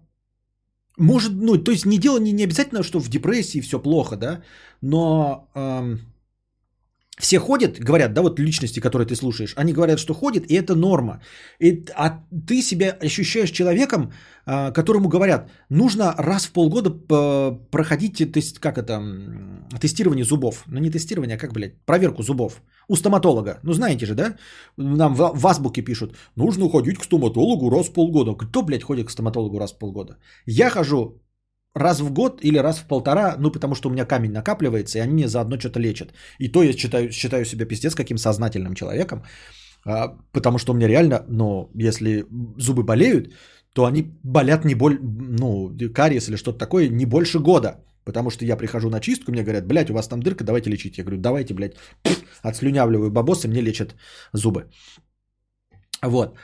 может, ну, то есть не дело не, не обязательно, что в депрессии все плохо, да, но ам, все ходят, говорят, да, вот личности, которые ты слушаешь, они говорят, что ходят, и это норма. И, а ты себя ощущаешь человеком, а, которому говорят, нужно раз в полгода п- проходить, то есть, как это, тестирование зубов. Ну, не тестирование, а как, блядь, проверку зубов. У стоматолога. Ну, знаете же, да? Нам в, в азбуке пишут, нужно ходить к стоматологу раз в полгода. Кто, блядь, ходит к стоматологу раз в полгода? Я хожу раз в год или раз в полтора, ну, потому что у меня камень накапливается, и они мне заодно что-то лечат. И то я считаю, считаю себя пиздец каким сознательным человеком, а, потому что у меня реально, ну, если зубы болеют, то они болят не боль, ну, кариес или что-то такое не больше года. Потому что я прихожу на чистку, мне говорят, блядь, у вас там дырка, давайте лечить. Я говорю, давайте, блядь, отслюнявливаю бабосы, мне лечат зубы. Вот.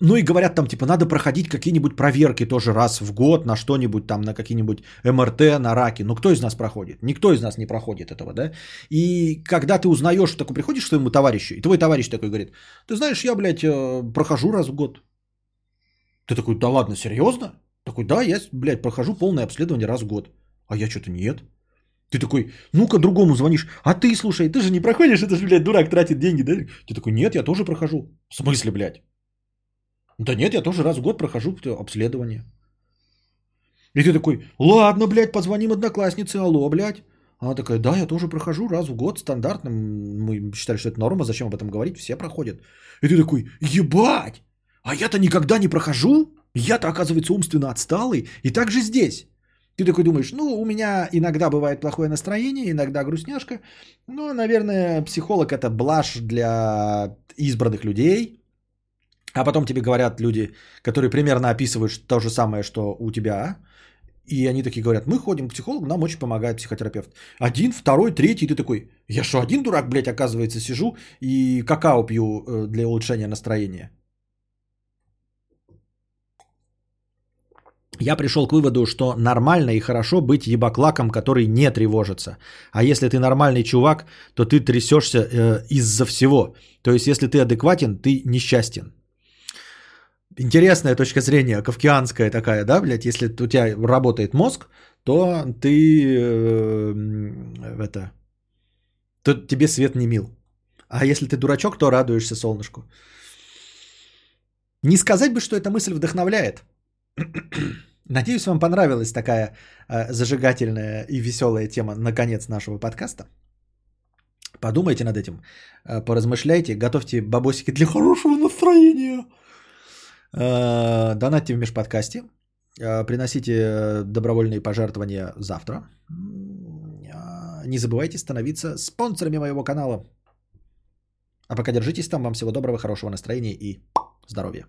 Ну и говорят там, типа, надо проходить какие-нибудь проверки тоже раз в год на что-нибудь там, на какие-нибудь МРТ, на раки. Ну кто из нас проходит? Никто из нас не проходит этого, да? И когда ты узнаешь, такой приходишь к своему товарищу, и твой товарищ такой говорит, ты знаешь, я, блядь, э, прохожу раз в год. Ты такой, да ладно, серьезно? Такой, да, я, блядь, прохожу полное обследование раз в год. А я что-то нет. Ты такой, ну-ка другому звонишь. А ты, слушай, ты же не проходишь, это же, блядь, дурак тратит деньги, да? Ты такой, нет, я тоже прохожу. В смысле, блядь? Да нет, я тоже раз в год прохожу обследование. И ты такой, ладно, блядь, позвоним однокласснице, алло, блядь. Она такая, да, я тоже прохожу раз в год, стандартно. Мы считали, что это норма, зачем об этом говорить, все проходят. И ты такой, ебать, а я-то никогда не прохожу? Я-то, оказывается, умственно отсталый. И так же здесь. Ты такой думаешь, ну, у меня иногда бывает плохое настроение, иногда грустняшка. Ну, наверное, психолог это блажь для избранных людей. А потом тебе говорят люди, которые примерно описывают то же самое, что у тебя. И они такие говорят, мы ходим к психологу, нам очень помогает психотерапевт. Один, второй, третий, и ты такой, я что, один дурак, блядь, оказывается, сижу и какао пью э, для улучшения настроения. Я пришел к выводу, что нормально и хорошо быть ебаклаком, который не тревожится. А если ты нормальный чувак, то ты трясешься э, из-за всего. То есть, если ты адекватен, ты несчастен. Интересная точка зрения, кавкианская такая, да, блядь, если у тебя работает мозг, то ты э, это, то тебе свет не мил. А если ты дурачок, то радуешься солнышку. Не сказать бы, что эта мысль вдохновляет. Надеюсь, вам понравилась такая э, зажигательная и веселая тема наконец нашего подкаста. Подумайте над этим, э, поразмышляйте, готовьте бабосики для хорошего настроения. Э, донатьте в межподкасте, э, приносите добровольные пожертвования завтра. Э, Не забывайте становиться спонсорами моего канала. А пока держитесь там. Вам всего доброго, хорошего настроения и здоровья.